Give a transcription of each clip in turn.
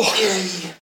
Jej.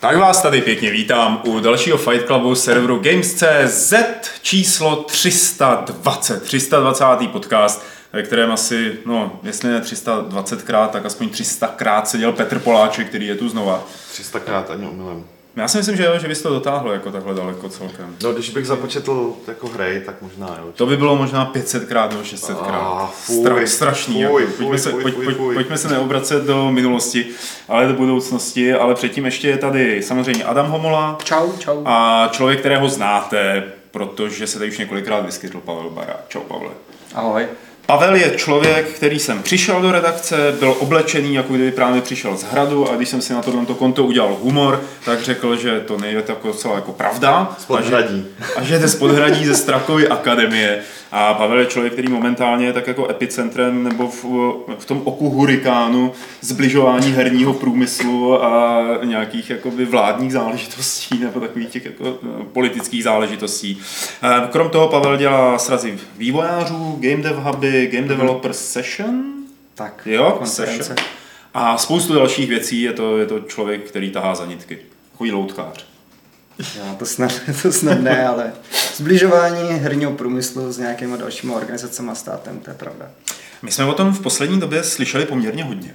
Tak vás tady pěkně vítám u dalšího Fight Clubu serveru Games.cz číslo 320. 320. podcast, ve kterém asi, no, jestli ne 320krát, tak aspoň 300krát seděl Petr Poláček, který je tu znova. 300krát ani omylem. Já si myslím, že jo, že bys to dotáhl jako takhle daleko celkem. No, když bych započetl jako hry, tak možná jo. To by bylo možná 500krát nebo 600krát. Ah, fuj, Stra- strašný. fuj, jako. fuj, Pojďme, se, fuj, pojď, fuj, pojď, fuj. pojďme se neobracet do minulosti, ale do budoucnosti. Ale předtím ještě je tady samozřejmě Adam Homola Čau, čau. a člověk, kterého znáte, protože se tady už několikrát vyskytl Pavel Bara. Čau Pavle. Ahoj. Pavel je člověk, který jsem přišel do redakce, byl oblečený, jako kdyby právě přišel z hradu a když jsem si na tohle konto udělal humor, tak řekl, že to nejde jako celá jako pravda. Z a že, a že jde z podhradí ze Strakovy akademie. A Pavel je člověk, který momentálně je tak jako epicentrem nebo v, v tom oku hurikánu zbližování herního průmyslu a nějakých jakoby vládních záležitostí nebo takových těch jako eh, politických záležitostí. Krom toho Pavel dělá srazy vývojářů, game dev huby, game developer session, Tak, jo, konference. session. A spoustu dalších věcí, je to, je to člověk, který tahá za nitky. Takový loutkář. Já, to, snad, to snad ne, ale zbližování herního průmyslu s nějakýma dalšíma organizacemi a státem, to je pravda. My jsme o tom v poslední době slyšeli poměrně hodně.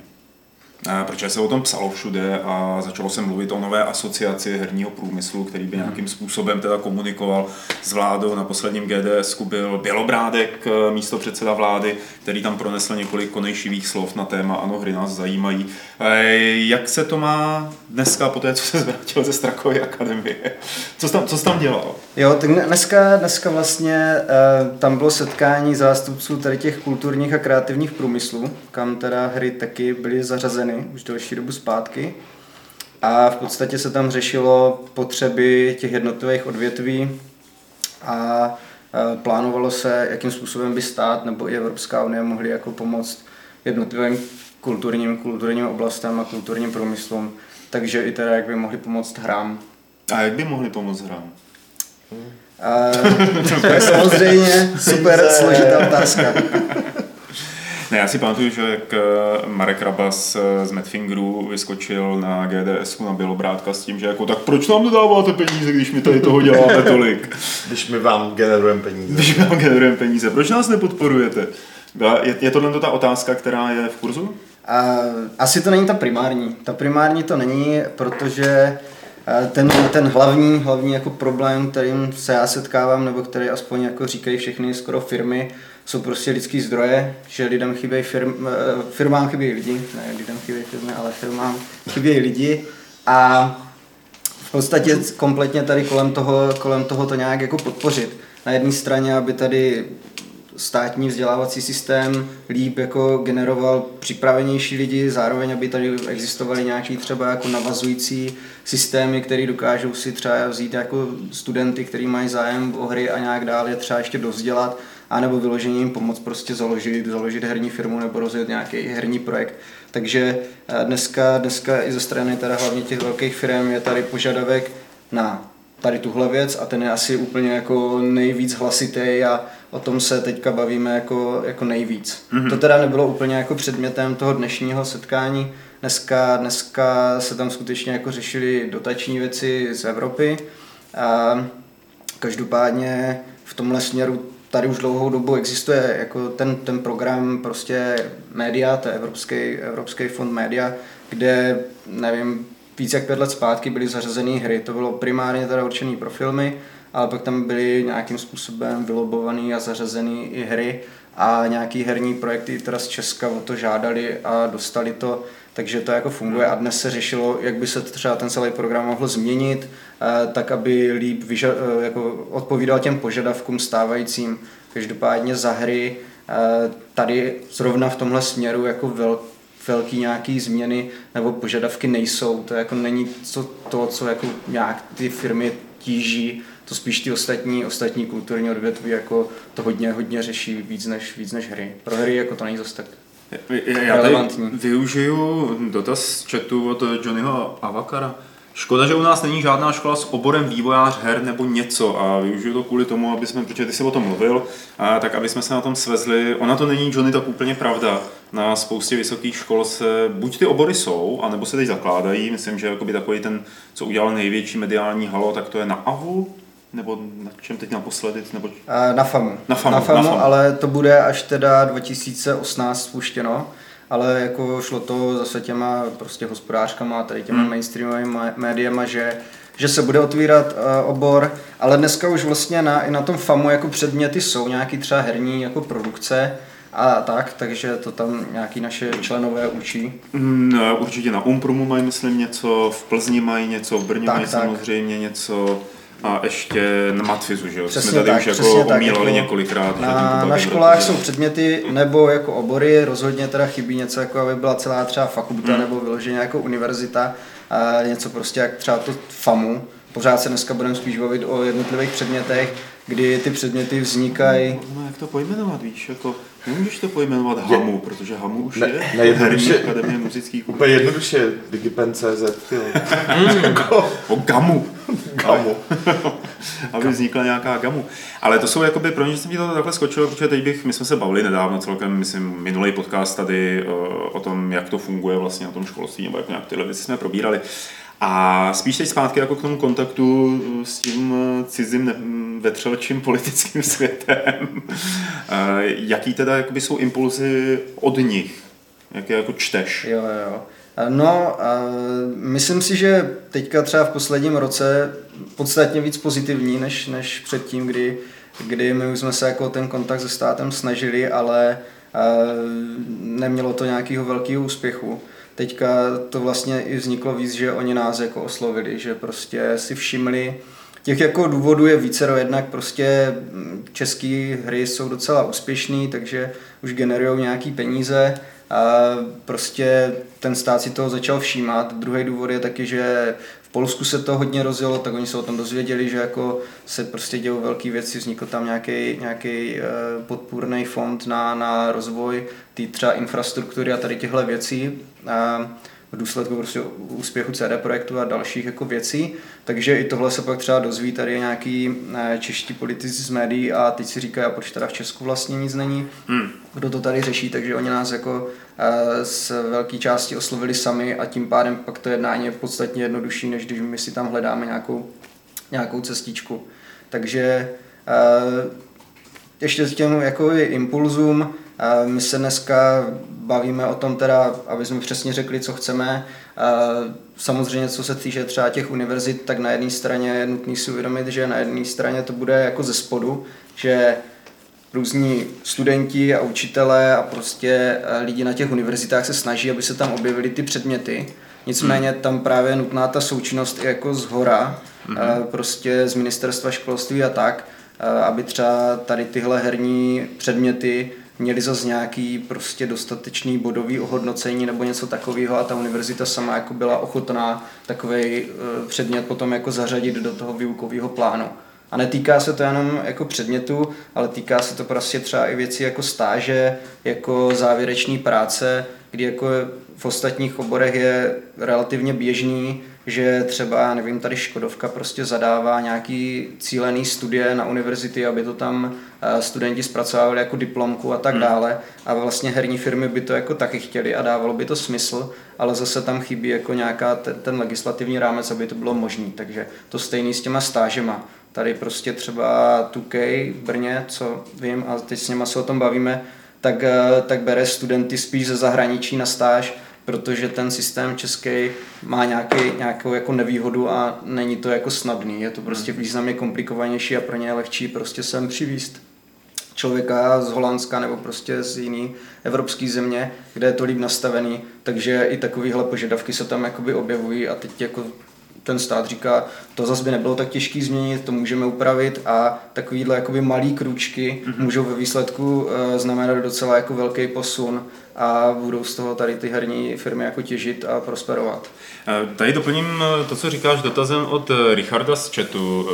Eh, Protože se o tom psalo všude a začalo se mluvit o nové asociaci herního průmyslu, který by nějakým způsobem teda komunikoval s vládou. Na posledním GDS byl Bělobrádek, eh, místo předseda vlády, který tam pronesl několik konejšivých slov na téma Ano, hry nás zajímají. Eh, Jak se to má dneska, po té, co se zvrátil ze Strakovy akademie? Co jsi tam, co jsi tam dělal? Jo, tak dneska, dneska vlastně uh, tam bylo setkání zástupců tady těch kulturních a kreativních průmyslů, kam teda hry taky byly zařazeny už delší dobu zpátky. A v podstatě se tam řešilo potřeby těch jednotlivých odvětví a eh, plánovalo se, jakým způsobem by stát nebo i Evropská unie mohly jako pomoct jednotlivým kulturním, kulturním oblastem a kulturním průmyslům. Takže i teda, jak by mohli pomoct hrám. A jak by mohli pomoct hrám? A to je samozřejmě super složitá otázka. Ne, já si pamatuju, že jak eh, Marek Rabas eh, z Madfingeru vyskočil na GDS na Bělobrátka s tím, že jako tak proč nám dodáváte peníze, když my tady toho děláme tolik? Když my vám generujeme peníze. Když nám generujeme peníze, proč nás nepodporujete? Je, je tohle ta otázka, která je v kurzu? A asi to není ta primární. Ta primární to není, protože ten, ten hlavní, hlavní jako problém, kterým se já setkávám, nebo který aspoň jako říkají všechny skoro firmy, jsou prostě lidský zdroje, že lidem chybějí firm, eh, firmám chybějí lidi, ne lidem chybějí firmy, ale firmám chybějí lidi a v podstatě kompletně tady kolem toho, kolem toho to nějak jako podpořit. Na jedné straně, aby tady státní vzdělávací systém líp jako generoval připravenější lidi, zároveň aby tady existovaly nějaký třeba jako navazující systémy, které dokážou si třeba vzít jako studenty, kteří mají zájem o hry a nějak dál je třeba ještě dovzdělat, anebo vyloženě jim pomoct prostě založit, založit herní firmu nebo rozjet nějaký herní projekt. Takže eh, dneska, dneska i ze strany teda hlavně těch velkých firm je tady požadavek na tady tuhle věc a ten je asi úplně jako nejvíc hlasitý a o tom se teďka bavíme jako, jako nejvíc. Mm-hmm. To teda nebylo úplně jako předmětem toho dnešního setkání. Dneska, dneska se tam skutečně jako řešily dotační věci z Evropy a každopádně v tomhle směru tady už dlouhou dobu existuje jako ten, ten program prostě média, to je Evropský, Evropský fond média, kde, nevím, víc jak pět let zpátky byly zařazené hry. To bylo primárně teda určené pro filmy, ale pak tam byly nějakým způsobem vylobované a zařazené i hry a nějaký herní projekty teda z Česka o to žádali a dostali to, takže to jako funguje a dnes se řešilo, jak by se třeba ten celý program mohl změnit, eh, tak aby líp vyža- eh, jako odpovídal těm požadavkům stávajícím. Každopádně za hry eh, tady zrovna v tomhle směru jako vel, velký nějaký změny nebo požadavky nejsou. To jako není co, to, co jako nějak ty firmy tíží, to spíš ty ostatní, ostatní kulturní odvětví jako to hodně, hodně řeší víc než, víc než hry. Pro hry jako to není zase tak Já tady využiju dotaz z chatu od Johnnyho Avakara. Škoda, že u nás není žádná škola s oborem vývojář her nebo něco a využiju to kvůli tomu, aby jsme, protože ty jsi o tom mluvil, a tak aby jsme se na tom svezli. Ona to není, Johnny, tak úplně pravda. Na spoustě vysokých škol se buď ty obory jsou, anebo se teď zakládají. Myslím, že jakoby takový ten, co udělal největší mediální halo, tak to je na AVU, nebo na čem teď naposledy? Nebo... Na FAMu. Na FAMu, na FAMu, na FAMu. ale to bude až teda 2018 spuštěno ale jako šlo to zase těma prostě hospodářkama, tady těma hmm. mainstreamovými médiama, že že se bude otvírat uh, obor, ale dneska už vlastně na, i na tom FAMu jako předměty jsou nějaký třeba herní jako produkce a tak, takže to tam nějaký naše členové učí. Mm, určitě na Umprumu mají myslím něco, v Plzni mají něco, v Brně tak, mají tak. samozřejmě něco, a ještě na matfizu, že jo? Přesně Jsme tady tak, už jako omílali jako několikrát. Na, na školách jsou předměty nebo jako obory, rozhodně teda chybí něco, jako aby byla celá třeba fakulta hmm. nebo vyloženě jako univerzita, a něco prostě jak třeba to FAMu. Pořád se dneska budeme spíš bavit o jednotlivých předmětech, kdy ty předměty vznikají. No, no, jak to pojmenovat, víš, jako Nemůžeš to pojmenovat Hamu, protože Hamu už ne, je ne, jednoduše, akademie muzických Úplně jednoduše, Digipen.cz, mm, o Gamu. Gamu. Aby vznikla nějaká Gamu. Ale to jsou jakoby, pro mě jsem ti to takhle skočilo, protože teď bych, my jsme se bavili nedávno celkem, myslím, minulý podcast tady o tom, jak to funguje vlastně na tom školství, nebo jak nějak tyhle věci jsme probírali. A spíš teď zpátky jako k tomu kontaktu s tím cizím vetřelčím politickým světem. Jaký teda jakoby jsou impulzy od nich? Jak je jako čteš? Jo, jo. No, myslím si, že teďka třeba v posledním roce podstatně víc pozitivní, než, než předtím, kdy, kdy my už jsme se jako ten kontakt se státem snažili, ale nemělo to nějakého velkého úspěchu teďka to vlastně i vzniklo víc, že oni nás jako oslovili, že prostě si všimli, Těch jako důvodů je více, jednak prostě mm, české hry jsou docela úspěšný, takže už generují nějaký peníze a prostě ten stát si toho začal všímat. Druhý důvod je taky, že v Polsku se to hodně rozjelo, tak oni se o tom dozvěděli, že jako se prostě dějou velké věci, vznikl tam nějaký, nějaký eh, podpůrný fond na, na rozvoj té třeba infrastruktury a tady těchto věcí. A v důsledku prostě úspěchu CD Projektu a dalších jako věcí. Takže i tohle se pak třeba dozví, tady je nějaký eh, čeští politici z médií a teď si říkají, a proč teda v Česku vlastně nic není, hmm. kdo to tady řeší, takže oni nás jako eh, z velké části oslovili sami a tím pádem pak to jednání je podstatně jednodušší, než když my si tam hledáme nějakou, nějakou cestičku. Takže eh, ještě s těm jako impulzům, my se dneska bavíme o tom teda, aby jsme přesně řekli, co chceme. Samozřejmě, co se týče třeba těch univerzit, tak na jedné straně je nutný si uvědomit, že na jedné straně to bude jako ze spodu, že různí studenti a učitelé a prostě lidi na těch univerzitách se snaží, aby se tam objevily ty předměty. Nicméně hmm. tam právě je nutná ta součinnost i jako z hora, hmm. prostě z ministerstva školství a tak, aby třeba tady tyhle herní předměty měli zase nějaký prostě dostatečný bodový ohodnocení nebo něco takového a ta univerzita sama jako byla ochotná takový eh, předmět potom jako zařadit do toho výukového plánu. A netýká se to jenom jako předmětu, ale týká se to prostě třeba i věcí jako stáže, jako závěreční práce, kdy jako v ostatních oborech je relativně běžný, že třeba, nevím, tady Škodovka prostě zadává nějaký cílený studie na univerzity, aby to tam eh, studenti zpracovali jako diplomku a tak hmm. dále. A vlastně herní firmy by to jako taky chtěli a dávalo by to smysl, ale zase tam chybí jako nějaká ten, ten legislativní rámec, aby to bylo možné. Takže to stejný s těma stážema. Tady prostě třeba 2K v Brně, co vím, a teď s něma se o tom bavíme, tak, eh, tak bere studenty spíš ze zahraničí na stáž, protože ten systém český má nějaký, nějakou jako nevýhodu a není to jako snadný. Je to prostě hmm. významně komplikovanější a pro ně je lehčí prostě sem přivíst člověka z Holandska nebo prostě z jiný evropské země, kde je to líp nastavený, takže i takovéhle požadavky se tam jakoby objevují a teď jako ten stát říká, to zase by nebylo tak těžký změnit, to můžeme upravit a takovýhle jakoby malý kručky mm-hmm. můžou ve výsledku uh, znamenat docela jako velký posun a budou z toho tady ty herní firmy jako těžit a prosperovat. Eh, tady doplním eh, to, co říkáš dotazem od Richarda z chatu,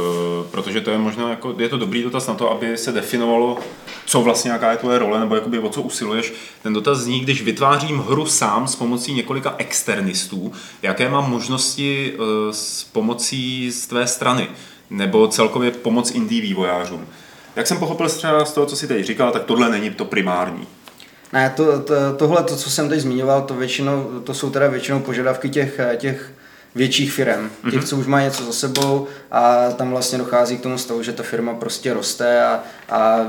protože to je možná jako, je to dobrý dotaz na to, aby se definovalo, co vlastně, jaká je tvoje role, nebo jakoby o co usiluješ. Ten dotaz zní, když vytvářím hru sám s pomocí několika externistů, jaké mám možnosti s pomocí z tvé strany, nebo celkově pomoc indie vývojářům. Jak jsem pochopil třeba z toho, co si teď říkal, tak tohle není to primární. Ne, to, to, tohle, to, co jsem teď zmiňoval, to, většinou, to jsou teda většinou požadavky těch, těch větších firm, těch, mm-hmm. co už mají něco za sebou a tam vlastně dochází k tomu stavu, že ta firma prostě roste a, a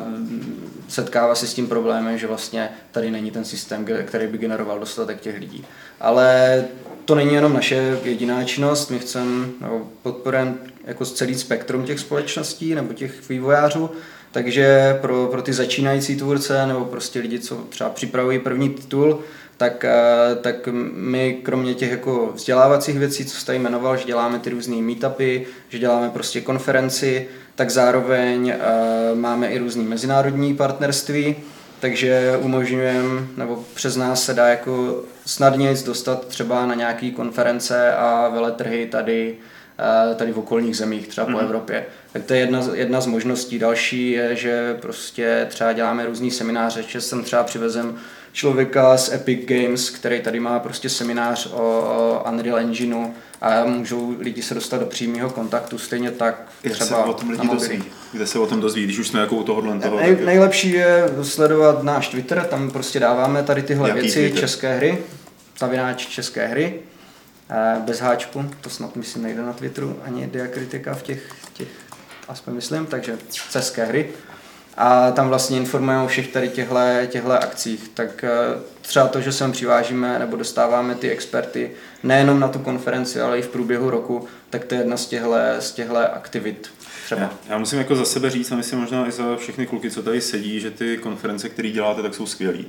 setkává se s tím problémem, že vlastně tady není ten systém, který by generoval dostatek těch lidí. Ale to není jenom naše jediná činnost, my chceme, no, podporujeme jako celý spektrum těch společností nebo těch vývojářů, takže pro, pro ty začínající tvůrce nebo prostě lidi, co třeba připravují první titul, tak, eh, tak my kromě těch jako vzdělávacích věcí, co jste jmenoval, že děláme ty různé meetupy, že děláme prostě konferenci, tak zároveň uh, máme i různé mezinárodní partnerství, takže umožňujeme, nebo přes nás se dá jako snadněji dostat třeba na nějaké konference a veletrhy tady, uh, tady v okolních zemích, třeba mm-hmm. po mhm. Evropě. Tak to je jedna, jedna z možností. Další je, že prostě třeba děláme různý semináře, že sem třeba přivezem člověka z Epic Games, který tady má prostě seminář o, o Unreal Engineu a můžou lidi se dostat do přímého kontaktu, stejně tak třeba se o tom lidi dozví? Kde se o tom dozví, když už jsme jako u tohohle toho? Nej, nejlepší je sledovat náš Twitter, tam prostě dáváme tady tyhle Jaký věci, Twitter? české hry, zavináč české hry, bez háčku, to snad myslím nejde na Twitteru, ani diakritika v těch aspoň myslím, takže české hry a tam vlastně informujeme o všech tady těchto akcích. Tak eh, třeba to, že sem přivážíme nebo dostáváme ty experty nejenom na tu konferenci, ale i v průběhu roku, tak to je jedna z těchto z aktivit. Třeba. Já, já musím jako za sebe říct a myslím možná i za všechny kluky, co tady sedí, že ty konference, které děláte, tak jsou skvělý.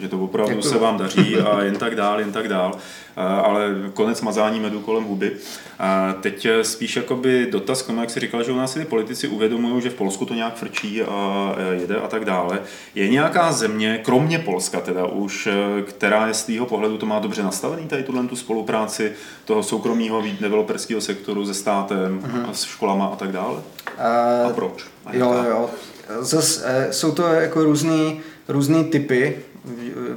Že to opravdu Děkuju. se vám daří a jen tak dál, jen tak dál. Ale konec mazání medu kolem huby. A teď spíš jakoby dotaz k tomu, jak si říkal, že u nás si ty politici uvědomují, že v Polsku to nějak frčí a jede a tak dále. Je nějaká země, kromě Polska teda už, která je z tého pohledu to má dobře nastavený, tady tuhle tu spolupráci toho soukromého developerského sektoru se státem, uh-huh. s školama a tak dále? Uh, a proč? A jo, jo. Zas, eh, jsou to jako různý, různý typy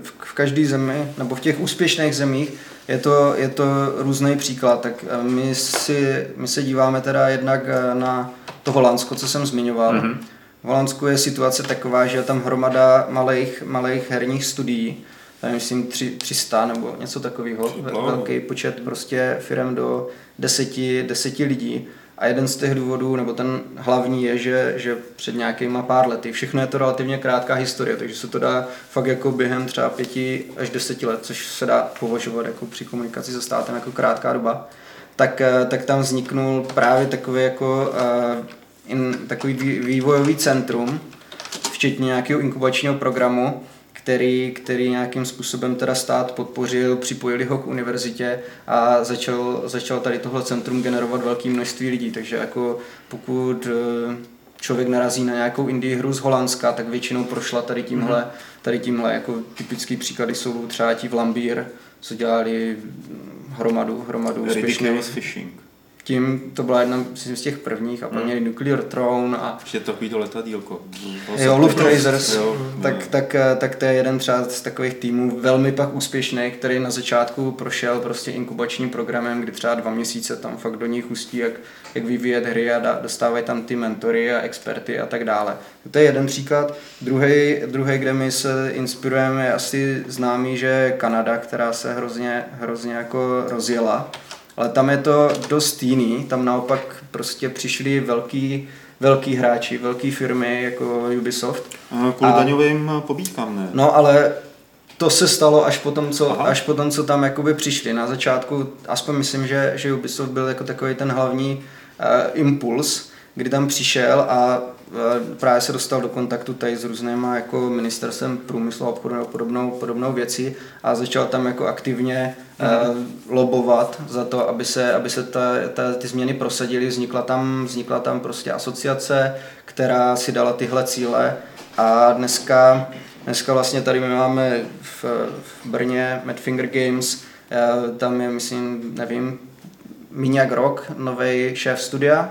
v, v každé zemi, nebo v těch úspěšných zemích je to, je to různý příklad. Tak eh, my, si, my se díváme teda jednak eh, na to Holandsko, co jsem zmiňoval. Mm-hmm. V Holandsku je situace taková, že je tam hromada malých, malých herních studií, tam myslím 300 nebo něco takového, velký počet prostě firm do deseti, deseti lidí a jeden z těch důvodů, nebo ten hlavní je, že, že před nějakýma pár lety, všechno je to relativně krátká historie, takže se to dá fakt jako během třeba pěti až deseti let, což se dá považovat jako při komunikaci se státem jako krátká doba, tak, eh, tak tam vzniknul právě takový jako uh, in, takový vývojový centrum, včetně nějakého inkubačního programu, který, který nějakým způsobem teda stát podpořil, připojili ho k univerzitě a začal, začal tady tohle centrum generovat velké množství lidí. Takže jako pokud eh, člověk narazí na nějakou indie hru z Holandska, tak většinou prošla tady tímhle, mhm. tady tímhle jako typický příklady jsou třeba ti v Lambír, co dělali hromadu, hromadu úspěšných. fishing tím to byla jedna z těch prvních a pak měli hmm. Nuclear Throne a... Ještě takový to letadílko. Jo, Luft Racers, jo, tak, tak, tak, to je jeden třeba z takových týmů velmi pak úspěšný, který na začátku prošel prostě inkubačním programem, kdy třeba dva měsíce tam fakt do nich ustí, jak, jak vyvíjet hry a dostávají tam ty mentory a experty a tak dále. To je jeden příklad. Druhý, druhý kde my se inspirujeme, je asi známý, že Kanada, která se hrozně, hrozně jako rozjela ale tam je to dost jiný, tam naopak prostě přišli velký, velký hráči, velké firmy jako Ubisoft. A kvůli a, daňovým pobídkám, ne? No ale to se stalo až potom, co, až potom, co tam jakoby přišli. Na začátku, aspoň myslím, že, že Ubisoft byl jako takový ten hlavní uh, impuls, kdy tam přišel a právě se dostal do kontaktu tady s různýma jako ministerstvem průmyslu a obchodu nebo podobnou, podobnou věcí a začal tam jako aktivně mm. uh, lobovat za to, aby se, aby se ta, ta, ty změny prosadily. Vznikla tam, vznikla tam prostě asociace, která si dala tyhle cíle a dneska, dneska vlastně tady my máme v, v Brně Madfinger Games, uh, tam je myslím, nevím, míň jak rok, nový šéf studia,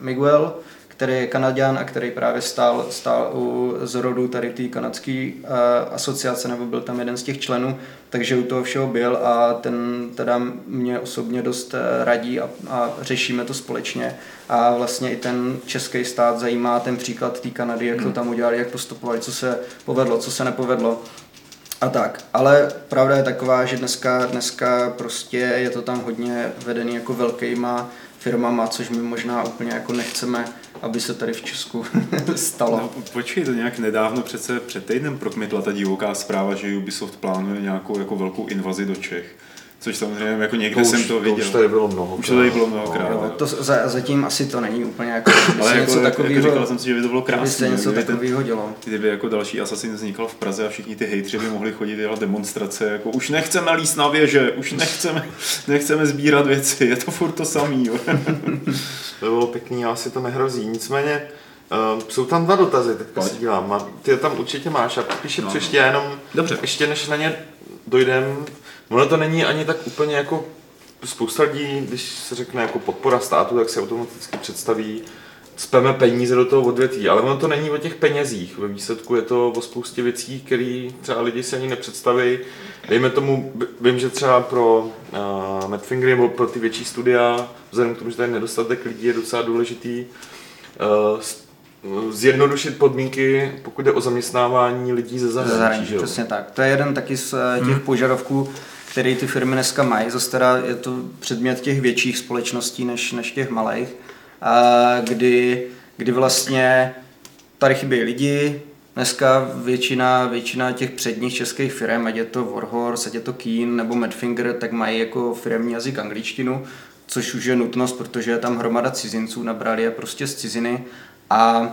Miguel, který je Kanaděn a který právě stál, stál u zrodu tady té kanadské uh, asociace, nebo byl tam jeden z těch členů, takže u toho všeho byl a ten teda mě osobně dost uh, radí a, a řešíme to společně. A vlastně i ten český stát zajímá ten příklad té Kanady, jak to hmm. tam udělali, jak postupovali, co se povedlo, co se nepovedlo. A tak, ale pravda je taková, že dneska, dneska prostě je to tam hodně vedený jako velkýma firmama, což my možná úplně jako nechceme, aby se tady v Česku stalo. No, počkej, to nějak nedávno přece před týdnem prokmitla ta divoká zpráva, že Ubisoft plánuje nějakou jako velkou invazi do Čech Což samozřejmě jako někde to jsem to viděl. To už tady bylo mnoho. Už to tady bylo mnohokrát. No, to za, zatím asi to není úplně jako, Ale jako, něco takového, jako říkal jsem si, že by to bylo krásné. se něco takového dělo. Kdyby jako další Assassin vznikal v Praze a všichni ty hejtři by mohli chodit dělat demonstrace, jako už nechceme líst na věže, už nechceme, nechceme sbírat věci, je to furt to samý. Jo. to bylo pěkný, asi to nehrozí. Nicméně, Uh, jsou tam dva dotazy, teďka si dívám. Ty tam určitě máš a píše no. příště, jenom Dobře. ještě než na ně dojdem, Ono to není ani tak úplně jako spousta lidí, když se řekne jako podpora státu, tak se automaticky představí, speme peníze do toho odvětví, ale ono to není o těch penězích. Ve výsledku je to o spoustě věcí, které třeba lidi si ani nepředstaví. Dejme tomu, vím, že třeba pro uh, Madfinger nebo pro ty větší studia, vzhledem k tomu, že tady nedostatek lidí je docela důležitý, uh, zjednodušit podmínky, pokud jde o zaměstnávání lidí ze zahraničí. zahraničí přesně tak. To je jeden taky z eh, těch hmm. požadavků, který ty firmy dneska mají. Zase teda je to předmět těch větších společností než, než těch malých, a kdy, kdy vlastně tady chybí lidi, Dneska většina, většina těch předních českých firm, ať je to Warhorse, ať je to Keen nebo Madfinger, tak mají jako firmní jazyk angličtinu, což už je nutnost, protože je tam hromada cizinců, nabrali je prostě z ciziny a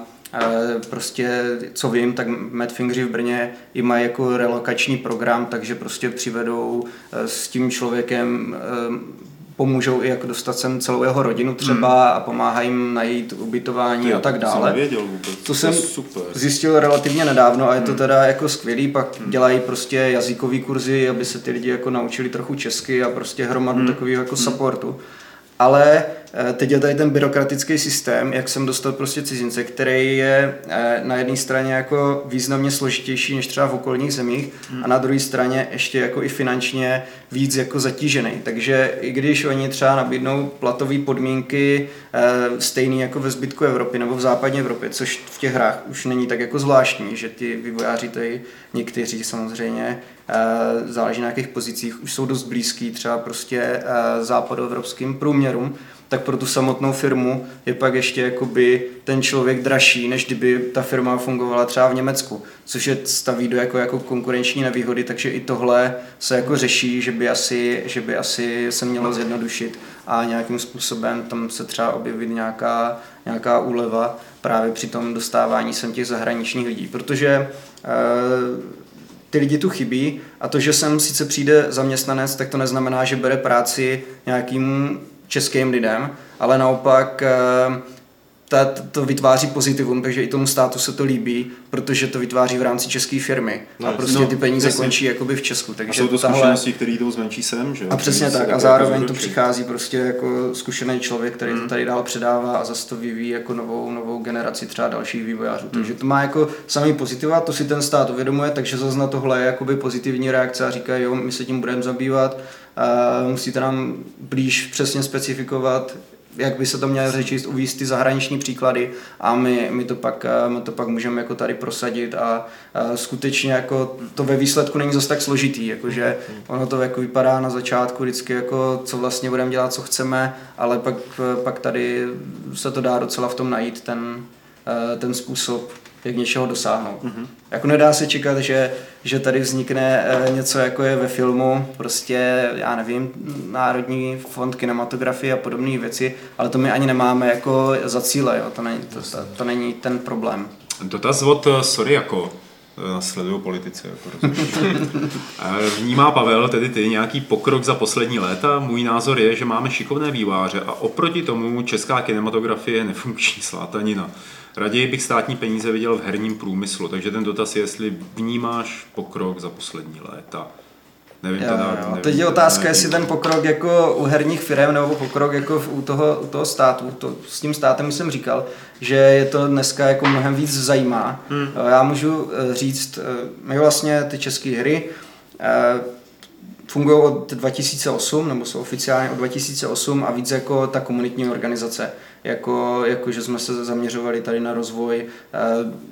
prostě, co vím, tak Madfingři v Brně i mají jako relokační program, takže prostě přivedou eh, s tím člověkem eh, pomůžou i jako dostat sem celou jeho rodinu třeba hmm. a pomáhají jim najít ubytování a tak dále. To jsem vůbec. To jsem super. zjistil relativně nedávno a je to hmm. teda jako skvělý, pak hmm. dělají prostě jazykový kurzy, aby se ty lidi jako naučili trochu česky a prostě hromadu hmm. takového jako hmm. supportu. Ale teď je tady ten byrokratický systém, jak jsem dostal prostě cizince, který je eh, na jedné straně jako významně složitější než třeba v okolních zemích hmm. a na druhé straně ještě jako i finančně víc jako zatížený. Takže i když oni třeba nabídnou platové podmínky eh, stejný jako ve zbytku Evropy nebo v západní Evropě, což v těch hrách už není tak jako zvláštní, že ty vývojáři tady někteří samozřejmě záleží na jakých pozicích, už jsou dost blízký třeba prostě západoevropským průměrům, tak pro tu samotnou firmu je pak ještě jakoby ten člověk dražší, než kdyby ta firma fungovala třeba v Německu, což je staví do jako, jako konkurenční nevýhody, takže i tohle se jako řeší, že by asi, že by asi se mělo zjednodušit a nějakým způsobem tam se třeba objevit nějaká, nějaká úleva právě při tom dostávání sem těch zahraničních lidí, protože e, ty lidi tu chybí a to, že sem sice přijde zaměstnanec, tak to neznamená, že bere práci nějakým českým lidem, ale naopak eh, ta, to vytváří pozitivum, takže i tomu státu se to líbí, protože to vytváří v rámci české firmy no, a prostě no, ty peníze jasně. končí jakoby v Česku. Takže a jsou to tahle... zkušenosti, které jdou zmenší sem, že? A přesně tak a zároveň to přichází prostě jako zkušený člověk, který hmm. to tady dál předává a zase to vyvíjí jako novou, novou generaci třeba dalších vývojářů. Hmm. Takže to má jako samý pozitiva, to si ten stát uvědomuje, takže zase na tohle je jakoby pozitivní reakce a říká, jo, my se tím budeme zabývat, musíte nám blíž přesně specifikovat, jak by se to mělo řečit, uvíct ty zahraniční příklady a my, my, to pak, eh, my to pak můžeme jako tady prosadit a, a skutečně jako to ve výsledku není zase tak složitý, jakože ono to jako vypadá na začátku vždycky jako co vlastně budeme dělat, co chceme, ale pak, pak tady se to dá docela v tom najít ten, eh, ten způsob, jak něčeho dosáhnout. Mm-hmm. Jako nedá se čekat, že, že tady vznikne e, něco jako je ve filmu, prostě, já nevím, Národní fond kinematografie a podobné věci, ale to my ani nemáme jako za cíle, jo? To, není, to, to, to není ten problém. Dotaz od eh, Sorry jako eh, sleduju politice. Jako Vnímá Pavel, tedy ty, nějaký pokrok za poslední léta? Můj názor je, že máme šikovné výváře a oproti tomu česká kinematografie nefunkční slátanina. Raději bych státní peníze viděl v herním průmyslu, takže ten dotaz je, jestli vnímáš pokrok za poslední léta. Nevím jo, teda, jo. nevím, Teď je otázka, jestli ten pokrok jako u herních firm nebo pokrok jako u toho, u toho státu. To, s tím státem jsem říkal, že je to dneska jako mnohem víc zajímá. Hmm. Já můžu eh, říct, eh, my vlastně ty české hry eh, fungují od 2008, nebo jsou oficiálně od 2008 a víc jako ta komunitní organizace. Jako, jako že jsme se zaměřovali tady na rozvoj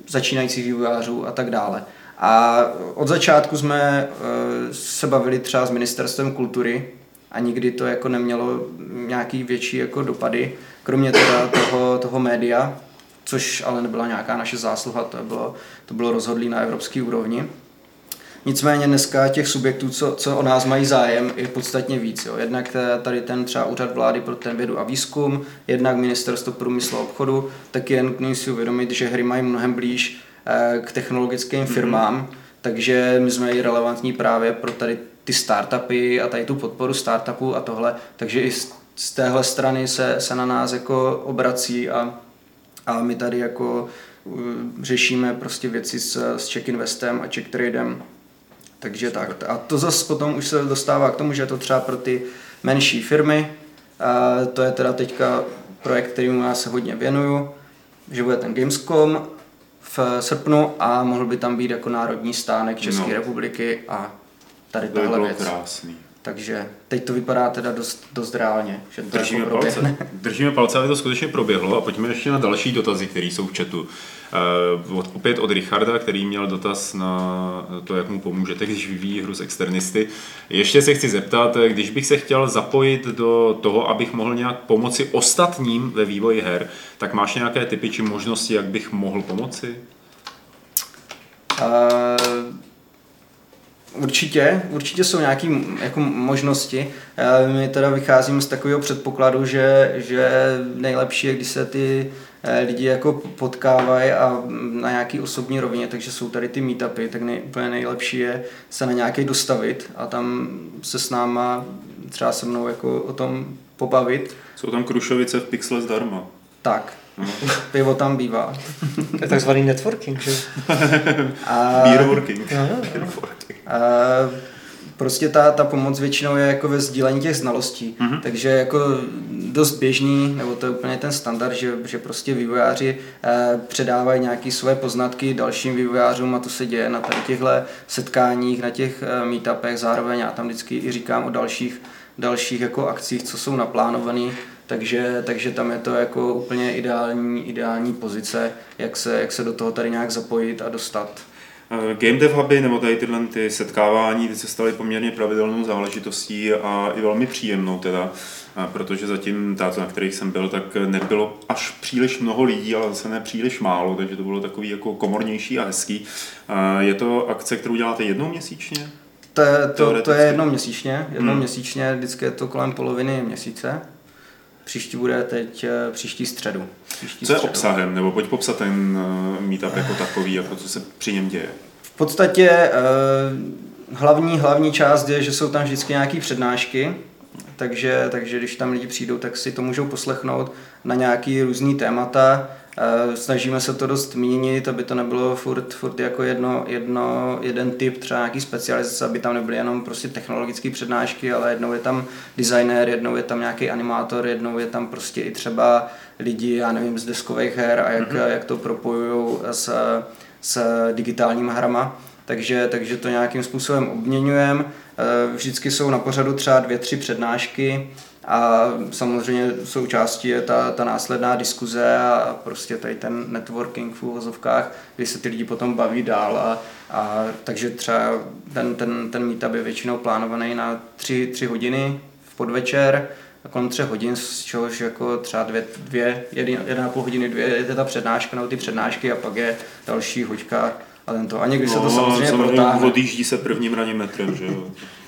začínajících vývojářů a tak dále. A od začátku jsme eh, se bavili třeba s ministerstvem kultury a nikdy to jako nemělo nějaký větší jako dopady, kromě teda toho, toho média, což ale nebyla nějaká naše zásluha, to bylo, to bylo rozhodlý na evropské úrovni. Nicméně dneska těch subjektů, co, co o nás mají zájem, je podstatně víc. Jo. Jednak tady ten třeba úřad vlády pro ten vědu a výzkum, jednak ministerstvo průmyslu a obchodu, tak je nutné si uvědomit, že hry mají mnohem blíž Eh, k technologickým mhm. firmám, mm-hmm. takže my jsme i relevantní právě pro tady ty startupy a tady tu podporu startupů a tohle, takže i z, téhle strany se, se na nás jako obrací a, a my tady jako uh, řešíme prostě věci s, s Check Investem a Check Tradem, takže tak. A to zase potom už se dostává k tomu, že je to třeba pro ty menší firmy, a to je teda teďka projekt, kterým já se hodně věnuju, že bude ten Gamescom v srpnu a mohl by tam být jako národní stánek České no. republiky a tady to tahle věc. krásný. Takže teď to vypadá teda dost, dost reálně, že to Držíme jako palce. Držíme palce, aby to skutečně proběhlo a pojďme ještě na další dotazy, které jsou v chatu. Uh, opět od Richarda, který měl dotaz na to, jak mu pomůžete, když vyvíjí hru z externisty. Ještě se chci zeptat, když bych se chtěl zapojit do toho, abych mohl nějak pomoci ostatním ve vývoji her, tak máš nějaké typy či možnosti, jak bych mohl pomoci? Uh Určitě, určitě jsou nějaké jako možnosti. My teda vycházíme z takového předpokladu, že, že nejlepší je, když se ty eh, lidi jako potkávají a na nějaký osobní rovině, takže jsou tady ty meetupy, tak nej, úplně nejlepší je se na nějaký dostavit a tam se s náma, třeba se mnou jako o tom pobavit. Jsou tam krušovice v Pixle zdarma. Tak. Pivo tam bývá. To je takzvaný networking, že? A, Beer working. A, prostě ta, ta pomoc většinou je jako ve sdílení těch znalostí. Mm-hmm. Takže jako dost běžný, nebo to je úplně ten standard, že, že prostě vývojáři eh, předávají nějaké své poznatky dalším vývojářům a to se děje na tady těchto setkáních, na těch eh, meetupech. Zároveň já tam vždycky i říkám o dalších, dalších jako akcích, co jsou naplánované takže, takže tam je to jako úplně ideální, ideální pozice, jak se, jak se do toho tady nějak zapojit a dostat. Eh, Game Dev Huby nebo tady tyhle ty setkávání ty se staly poměrně pravidelnou záležitostí a i velmi příjemnou teda, eh, protože zatím táto, na kterých jsem byl, tak nebylo až příliš mnoho lidí, ale zase ne příliš málo, takže to bylo takový jako komornější a hezký. Eh, je to akce, kterou děláte jednou měsíčně? To, to, to je jednou měsíčně, jednou hmm. měsíčně, vždycky je to kolem poloviny měsíce. Příští bude teď eh, příští středu. Příští co je středu. obsahem, nebo pojď popsat ten uh, meetup jako takový, jako co se při něm děje? V podstatě uh, hlavní, hlavní část je, že jsou tam vždycky nějaké přednášky, takže, takže když tam lidi přijdou, tak si to můžou poslechnout na nějaký různý témata. Snažíme se to dost měnit, aby to nebylo furt, furt jako jedno, jedno, jeden typ, třeba nějaký specializace, aby tam nebyly jenom prostě technologické přednášky, ale jednou je tam designer, jednou je tam nějaký animátor, jednou je tam prostě i třeba lidi, já nevím, z deskových her a jak, mm-hmm. jak to propojují s, s digitálníma hrama. Takže, takže to nějakým způsobem obměňujeme. Eh, vždycky jsou na pořadu třeba dvě, tři přednášky, a samozřejmě součástí je ta, ta následná diskuze a prostě tady ten networking v úvozovkách, kdy se ty lidi potom baví dál a, a takže třeba ten, ten, ten meetup je většinou plánovaný na tři, tři hodiny v podvečer, kolem třech hodin, z čehož jako třeba dvě, dvě jedna, jedna a půl hodiny, dvě je ta přednáška nebo ty přednášky a pak je další hoďka a tento. A někdy no, se to no, samozřejmě, samozřejmě protáhne. odjíždí se prvním ranním metrem, že jo.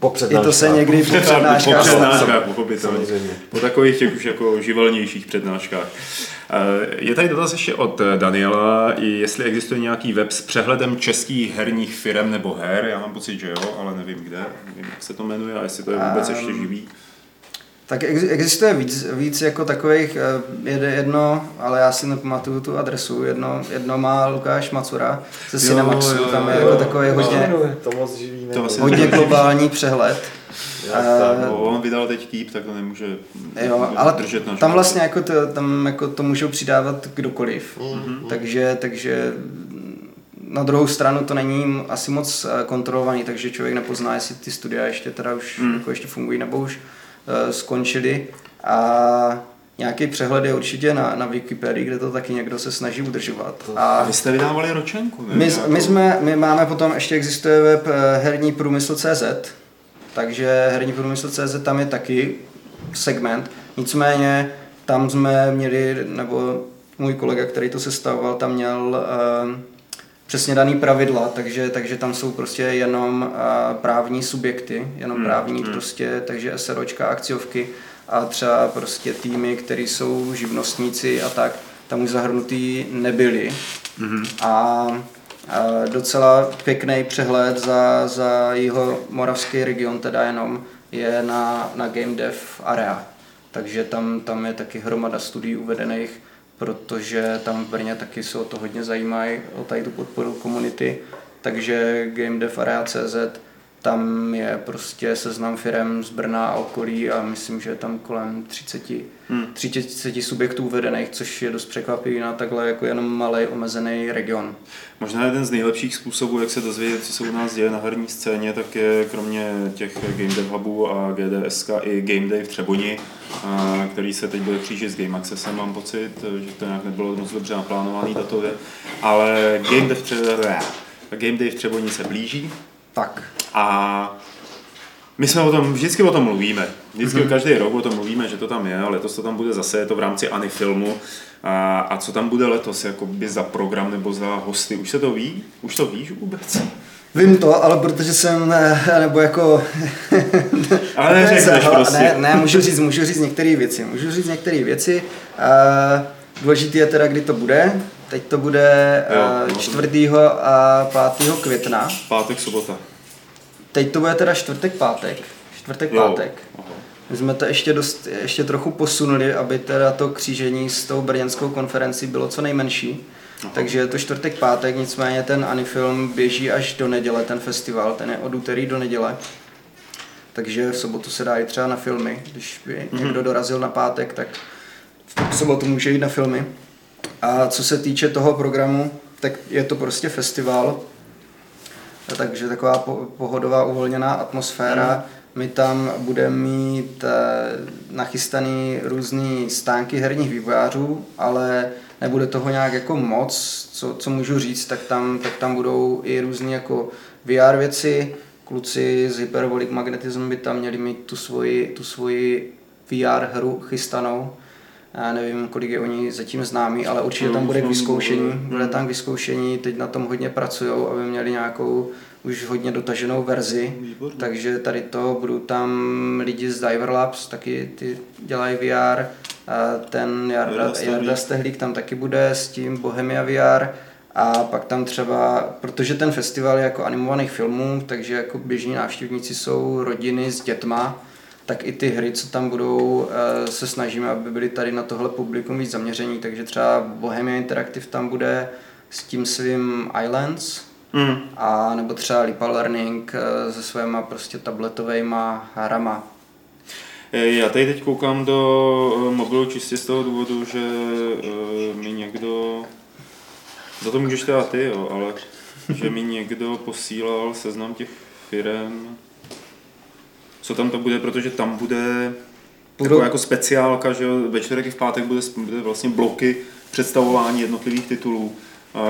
Po I to se někdy po přednáškách. Po přednáškách, pochopitelně. Po takových těch už jako živelnějších přednáškách. Eh, je tady dotaz ještě od Daniela, jestli existuje nějaký web s přehledem českých herních firm nebo her. Já mám pocit, že jo, ale nevím kde, nevím, jak se to jmenuje a jestli to je vůbec ještě živý. Tak existuje víc, víc jako takových, eh, jedno, ale já si nepamatuju tu adresu, jedno, jedno má Lukáš Macura ze Cinemaxu, jo, jo, tam je jo, jako takový jo, hodně, to moc živý to hodně globální přehled. Uh, no, on vydal teď Keep, tak to nemůže jo, ale držet na tam vlastně jako to, tam jako to můžou přidávat kdokoliv, mm-hmm. takže, takže na druhou stranu to není asi moc eh, kontrolovaný, takže člověk nepozná, jestli ty studia ještě teda už mm. jako ještě fungují nebo už skončili a nějaký přehled je určitě na, na Wikipedii, kde to taky někdo se snaží udržovat. A vy jste vydávali ročenku, ne? My, my, jsme, my máme potom, ještě existuje web herní průmysl.cz, takže herní průmysl.cz tam je taky segment, nicméně tam jsme měli, nebo můj kolega, který to sestavoval, tam měl uh, přesně daný pravidla, takže, takže tam jsou prostě jenom uh, právní subjekty, jenom hmm, právní hmm. prostě, takže SROčka, akciovky a třeba prostě týmy, které jsou živnostníci a tak, tam už zahrnutý nebyli. Hmm. A docela pěkný přehled za, za jeho moravský region, teda jenom je na, na Game Dev Area. Takže tam, tam je taky hromada studií uvedených, protože tam v Brně taky se o to hodně zajímají, o tady tu podporu komunity. Takže Game Dev Area.cz tam je prostě seznam firm z Brna a okolí a myslím, že je tam kolem 30, hmm. 30 subjektů vedených, což je dost překvapivý na takhle jako jenom malý omezený region. Možná jeden z nejlepších způsobů, jak se dozvědět, co se u nás děje na herní scéně, tak je kromě těch Game Dev Hubů a GDSK i Game Day v Třeboni, který se teď bude křížit s Game Accessem, mám pocit, že to nějak nebylo moc dobře naplánovaný datově, ale Game Dev, Game Day v Třeboni se blíží, tak. A my jsme o tom, vždycky o tom mluvíme. Vždycky mm-hmm. každý rok o tom mluvíme, že to tam je, ale letos to tam bude zase, je to v rámci Ani filmu. A, a co tam bude letos, jakoby za program nebo za hosty, už se to ví? Už to víš vůbec? Vím to, ale protože jsem, nebo jako... ale neřekneš prostě. Ne, ne, můžu říct, můžu říct některé věci. Můžu říct některé věci. Uh, důležité je teda, kdy to bude. Teď to bude jo, 4. No a 5. května. Pátek, sobota. Teď to bude teda čtvrtek, pátek. Čtvrtek, jo. pátek. My jsme to ještě, dost, ještě trochu posunuli, aby teda to křížení s tou brněnskou konferencí bylo co nejmenší. Aha. Takže je to čtvrtek, pátek, nicméně ten Anifilm běží až do neděle, ten festival, ten je od úterý do neděle. Takže v sobotu se dá i třeba na filmy. Když by mm-hmm. někdo dorazil na pátek, tak v sobotu může jít na filmy. A co se týče toho programu, tak je to prostě festival, takže taková pohodová uvolněná atmosféra. Mm. My tam budeme mít eh, nachystaný různý stánky herních vývojářů, ale nebude toho nějak jako moc, co, co můžu říct, tak tam, tak tam budou i různé jako VR věci, kluci z Hyperbolic Magnetism by tam měli mít tu svoji, tu svoji VR hru chystanou, já nevím, kolik je oni zatím známí, ale určitě tam bude k vyzkoušení. Bude tam k vyzkoušení, teď na tom hodně pracují, aby měli nějakou už hodně dotaženou verzi. Výborný. Takže tady to budou tam lidi z Diver Labs, taky ty dělají VR. A ten Jarda, Jarda Stehlík tam taky bude s tím Bohemia VR. A pak tam třeba, protože ten festival je jako animovaných filmů, takže jako běžní návštěvníci jsou rodiny s dětma, tak i ty hry, co tam budou, eh, se snažíme, aby byly tady na tohle publikum víc zaměření, takže třeba Bohemia Interactive tam bude s tím svým Islands, mm. a nebo třeba Lipa Learning eh, se svýma prostě tabletovými hrama. Eh, já tady teď koukám do mobilu čistě z toho důvodu, že mi někdo, za to můžeš teda ty, jo, ale že mi někdo posílal seznam těch firm, co tam to bude, protože tam bude Budu... jako speciálka, že ve čtvrtek i v pátek bude, bude vlastně bloky představování jednotlivých titulů,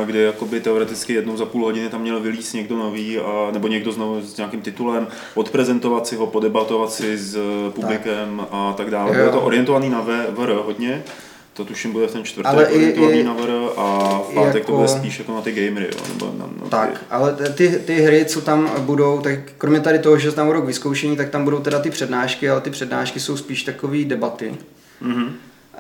kde jakoby teoreticky jednou za půl hodiny tam měl vylíst někdo nový, a, nebo někdo znovu s nějakým titulem, odprezentovat si ho, podebatovat si s publikem tak. a tak dále. Bude to orientovaný na VR hodně, to tuším bude v ten čtvrtek ale orientovaný na VR a v pátek jako, to bude spíš jako na ty gamery, jo, nebo na, na Tak, ty... ale ty, ty hry, co tam budou, tak kromě tady toho, že tam budou k vyzkoušení, tak tam budou teda ty přednášky, ale ty přednášky jsou spíš takové debaty. Mm-hmm.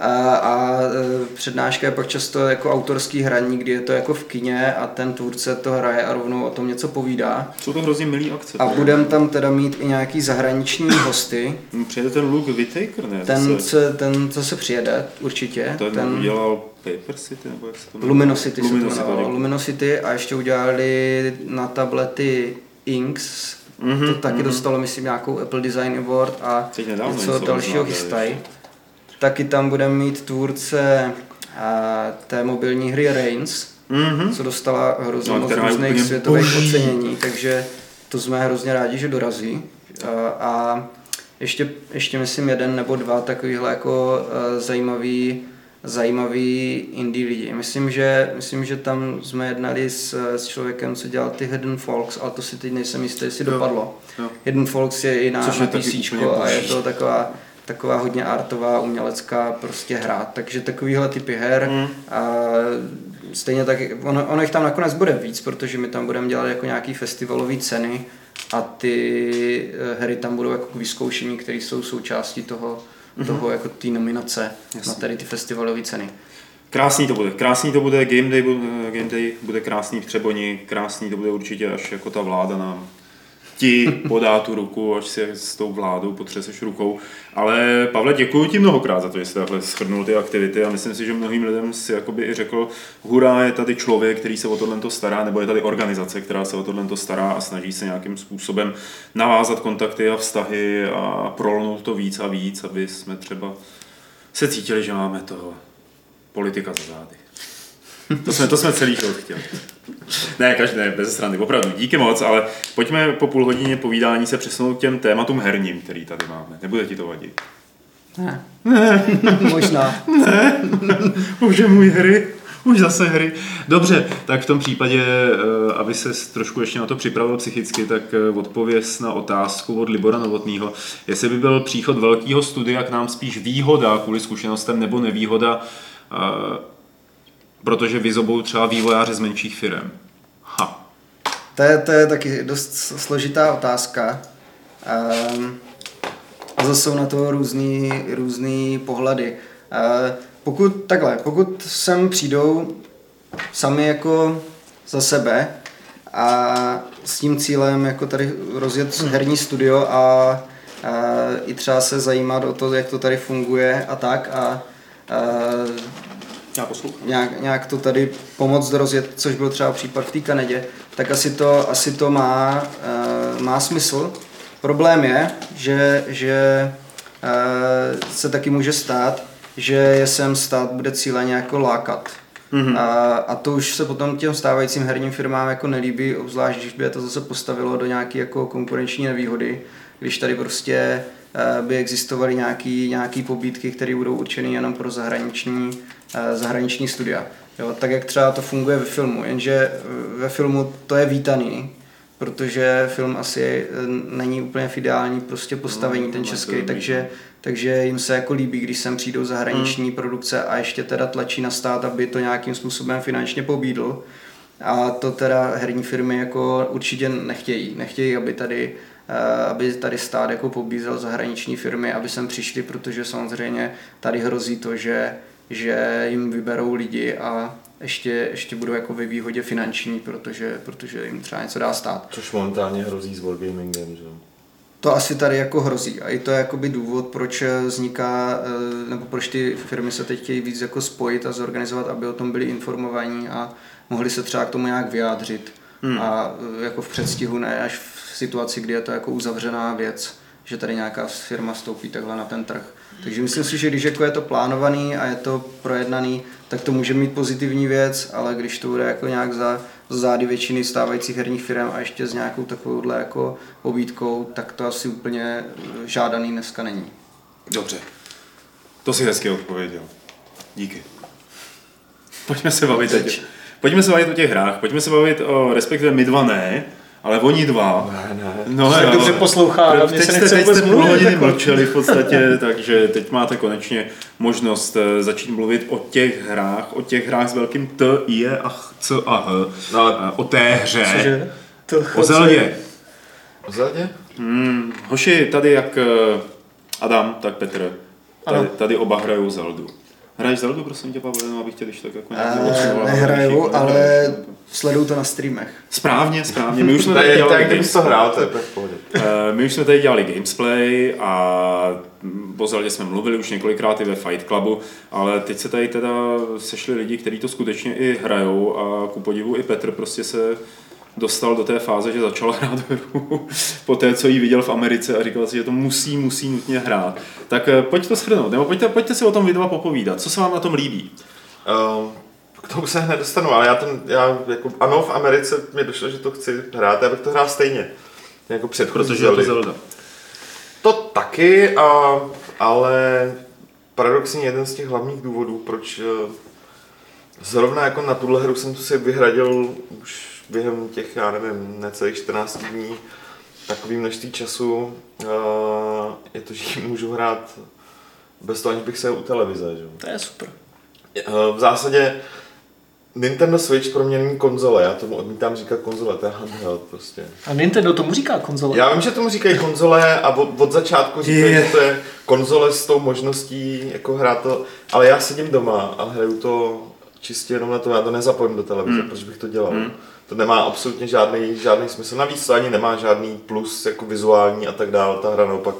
A, a e, přednáška je pak často jako autorský hraní, kdy je to jako v kině a ten tvůrce to hraje a rovnou o tom něco povídá. Jsou to hrozně milý akce. A budeme tam teda mít i nějaký zahraniční hosty. Přijede ten Luke Whittaker, ne? Ten, se... ten, co se přijede, určitě. Ten, ten udělal Paper City, nebo jak se to jmenuje? Luminosity, Luminosity, se to jmenovalo. Luminosity a ještě udělali na tablety Inks, mm-hmm, to taky mm-hmm. dostalo, myslím, nějakou Apple Design Award a něco dalšího chystají. Taky tam budeme mít tvůrce a, té mobilní hry Reigns, mm-hmm. co dostala hrozně no, moc různých světových boží. ocenění, takže to jsme hrozně rádi, že dorazí. A, a ještě, ještě myslím jeden nebo dva takovýhle jako uh, zajímavý zajímavý indie lidi. Myslím, že, myslím, že tam jsme jednali s, s člověkem, co dělal ty Hidden Folks, ale to si teď nejsem jistý, jestli jo. dopadlo. Jo. Hidden Folks je i na, na PC a je to taková taková hodně artová, umělecká prostě hra. Takže takovýhle typy her mm. a stejně tak, ono, ono jich tam nakonec bude víc, protože my tam budeme dělat jako nějaký festivalové ceny a ty eh, hry tam budou jako k vyzkoušení, které jsou součástí toho, mm-hmm. toho jako té nominace Jasně. na tady ty festivalové ceny. Krásný to bude, krásný to bude, Game Day, Game Day bude krásný v Třeboni, krásný to bude určitě, až jako ta vláda nám ti podá tu ruku, až si s tou vládou potřeseš rukou. Ale Pavle, děkuji ti mnohokrát za to, že jsi takhle shrnul ty aktivity a myslím si, že mnohým lidem si jakoby i řekl, hurá, je tady člověk, který se o tohle stará, nebo je tady organizace, která se o tohle stará a snaží se nějakým způsobem navázat kontakty a vztahy a prolnout to víc a víc, aby jsme třeba se cítili, že máme toho politika za zády. To jsme, to jsme celý život chtěli. Ne, každý, ne, bez strany, opravdu, díky moc, ale pojďme po půl hodině povídání se přesunout k těm tématům herním, který tady máme. Nebude ti to vadit? Ne. Ne. Možná. Ne. Bože můj hry. Už zase hry. Dobře, tak v tom případě, eh, aby se trošku ještě na to připravil psychicky, tak eh, odpověz na otázku od Libora Novotného, jestli by byl příchod velkého studia k nám spíš výhoda kvůli zkušenostem nebo nevýhoda eh, protože vyzobou třeba vývojáři z menších firm. Ha. To je, to je taky dost složitá otázka. Um, zase jsou na to různý, různý pohledy. Uh, pokud takhle, pokud sem přijdou sami jako za sebe a s tím cílem jako tady rozjet herní studio a, a i třeba se zajímat o to, jak to tady funguje a tak a, a já poslouchám. Nějak, nějak to tady pomoct rozjet, což byl třeba případ v té Kanadě, tak asi to, asi to má, uh, má smysl. Problém je, že, že uh, se taky může stát, že je sem stát bude cíleně jako lákat. Mm-hmm. A, a to už se potom těm stávajícím herním firmám jako nelíbí, obzvlášť když by je to zase postavilo do nějaké jako konkurenční nevýhody, když tady prostě uh, by existovaly nějaké nějaký pobídky, které budou určeny jenom pro zahraniční Eh, zahraniční studia. Jo, tak jak třeba to funguje ve filmu, jenže eh, ve filmu to je vítaný, protože film asi eh, není úplně v ideální prostě postavení no, ten český, takže, takže jim se jako líbí, když sem přijdou zahraniční hmm. produkce a ještě teda tlačí na stát, aby to nějakým způsobem finančně pobídl. A to teda herní firmy jako určitě nechtějí. Nechtějí, aby tady aby tady stát jako pobízel zahraniční firmy, aby sem přišli, protože samozřejmě tady hrozí to, že že jim vyberou lidi a ještě, ještě budou jako ve výhodě finanční, protože, protože jim třeba něco dá stát. Což momentálně hrozí s Wargamingem, že to asi tady jako hrozí. A i to je jakoby důvod, proč vzniká, eh, nebo proč ty firmy se teď chtějí víc jako spojit a zorganizovat, aby o tom byli informovaní a mohli se třeba k tomu nějak vyjádřit. Hmm. A eh, jako v předstihu, ne až v situaci, kdy je to jako uzavřená věc, že tady nějaká firma stoupí takhle na ten trh. Takže myslím si, že když jako je to plánovaný a je to projednaný, tak to může mít pozitivní věc, ale když to bude jako nějak za, za zády většiny stávajících herních firm a ještě s nějakou takovouhle jako pobídkou, tak to asi úplně žádaný dneska není. Dobře. To si hezky odpověděl. Díky. Pojďme se bavit teď. Pojďme se bavit o těch hrách, pojďme se bavit o, respektive my dva ne, ale oni dva. Ne, ne. No, tak dobře poslouchá. A teď se jste, teď jste půl hodiny jako... mlčeli v podstatě, takže teď máte konečně možnost eh, začít mluvit o těch hrách, o těch hrách s velkým T, I, e a C a H. No, eh, o té hře. Cože? O Zeldě. O Zeldě? Hmm, hoši, tady jak eh, Adam, tak Petr. Tady, tady oba hrajou Zeldu. Hraješ Zeldu, prosím tě, Pavel, abych tě když tak jako nějak Nehraju, ale sleduju to na streamech. Správně, správně. My už jsme tady dělali tak, to hrál, to je v pohodě. Eh, my už jsme tady dělali gamesplay a po Zeldě jsme mluvili už několikrát i ve Fight Clubu, ale teď se tady teda sešli lidi, kteří to skutečně i hrajou a ku podivu i Petr prostě se dostal do té fáze, že začal hrát hru po té, co ji viděl v Americe a říkal si, že to musí, musí nutně hrát. Tak eh, pojď to shrnout, nebo pojďte, pojďte si o tom videu popovídat. Co se vám na tom líbí? Uh, k tomu se hned dostanu, ale já, ten, já jako, ano, v Americe mi došlo, že to chci hrát, já bych to hrál stejně. Jako předchozí Protože je to Zelda. To taky, a, ale paradoxně jeden z těch hlavních důvodů, proč eh, zrovna jako na tuhle hru jsem si vyhradil už během těch, já nevím, necelých 14 dní takový množství času uh, je to, že můžu hrát bez toho, aniž bych se u televize. Že? To je super. Uh, v zásadě Nintendo Switch pro mě není konzole, já tomu odmítám říkat konzole, to je handheld prostě. A Nintendo tomu říká konzole? Já vím, že tomu říkají konzole a od, od začátku říkají, je. že to je konzole s tou možností jako hrát to, ale já sedím doma a hraju to čistě jenom na to, já to nezapojím do televize, hmm. proč bych to dělal. Hmm to nemá absolutně žádný, žádný smysl. Navíc to ani nemá žádný plus jako vizuální a tak dále. Ta hra naopak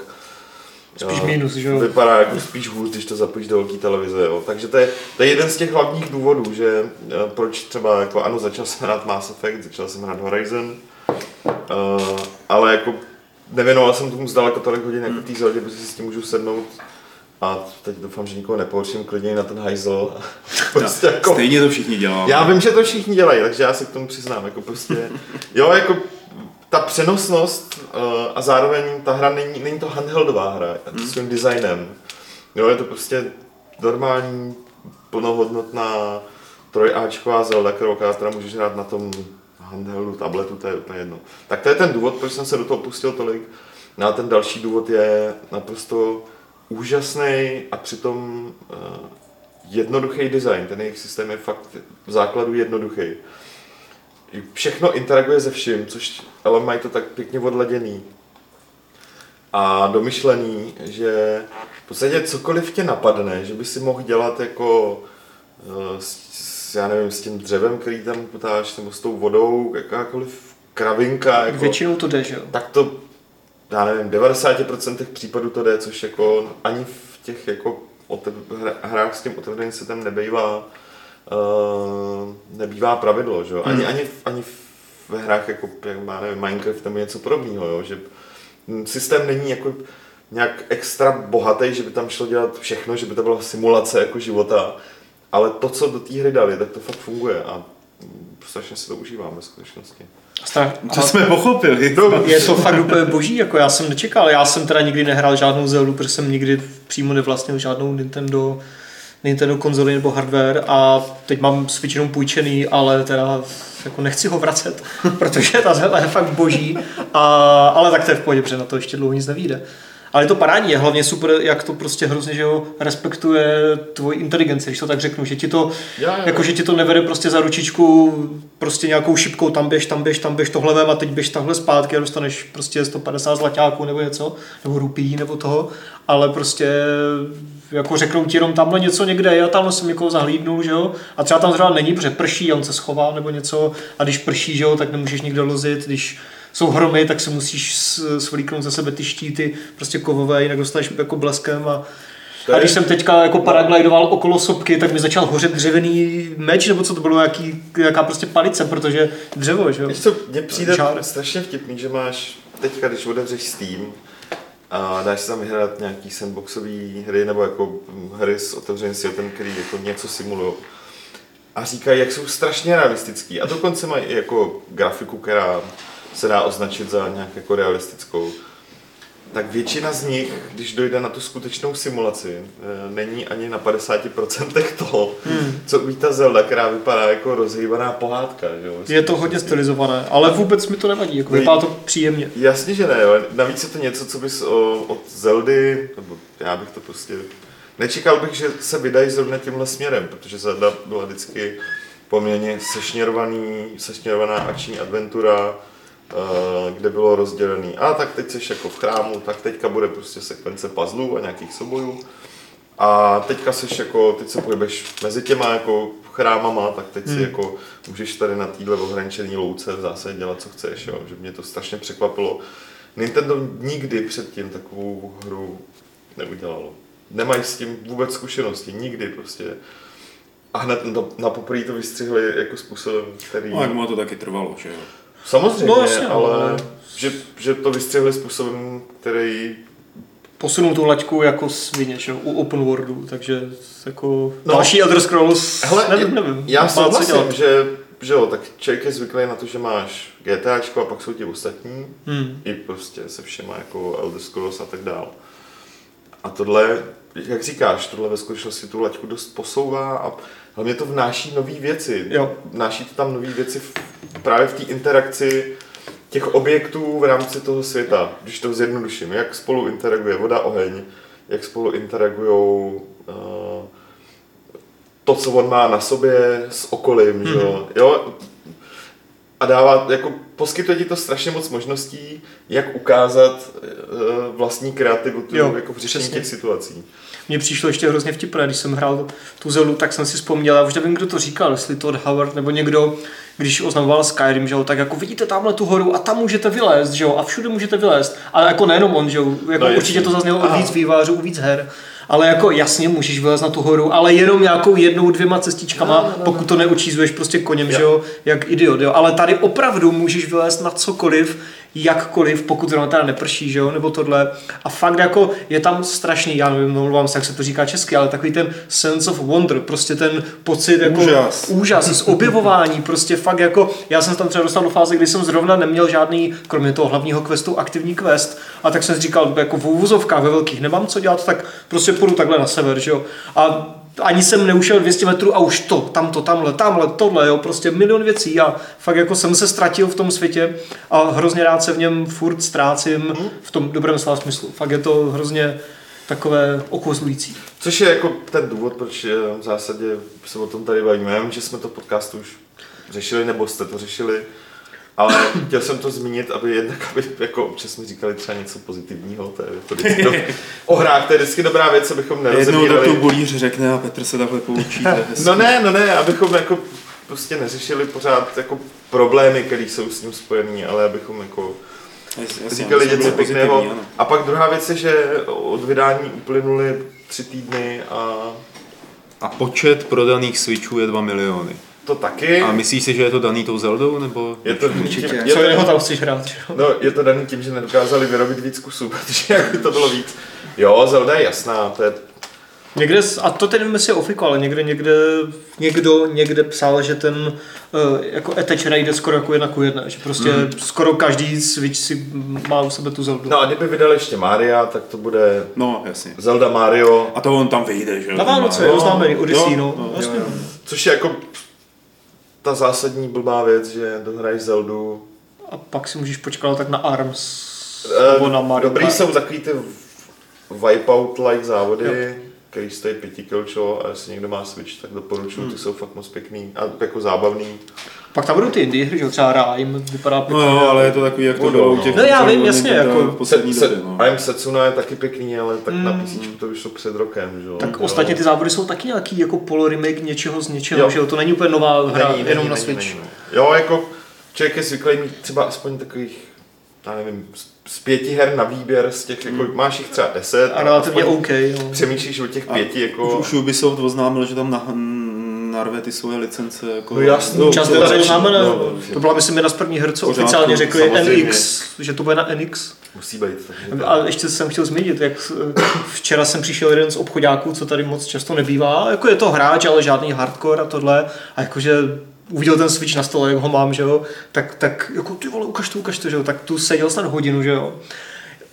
Spíš minus, že jo? Vypadá jako spíš hůř, když to zapojíš do velké televize, jo. Takže to je, to je jeden z těch hlavních důvodů, že eh, proč třeba, jako ano, začal jsem hrát Mass Effect, začal jsem hrát Horizon, uh, ale jako nevěnoval jsem tomu zdaleka tolik hodin jako té Zeldě, protože si s tím můžu sednout a teď doufám, že nikoho nepoučím klidně na ten hajzl. prostě no, jako, stejně to všichni dělají. Já vím, že to všichni dělají, takže já se k tomu přiznám. Jako prostě, jo, jako ta přenosnost uh, a zároveň ta hra není, není to handheldová hra, hmm. svým designem. Jo, je to prostě normální, plnohodnotná trojáčková Zelda, kterou teda můžeš hrát na tom handheldu, tabletu, to je úplně jedno. Tak to je ten důvod, proč jsem se do toho pustil tolik. No a ten další důvod je naprosto úžasný a přitom uh, jednoduchý design. Ten jejich systém je fakt v základu jednoduchý. Všechno interaguje se vším, což ale mají to tak pěkně odladěný a domyšlený, že v podstatě cokoliv tě napadne, že by si mohl dělat jako uh, s, já nevím, s tím dřevem, který tam potáš, nebo s tou vodou, jakákoliv kravinka. Jako, Většinou to jde, že jo? Tak to já nevím, 90% případů to jde, což jako ani v těch jako otev- hrách s tím otevřeným setem nebývá, uh, nebývá pravidlo, že? Ani, hmm. ani, ani ve hrách jako, jak má, nevím, Minecraft nebo něco podobného, jo? že systém není jako nějak extra bohatý, že by tam šlo dělat všechno, že by to byla simulace jako života, ale to, co do té hry dali, tak to fakt funguje a strašně si to užívám ve skutečnosti. Strach, to jsme pochopili. Je to fakt úplně boží, jako já jsem nečekal. Já jsem teda nikdy nehrál žádnou Zeldu, protože jsem nikdy přímo nevlastnil žádnou Nintendo Nintendo konzoli nebo hardware a teď mám Switch jenom půjčený, ale teda jako nechci ho vracet, protože ta Zelda je fakt boží, a, ale tak to je v pohodě, protože na to ještě dlouho nic nevíde. Ale je to parádní, je hlavně super, jak to prostě hrozně, že jo, respektuje tvoji inteligenci, když to tak řeknu, že ti to, já, já. jako, že ti to nevede prostě za ručičku prostě nějakou šipkou, tam běž, tam běž, tam běž tohle vem a teď běž takhle zpátky a dostaneš prostě 150 zlaťáků nebo něco, nebo rupí nebo toho, ale prostě jako řeknou ti jenom tamhle něco někde, já tamhle jsem někoho zahlídnul, že jo, a třeba tam zrovna není, protože prší a on se schová nebo něco a když prší, že jo, tak nemůžeš nikde lozit, když jsou hromy, tak se musíš svlíknout za sebe ty štíty, prostě kovové, jinak dostaneš jako bleskem a a když jsem teďka jako paraglidoval okolo sopky, tak mi začal hořet dřevěný meč, nebo co to bylo, jaký, jaká prostě palice, protože dřevo, že jo? co, mně přijde Žár. strašně vtipný, že máš teďka, když otevřeš Steam, a dáš si tam vyhrát nějaký sandboxové hry nebo jako hry s otevřeným světem, který jako něco simulují. A říkají, jak jsou strašně realistický. A dokonce mají i jako grafiku, která se dá označit za nějak jako realistickou, tak většina z nich, když dojde na tu skutečnou simulaci, eh, není ani na 50% toho, hmm. co umí ta Zelda, která vypadá jako rozhýbaná pohádka. Že jo? Je to hodně stylizované, ale vůbec mi to nevadí, jako vypadá to příjemně. Jasně, že ne, jo. navíc je to něco, co bys od Zeldy, nebo já bych to prostě... Nečekal bych, že se vydají zrovna tímhle směrem, protože Zelda byla vždycky poměrně sešněrovaný, sešněrovaná akční adventura, kde bylo rozdělený, a tak teď jsi jako v chrámu, tak teďka bude prostě sekvence puzzlů a nějakých soubojů. A teďka seš jako, teď se pohybeš mezi těma jako chrámama, tak teď si Hmm. jako můžeš tady na téhle ohraničené louce v zásadě dělat, co chceš, jo. že mě to strašně překvapilo. Nintendo nikdy předtím takovou hru neudělalo. Nemají s tím vůbec zkušenosti, nikdy prostě. A hned na, na poprvé to vystřihli jako způsobem, který... No, jak mu to taky trvalo, že jo. Samozřejmě, No, jasně, no, ale ale- že, že to vystřihli způsobem, který Posunul tu laťku jako svině, že? u open worldu, takže jako No. další Elder Scrolls, Hele, nevím, nevím. já souhlasím, že, že jo, tak člověk je zvyklý na to, že máš GTAčko a pak jsou ti ostatní, Hmm. i prostě se všema jako Elder Scrolls a tak dál. A tohle, jak říkáš, tohle ve skutečnosti tu laťku dost posouvá a hlavně to vnáší nové věci. Jo. Vnáší to tam nové věci v, právě v té interakci těch objektů v rámci toho světa, když to zjednoduším, jak spolu interaguje voda, oheň, jak spolu interagují uh, to, co on má na sobě s okolím, mm-hmm. jo? jo. A dává, jako poskytuje ti to strašně moc možností, jak ukázat uh, vlastní kreativitu Jo, jako v řešení těch situací. Mně přišlo ještě hrozně vtipné, když jsem hrál tu Zeldu, tak jsem si vzpomněl, já už nevím, kdo to říkal, jestli Todd Howard nebo někdo, když oznamoval Skyrim, že jo, tak jako vidíte tamhle tu horu a tam můžete vylézt, že jo, a všude můžete vylézt. Ale jako nejenom on, že jo, jako No, no, určitě to zaznělo od víc vývářů, u víc her. Ale jako jasně můžeš vylézt na tu horu, ale jenom nějakou jednou, dvěma cestičkama, No, no, no, pokud to neučízuješ prostě koněm, Jo. že jo, jak idiot, jo. Ale tady opravdu můžeš vylézt na cokoliv, jakkoliv, pokud zrovna teda neprší, že jo, nebo tohle. A fakt jako je tam strašný, já nevím, mluvám se, jak se to říká česky, ale takový ten sense of wonder, prostě ten pocit jako Úžas. úžas z objevování, prostě fakt jako, já jsem se tam třeba dostal do fáze, kdy jsem zrovna neměl žádný, kromě toho hlavního questu, aktivní quest, a tak jsem říkal, jako v úvozovkách ve velkých nemám co dělat, tak prostě půjdu takhle na sever, že jo. A ani jsem neušel 200 metrů a už to, tamto, tamhle, tamhle, tohle, jo, prostě milion věcí a fakt jako jsem se ztratil v tom světě a hrozně rád se v něm furt ztrácím v tom dobrém slova smyslu. Fakt je to hrozně takové okouzlující. Což je jako ten důvod, proč eh, v zásadě se o tom tady bavíme. Že jsme to v podcastu už řešili, nebo jste to řešili, ale chtěl jsem to zmínit, aby jednak, aby jako občas mi říkali třeba něco pozitivního, to je to vždycky do, o hrách, to je vždycky dobrá věc, abychom Jednou to tu nerozebírali. bulíř řekne a Petr se takhle poučí. No ne, no ne, abychom jako prostě neřešili pořád jako problémy, které jsou s ním spojený, ale abychom jako Jasně, říkali něco pěkného. ano. A pak druhá věc je, že od vydání uplynuly tři týdny a A počet prodaných Switchů je 2 miliony. To taky. A myslíš si, že je to daný tou Zeldou, nebo? Je to, Určitě. tím, Co je, jiného to, tam chceš hrát, že jo? no, je to daný tím, že nedokázali vyrobit víc kusů, protože jak by to bylo víc. Jo, Zelda je jasná, to je Někde, a to teď nevím, jestli je ofiko, ale někde, někde, někdo někde psal, že ten uh, jako attach rate jde skoro jako jedna ku jedné, že prostě mm. skoro každý Switch si má u sebe tu Zeldu. No a kdyby vydali ještě Maria, tak to bude No, jasně. Zelda Mario, A to on tam vyjde, že jo? Na Vánoce, Má- jo, známe Odyssey, jo, no. no, Jasně. jo, jo. což je jako ta zásadní blbá věc, že dohraješ Zeldu. A pak si můžeš počkat tak na ARMS Eh, nebo na Mario Dobrý Kart. jsou takový ty wipeout-like závody, který stojí pěti kilčo a jestli někdo má Switch, tak doporučuji, Hmm. ty jsou fakt moc pěkný a jako zábavný. Pak tam budou ty indie hry, že jo, třeba Rime, vypadá pěkně. No jo, ale je to takový, jak to Budou, bylo u no. těch No já vím, jasně, jako- poslední se, době, no. I'm Setsuna je taky pěkný, ale tak na Mm. PC to už jsou před rokem, že jo. Tak Jo. ostatně ty závody jsou taky nějaký jako poloremake něčeho z něčeho, Jo. že jo, to není úplně nová hra, Není, jenom není, na není, Switch. není, no. Jo, jako člověk je zvyklý mít třeba aspoň takových, já nevím, z- pěti her na výběr, z těch, jako, máš jich třeba deset. A relativně OK, no. Přemýšlíš o těch A pěti, jako... Už, už Ubisoft oznámil, že tam na, narve ty svoje licence. Jako, No jasný, Čas to začíná, znamená, no, to byla myslím jedna z prvních her, co Pořádku, oficiálně řekli samozřejmě. NX, že to bude na NX. Musí být. A ještě jsem chtěl zmínit, jak včera jsem přišel jeden z obchodáků, co tady moc často nebývá. Jako je to hráč, ale žádný hardcore a tohle. A jakože uviděl ten Switch na stole, jak ho mám, že jo, tak, tak jako ty vole, ukaž to, ukaž to, že jo, tak tu seděl snad hodinu, že jo.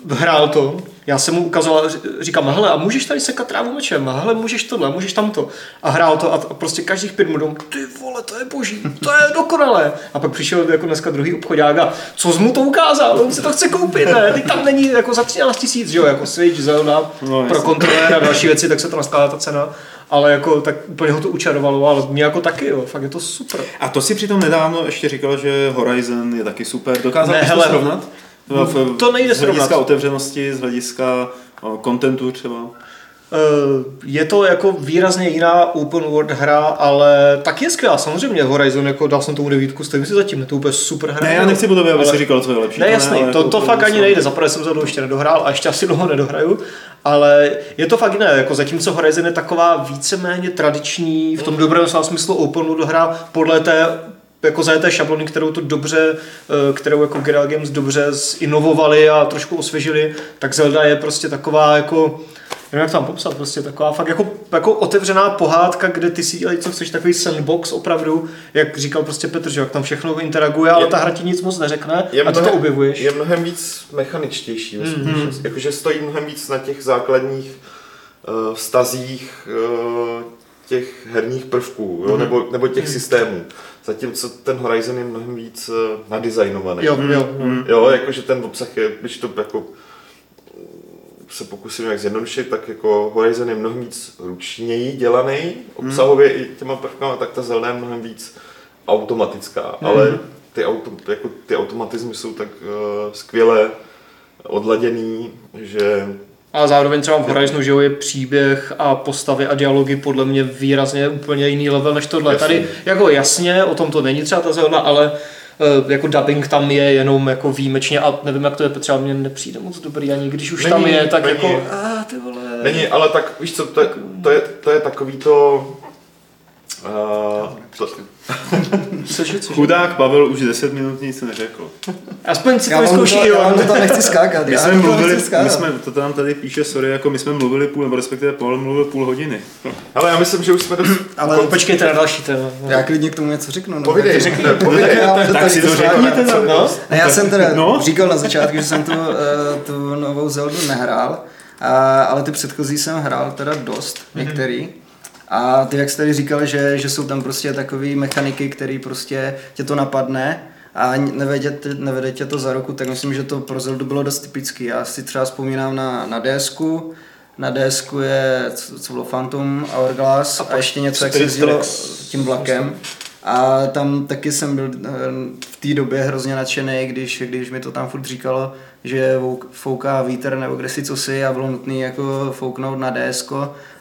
Hrál to, já jsem mu ukazoval, říkám, hele, a můžeš tady sekat trávu mečem, hele, můžeš tohle, můžeš tamto. A hrál to a, a prostě každých pět minut, ty vole, to je boží, to je dokonalé. A pak přišel jako dneska druhý obchodák a co jsi mu to ukázal, on si to chce koupit, ne, teď tam není jako za 13 tisíc, jo, jako Switch, Zelda, No, pro kontroler a další věci, tak se to naskládá ta cena. Ale jako tak úplně ho to učarovalo, ale mě jako taky, jo, fakt je to super. A to si přitom nedávno ještě říkal, že Horizon je taky super. Dokázal Ne, bys to hele, srovnat? No, to nejde z hlediska srovnat. otevřenosti, z hlediska o, contentu třeba. je to jako výrazně jiná open world hra, ale tak je skvělá, samozřejmě Horizon, jako dal jsem tomu devítku, stojím si zatím, je to úplně super hra. Ne, já nechci po tobě, aby ale... si říkal, co je lepší. Ne, jasný, to, to, to fakt ani nejde, zaprvé jsem to ještě nedohrál a ještě asi dlouho nedohraju, ale je to fakt jiné, jako zatímco Horizon je taková víceméně tradiční, v tom dobrém smyslu open world hra podle té jako zajeté šablony, kterou to dobře, eh, kterou jako Guerrilla Games dobře zinovovali a trošku osvěžili, tak Zelda je prostě taková jako nevím, jak to tam popsat, prostě taková fakt jako, jako otevřená pohádka, kde ty si dělají, co chceš, takový sandbox opravdu, jak říkal prostě Petr, že jak tam všechno interaguje, ale je, ta hra ti nic moc neřekne je a ty to objevuješ. Je mnohem víc mechaničtější, mm-hmm. jakože stojí mnohem víc na těch základních uh, vztazích uh, těch herních prvků, jo, mm-hmm. nebo, nebo těch mm-hmm. systémů. Zatímco ten Horizon je mnohem víc uh, nadizajnovaný. Jo, jo, mm. jo, jakože ten obsah je, když to jako se pokusím jak zjednodušit, tak jako Horizon je mnohem víc ručněji dělaný, obsahově mm. i těma prvkama, tak ta Zelda je mnohem víc automatická, mm. ale ty, auto, jako ty automatizmy jsou tak uh, skvěle odladěný, že a zároveň třeba v Horizonu, že je příběh a postavy a dialogy podle mě výrazně úplně jiný level než tohle. Jasně. Tady jako jasně, o tom to není třeba ta Zelda, ale uh, jako dubbing tam je jenom jako výjimečně a nevím, jak to je, třeba mě nepřijde moc dobrý ani když už není, tam je, tak není. jako a ty vole. Není, ale tak víš co, to to je, to je takový to Uh, to... cože, cože? Chudák Pavel už 10 minut nic neřekl. Aspoň si to vyzkouší, jo. Já to tam nechci skákat. My jsme mluvili, skákat. my jsme, to tam tady píše, sorry, jako my jsme mluvili půl, nebo respektive Pavel mluvil půl hodiny. Ale já myslím, že už jsme dost... Ale počkejte na další téma. Já klidně k tomu něco řeknu. No. Povídej, řekni, povídej. Tak si to řekni teda. No. Já jsem teda no? říkal na začátku, že jsem tu, uh, tu novou Zeldu nehrál, uh, ale ty předchozí jsem hrál teda dost, některý. A ty, jak tady říkal, že, že jsou tam prostě takové mechaniky, které prostě tě to napadne a nevede, nevede tě to za roku, tak myslím, že to pro Zeldu bylo dost typický. Já si třeba vzpomínám na, na DSku, na DSku je, co, co bylo Phantom Hourglass a, a ještě něco, jak se jezdilo tím vlakem. A tam taky jsem byl eh, v té době hrozně nadšený, když, když mi to tam furt říkalo, že fouká vítr nebo kde si co si a bylo nutné jako fouknout na DSK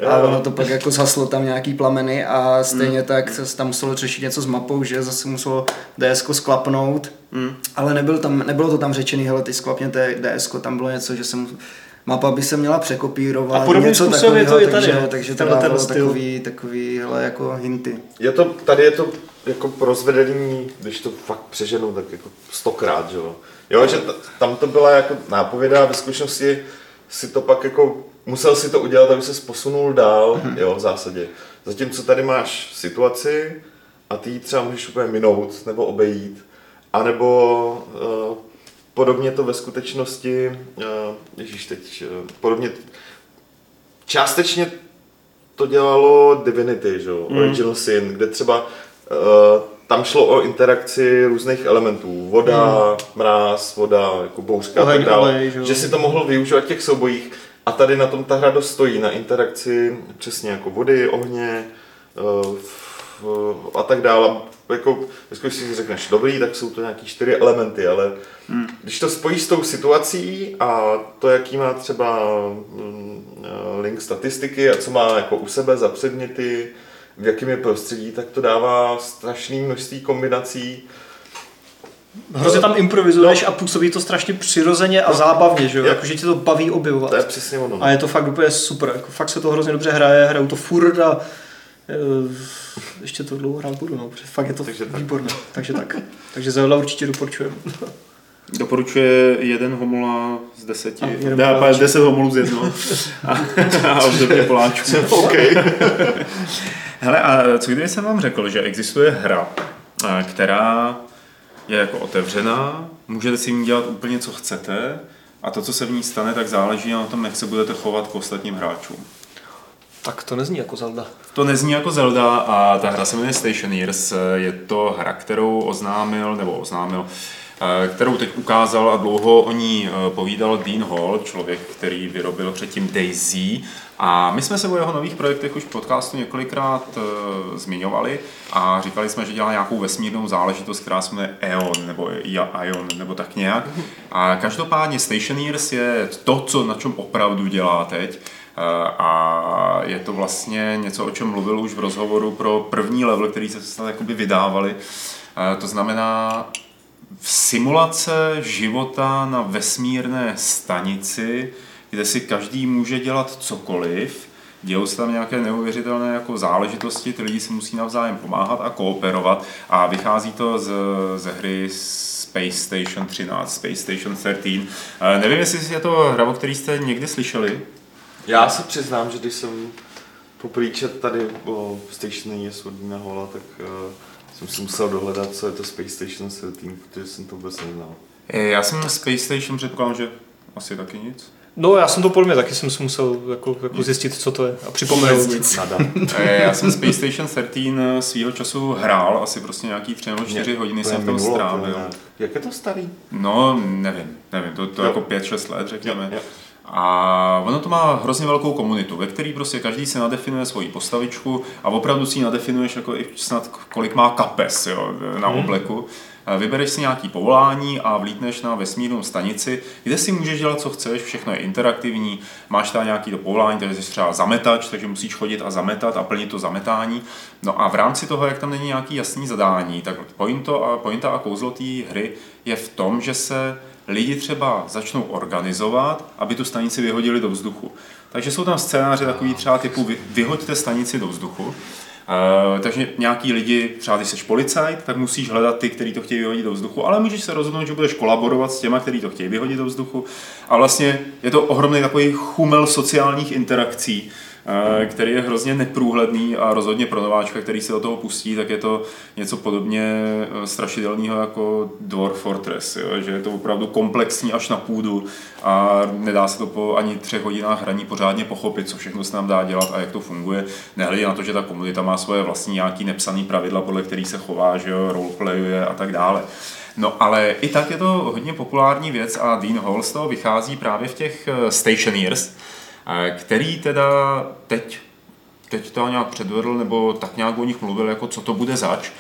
a ono to pak jako zhaslo tam nějaký plameny a stejně mm. tak se tam muselo řešit něco s mapou, že zase muselo DSK sklapnout, mm. ale nebyl tam, nebylo to tam řečený, hele ty sklapněte DSK, tam bylo něco, že jsem mapa by se měla překopírovat, a něco takového, je tady, takže, takže to dávalo takový, takový hele, jako hinty. Je to, tady je to jako rozvedený, když to fakt přeženu, tak jako stokrát, že jo. Jo, že t- tam to byla jako nápověda a ve skutečnosti si to pak jako musel si to udělat, aby se posunul dál, mm-hmm. jo, v zásadě. Zatímco tady máš situaci a ty ji třeba můžeš úplně minout nebo obejít, anebo uh, podobně to ve skutečnosti, uh, ježíš teď, uh, podobně, částečně to dělalo Divinity, že? Mm. Original Sin, kde třeba uh, tam šlo o interakci různých elementů. Voda, mm. mráz, voda, jako bouřka a tak dále. Že, že si to mohl využívat v těch soubojích. A tady na tom ta hra dost stojí, na interakci přesně jako vody, ohně uh, a tak dále. Jako, když si řekneš dobrý, tak jsou to nějaký čtyři elementy, ale hmm. když to spojíš s tou situací a to, jaký má třeba mm, link statistiky a co má jako u sebe za předměty, v jakém je prostředí, tak to dává strašné množství kombinací. Hrozně tam improvizuješ no. a působí to strašně přirozeně a no. zábavně, že jo? Jako, že tě to baví objevovat. To je přesně ono. A je to fakt úplně super, jako, fakt se to hrozně dobře hraje, hrajou to furt a uh, ještě to dlouho hrát budu, no, fakt je to Takže výborné. Tak. Takže tak. Takže Zelda určitě doporučujeme. Doporučuje jeden homula z deseti. A, deset homolů z jednoho. a, a obdobně poláčů. okay. Hele, a co kdyby jsem vám řekl, že existuje hra, která je jako otevřená, můžete si ní dělat úplně co chcete a to, co se v ní stane, tak záleží na tom, jak se budete chovat k ostatním hráčům. Tak to nezní jako Zelda. To nezní jako Zelda a ta hra se jmenuje Stationeers. Je to hra, kterou oznámil, nebo oznámil, kterou teď ukázal a dlouho o ní eh, povídal Dean Hall, člověk, který vyrobil předtím Daisy. A my jsme se o jeho nových projektech už v podcastu několikrát uh, zmiňovali a říkali jsme, že dělá nějakou vesmírnou záležitost, která se jmenuje EON nebo Ion nebo tak nějak. A každopádně Stationeers je to, co na čem opravdu dělá teď. a je to vlastně něco, o čem mluvil už v rozhovoru pro první level, který se snad jakoby vydávali. To znamená simulace života na vesmírné stanici, kde si každý může dělat cokoliv, dějou se tam nějaké neuvěřitelné jako záležitosti, ty lidi si musí navzájem pomáhat a kooperovat a vychází to z, ze hry Space Station 13, Space Station 13. Uh, nevím, jestli je to hra, o který jste někdy slyšeli. Já se přiznám, že když jsem poprvé tady o Station je od Hola, tak uh, jsem si musel dohledat, co je to Space Station 13, protože jsem to vůbec neznal. Já jsem Space Station předpokládám, že asi taky nic. No já jsem to podle mě taky jsem si musel jako, jako zjistit, co to je a připomenout. Nic. já jsem Space Station 13 svýho času hrál, asi prostě nějaký tři nebo čtyři hodiny jsem v tom strávil. Jak je to starý? No, nevím, nevím, to, to jako pět, šest let, řekněme. Jo, jo. A ono to má hrozně velkou komunitu, ve který prostě každý si nadefinuje svoji postavičku a opravdu si ji nadefinuješ jako i snad kolik má kapes jo, na hmm. Vybereš si nějaký povolání a vlítneš na vesmírnou stanici, kde si můžeš dělat, co chceš, všechno je interaktivní, máš tam nějaký to povolání, takže jsi třeba zametač, takže musíš chodit a zametat a plnit to zametání. No a v rámci toho, jak tam není nějaký jasný zadání, tak pointo a, pointa a kouzlo té hry je v tom, že se lidi třeba začnou organizovat, aby tu stanici vyhodili do vzduchu. Takže jsou tam scénáře takový třeba typu vyhoďte stanici do vzduchu. Uh, takže nějaký lidi, třeba když jsi policajt, tak musíš hledat ty, kteří to chtějí vyhodit do vzduchu, ale můžeš se rozhodnout, že budeš kolaborovat s těma, kteří to chtějí vyhodit do vzduchu. A vlastně je to ohromný takový chumel sociálních interakcí, Eh, který je hrozně neprůhledný a rozhodně pro nováčka, který se do toho pustí, tak je to něco podobně eh, strašidelného jako Dwarf Fortress, jo? že je to opravdu komplexní až na půdu a nedá se to po ani třech hodinách hraní pořádně pochopit, co všechno se nám dá dělat a jak to funguje. Nehledě na to, že ta komunita má svoje vlastní nějaký nepsaný pravidla, podle kterých se chová, že jo, roleplayuje a tak dále. No ale i tak je to hodně populární věc a Dean Hall z toho vychází právě v těch eh, Stationeers, který teda teď, teď to nějak předvedl, nebo tak nějak o nich mluvil, jako co to bude zač.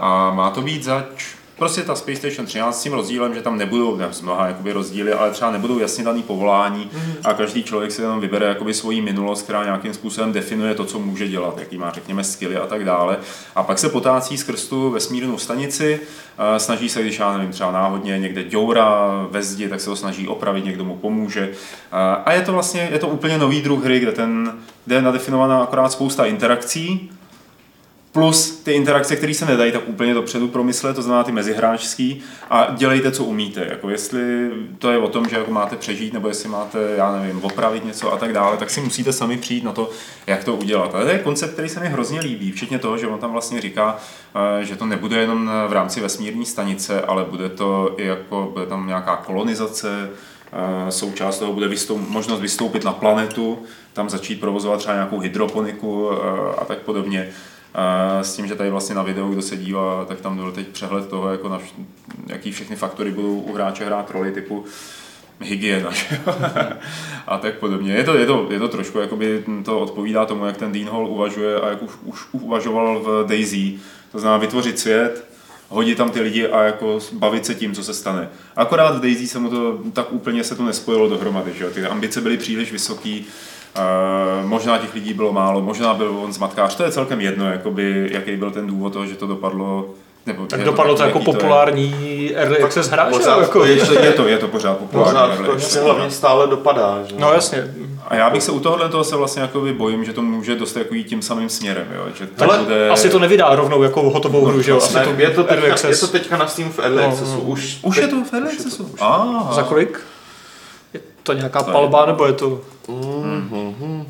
A má to být zač Prostě ta Space Station 13 s tím rozdílem, že tam nebudou, ne, z mnoha jakoby rozdíly, ale třeba nebudou jasně daný povolání mm-hmm. a každý člověk si tam vybere jakoby svoji minulost, která nějakým způsobem definuje to, co může dělat, jaký má, řekněme, skilly a tak dále. A pak se potácí skrz tu vesmírnou stanici, snaží se, když já nevím, třeba náhodně někde děura ve zdi, tak se to snaží opravit, někdo mu pomůže. A je to vlastně, je to úplně nový druh hry, kde, ten, kde je nadefinovaná akorát spousta interakcí, plus ty interakce, které se nedají tak úplně dopředu promyslet, to znamená ty mezihráčský a dělejte, co umíte. Jako jestli to je o tom, že jako máte přežít, nebo jestli máte, já nevím, opravit něco a tak dále, tak si musíte sami přijít na to, jak to udělat. Ale to je koncept, který se mi hrozně líbí, včetně toho, že on tam vlastně říká, eh, že to nebude jenom v rámci vesmírní stanice, ale bude to i jako, bude tam nějaká kolonizace, eh, součást toho bude vystoup, možnost vystoupit na planetu, tam začít provozovat třeba nějakou hydroponiku eh, a tak podobně. S tím, že tady vlastně na videu, kdo se dívá, tak tam byl teď přehled toho, jako na vš- jaký všechny faktory budou u hráče hrát roli typu hygiena a tak podobně. Je to, je to, je to trošku, jakoby to odpovídá tomu, jak ten Dean Hall uvažuje a jak už, už uvažoval v Daisy. To znamená vytvořit svět, hodit tam ty lidi a jako bavit se tím, co se stane. Akorát v Daisy se mu to tak úplně se to nespojilo dohromady, že Ty ambice byly příliš vysoký, Uh, možná těch lidí bylo málo, možná byl on zmatkář, to je celkem jedno, jakoby, jaký byl ten důvod toho, že to dopadlo nebo tak dopadlo to, jako populární to early access hra, pořád, jako, je, je, to, je to pořád populární. Pořád to ještě hlavně stále dopadá. Že? No jasně. A já bych se u tohohle toho se vlastně jako bojím, že to může dost jako jít tím samým směrem. Jo? Že to Ale bude... asi to nevydá rovnou jako hotovou hru, že jo? Asi to je, to teďka, je to teďka na Steam v Early no, Accessu. No. Už, už je to v Early Accessu? Za kolik? Je to nějaká palba, nebo je to... Mm-hmm.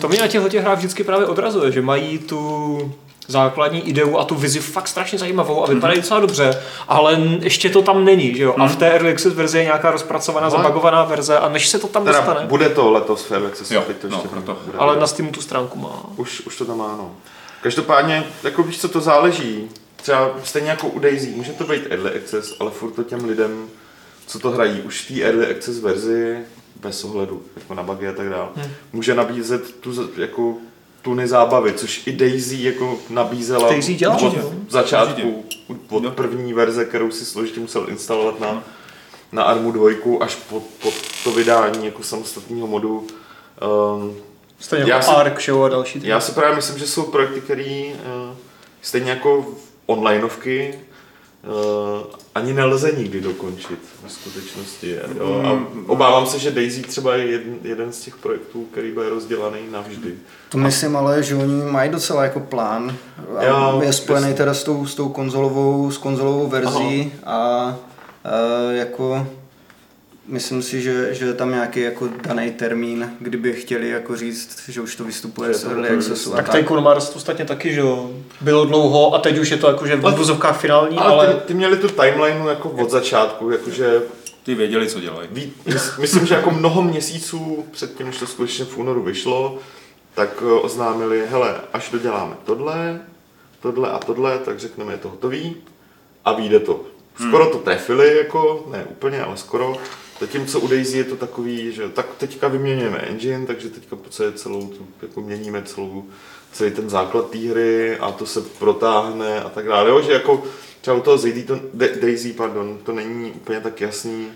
To mě na těchto těch hrách vždycky právě odrazuje, že mají tu základní ideu a tu vizi fakt strašně zajímavou a vypadají docela dobře, ale ještě to tam není, že jo? A v té Early Access verzi je nějaká rozpracovaná, no. zabagovaná verze a než se to tam teda dostane. Bude to letos v Early Access, jo, to no, ještě to. Ale na Steamu tu stránku má. Už, už to tam má, no. Každopádně, jako víš, co to záleží. Třeba stejně jako u Daisy, může to být Early Access, ale furt to těm lidem, co to hrají, už v té Early Access verzi bez ohledu jako na bugy a tak dále. Hmm. Může nabízet tu jako tuny zábavy, což i Daisy jako nabízela Daisy dělá, od začátku, od no. první verze, kterou si složitě musel instalovat na, na Armu 2 až po, po to vydání jako samostatného modu Um, Stejně jako si, Ark, show a další. Já si právě myslím, že jsou projekty, které uh, stejně jako onlineovky ani nelze nikdy dokončit v skutečnosti. Jo? A mm. obávám se, že Daisy třeba je jeden, jeden z těch projektů, který bude rozdělaný navždy. To myslím ale, že oni mají docela jako plán. Já, je spojený teda s tou, s tou konzolovou, s konzolovou verzí Aha. a uh, jako myslím si, že, že je tam nějaký jako daný termín, kdyby chtěli jako říct, že už to vystupuje z Early Accessu. Tak, tak ten Mars ostatně taky, že jo, bylo dlouho a teď už je to jakože v obrazovkách finální, ale... ale... Ty, ty, měli tu timeline jako od začátku, jakože... Ty věděli, co dělají. Ví, myslím, že jako mnoho měsíců před tím, než to skutečně v únoru vyšlo, tak eh, oznámili, hele, až doděláme tohle, tohle a tohle, tak řekneme, je to hotový a vyjde to. Skoro hmm. to trefili, jako, ne úplně, ale skoro. Zatímco u Daisy je to takový, že tak teďka vyměňujeme engine, takže teďka celé celou, jako měníme celou, celý ten základ té hry a to se protáhne a tak dále. Jo, že jako třeba u toho Daisy, to, Daisy pardon, to není úplně tak jasný.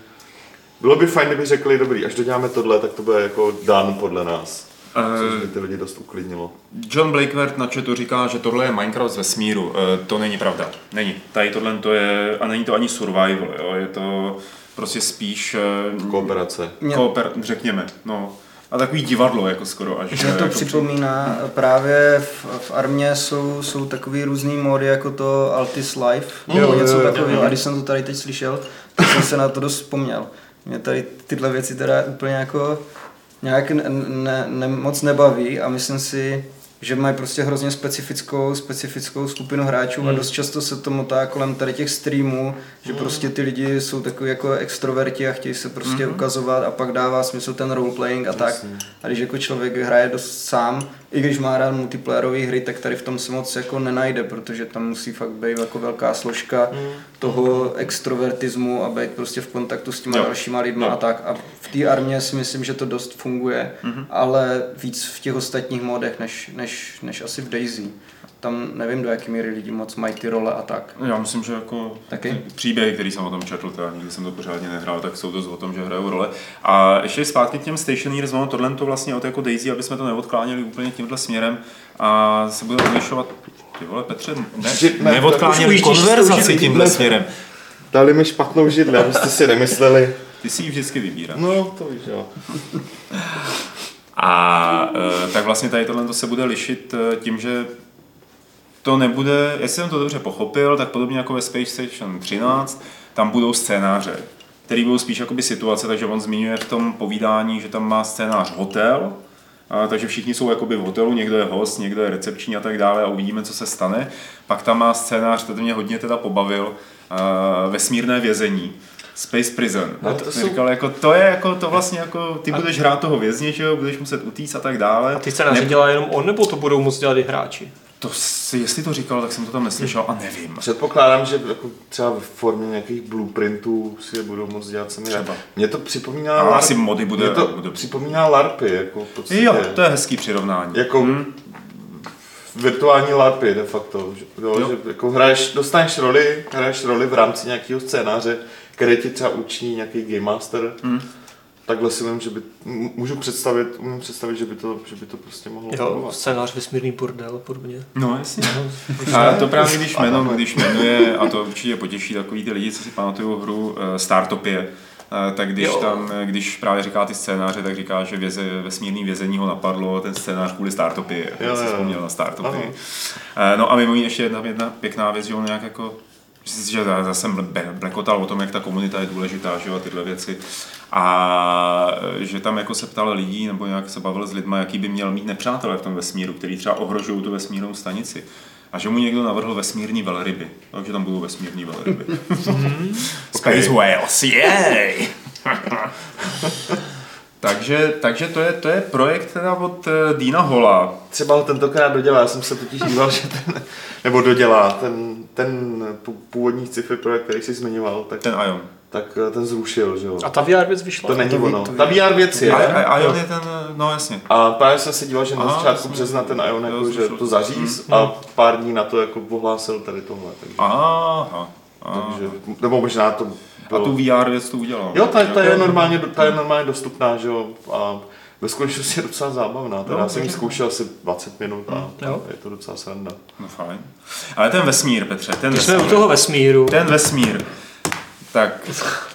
Bylo by fajn, kdyby řekli, dobrý, až doděláme tohle, tak to bude jako dan podle nás. Což by ty lidi dost uklidnilo. John Blakewert na chatu říká, že tohle je Minecraft z vesmíru. E, to není pravda. Není. Tady tohle to je, a není to ani survival, jo. je to prostě spíš... Eh, Kooperace. Kooper, řekněme, no. A takový divadlo jako skoro až. Že to jako připomíná, při... právě v, v armě jsou, jsou takový různý mody jako to Altis Life, mm, nebo něco takového. A když jsem to tady teď slyšel, tak jsem se na to dost vzpomněl. Mě tady tyhle věci teda úplně jako nějak ne, ne, ne, moc nebaví a myslím si, že mají prostě hrozně specifickou, specifickou skupinu hráčů hmm. a dost často se to motá kolem tady těch streamů, že hmm. prostě ty lidi jsou takový jako extroverti a chtějí se prostě hmm. ukazovat a pak dává smysl ten roleplaying a tak. A když jako člověk hraje dost sám, i když má rád multiplayerové hry, tak tady v tom se moc jako nenajde, protože tam musí fakt být jako velká složka mm. toho extrovertismu a být prostě v kontaktu s těma jo. dalšíma lidma jo. a tak. A v té armě si myslím, že to dost funguje, mm-hmm. ale víc v těch ostatních modech, než, než, než asi v Daisy tam nevím, do jaké míry lidi moc mají ty role a tak. Já myslím, že jako Taky? příběhy, který jsem o tom četl, teda nikdy jsem to pořádně nehrál, tak jsou to o tom, že hrajou role. A ještě zpátky k těm Stationeers, ono tohle to vlastně od jako Daisy, aby jsme to neodkláněli úplně tímhle směrem a se bude odlišovat ty vole, Petře, ne, ne neodkláněli konverzaci tímhle směrem. Dali mi špatnou židli, abyste si nemysleli. Ty si ji vždycky vybíráš. No, to víš, jo. A e, tak vlastně tady tohle se bude lišit e, tím, že to nebude, jestli jsem to dobře pochopil, tak podobně jako ve Space Station 13, tam budou scénáře, které budou spíš jakoby situace, takže on zmiňuje v tom povídání, že tam má scénář hotel, a, takže všichni jsou jakoby v hotelu, někdo je host, někdo je recepční a tak dále a uvidíme, co se stane. Pak tam má scénář, to mě hodně teda pobavil, a, vesmírné vězení. Space Prison. No, to jsou... říkal, jako, to je jako, to vlastně jako, ty a... budeš hrát toho vězně, že jo, budeš muset utíct a tak dále. A ty scénáře ne... dělá jenom on, nebo to budou moct dělat i hráči? To si, jestli to říkal, tak jsem to tam neslyšel a nevím. Předpokládám, že jako třeba v formě nějakých blueprintů si je budou moct dělat sami. Třeba. Mě to připomíná... Ale LARP. asi mody bude... Mě to bude... připomíná LARPy. Jako podstatě, jo, to je hezký přirovnání. Jako hmm. virtuální LARPy de facto. Že, jo, jo. že jako hraješ, dostaneš roli, hraješ roli v rámci nějakého scénáře, který ti třeba učí nějaký game master. Hmm takhle si vím, že by, můžu představit, můžu představit, že by to, že by to prostě mohlo Jo, fungovat. scénář vesmírný bordel podobně. No jasně. No, a to právě když, jméno, když jmenuje, a to určitě potěší takový ty lidi, co si pamatují hru uh, Startopie, uh, tak když jo. tam, když právě říká ty scénáře, tak říká, že věze, vesmírný vězení ho napadlo, ten scénář kvůli Startopie, jo, si vzpomněl na Startopie. Uh, no a mimo jiné ještě jedna, jedna pěkná věc, že on nějak jako že zase blekotal o tom, jak ta komunita je důležitá, že jo, a tyhle věci. A že tam jako se ptal lidí, nebo nějak se bavil s lidmi, jaký by měl mít nepřátelé v tom vesmíru, který třeba ohrožují tu vesmírnou stanici. A že mu někdo navrhl vesmírní velryby. Takže tam budou vesmírní velryby. Mhm. Space Whales, yay! takže, takže to, je, to je projekt teda od uh, Dina Hola. Třeba ho tentokrát dodělá, já jsem se totiž díval, že ten, nebo dodělá, ten, ten původní sci-fi projekt, který jsi zmiňoval. Tak... Ten Ion tak eh, ten zrušil, že jo. A ta VR věc vyšla? To není to ono. Ta VR věc je. A, Ion je ten, no jasně. A právě jsem se díval, že na Aha, začátku jasně. března ten Ion jako, že to zaříz mm, a pár dní na to jako ohlásil tady tohle. Takže. Aha. Takže, nebo možná to bylo... A tu VR věc to udělal. Jo, ta, ta, je normálně, ta je normálně dostupná, že jo, a ve skutečnosti je docela zábavná. Teda no, jsem ji zkoušel asi 20 minut a jo. je to docela sranda. No fajn. Ale ten vesmír, Petře, ten Když vesmír. jsme u toho vesmíru. Ten vesmír. Tak,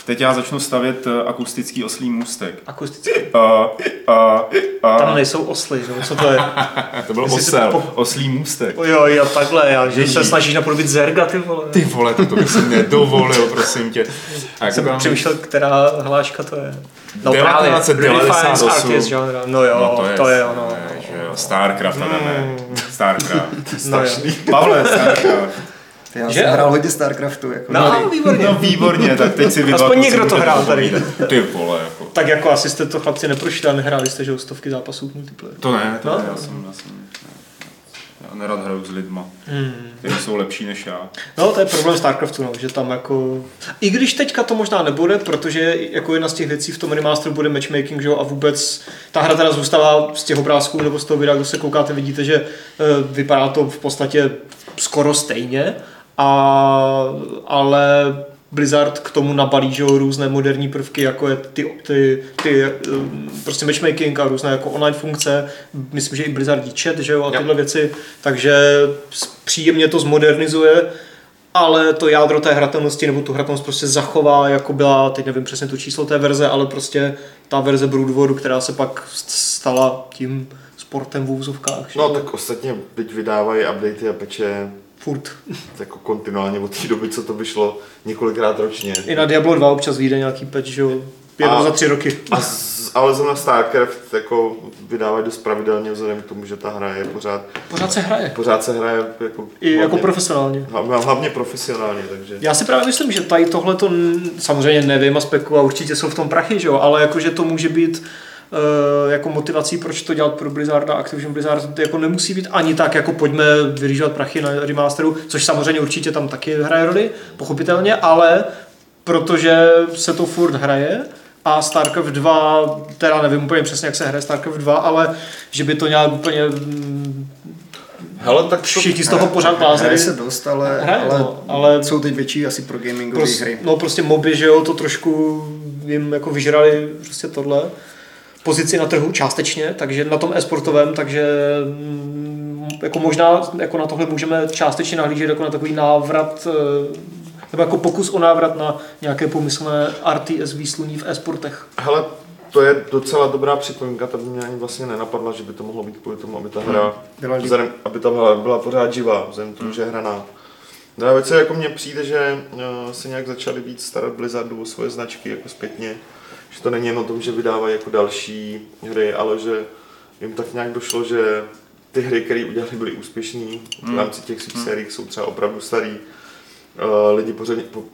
teď já začnu stavět eh, akustický oslý můstek. Akustický? A, a, a. Tam nejsou osly, nebo co to je? to byl osel, po... oslý můstek. Jo, jo, takhle, já, že se snažíš napodobit zerga, ty vole. Ty vole, to, to bych si nedovolil, prosím tě. A jsem mám... přemýšlel, která hláška to je. No 1998. No jo, no, to, je, to je ono. Je, Starcraft, mm. Starcraft. No, Pavle, Starcraft. Já že? jsem hrál hodně StarCraftu. Jako no, no, výborně. No, výborně, tak teď si vybavu. Aspoň někdo to hrál tady. Ty vole, jako. Tak jako asi jste to chlapci neprošli a nehráli jste, že stovky zápasů v multiplayer. To ne, to no? ne, já jsem, já jsem já nerad hraju s lidma, hmm. kteří jsou lepší než já. No, to je problém StarCraftu, no, že tam jako... I když teďka to možná nebude, protože jako jedna z těch věcí v tom remasteru bude matchmaking, že jo, a vůbec ta hra teda zůstává z těch obrázků nebo z toho videa, kdo se koukáte, vidíte, že uh, vypadá to v podstatě skoro stejně, a, ale Blizzard k tomu nabalí že, různé moderní prvky, jako je ty, ty, ty um, prostě matchmaking a různé jako online funkce. Myslím, že i Blizzard chat že jo, a tyhle věci. Takže příjemně to zmodernizuje, ale to jádro té hratelnosti nebo tu hratelnost prostě zachová, jako byla, teď nevím přesně to číslo té verze, ale prostě ta verze Broodwaru, která se pak stala tím sportem v úzovkách. No tak ostatně teď vydávají updaty a peče Furt. Jako kontinuálně od té doby, co to vyšlo několikrát ročně. I na Diablo 2 občas vyjde nějaký patch, že jo? Jednou za tři roky. A z, ale zrovna StarCraft jako vydávají dost pravidelně vzhledem k tomu, že ta hra je pořád... Pořád se hraje. Pořád se hraje jako... I hlavně, jako profesionálně. Hlavně, hlavně profesionálně, takže... Já si právě myslím, že tady tohle to samozřejmě nevím a speku a určitě jsou v tom prachy, že jo? Ale jakože to může být jako motivací, proč to dělat pro Blizzard a Activision Blizzard jako nemusí být ani tak, jako pojďme vyrýžovat prachy na remasteru, což samozřejmě určitě tam taky hraje roli, pochopitelně, ale protože se to furt hraje, a StarCraft 2, teda nevím úplně přesně, jak se hraje StarCraft 2, ale že by to nějak úplně mm, Hele, tak to... Všichni z toho pořád lázeli. Hraje se dost, ale, hraje, ale, no, ale jsou teď větší asi pro gamingové prost, hry. No prostě moby, že jo, to trošku jim jako vyžrali prostě tohle pozici na trhu částečně, takže na tom e-sportovém, takže mm, jako možná jako na tohle můžeme částečně nahlížet jako na takový návrat eh, nebo jako pokus o návrat na nějaké pomyslné RTS výsluní v e-sportech. Hele, to je docela dobrá připomínka, ta by mě ani vlastně nenapadla, že by to mohlo být kvůli tomu, aby ta hra, byla, vzhledem, aby ta hra byla pořád živá, vzhledem tomu, že je hraná. Druhá věc je, jako mně přijde, že uh, se nějak začali víc starat Blizzardu o svoje značky jako zpětně že to není jen o tom, že vydávají jako další hry, ale že jim tak nějak došlo, že ty hry, které udělali, byly úspěšné v hmm. rámci těch svých hmm. sérií, jsou třeba opravdu starý. Uh, lidi pořád, po,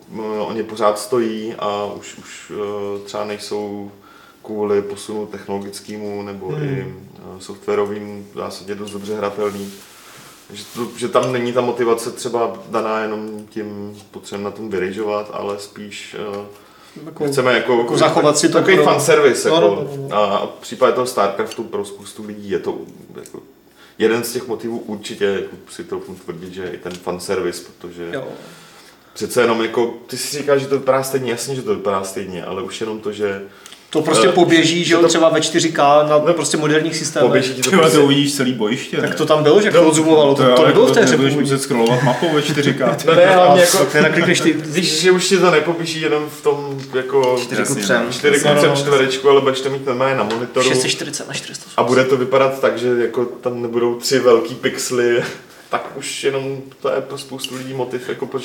oni pořád stojí a už, už uh, třeba nejsou kvůli posunu technologickému nebo hmm. i uh, softwarovým v zásadě dost dobře hratelný. Že, to, že tam není ta motivace třeba daná jenom tím potřebem na tom vyrejžovat, ale spíš jako, chceme jako, jako zachovat si to takový pro... fanservice. No, jako, no, no, no. A v případě toho StarCraftu pro spoustu lidí je to jako, jeden z těch motivů určitě jako, si to tvrdit, že i ten fanservice, protože jo. přece jenom jako, ty si říkáš, že to vypadá stejně, jasně, že to vypadá stejně, ale už jenom to, že to prostě uh, poběží, že jo, to... třeba ve 4K na no, prostě moderních systémech. Poběží ti to, prostě... to uvidíš celý bojiště. Tak to tam bylo, že to odzoomovalo, to, to, to nebylo v té hře. Nebudeš muset scrollovat mapou ve 4K. no ne, hlavně jako, naklikneš ty, víš, že už ti to nepoběží jenom v tom jako 4 k 3. 4 k čtverečku, ale budeš to mít normálně na monitoru. 640 na 400. A bude to vypadat tak, že jako tam nebudou tři velký pixely, tak už jenom to je pro spoustu lidí motiv, jako proč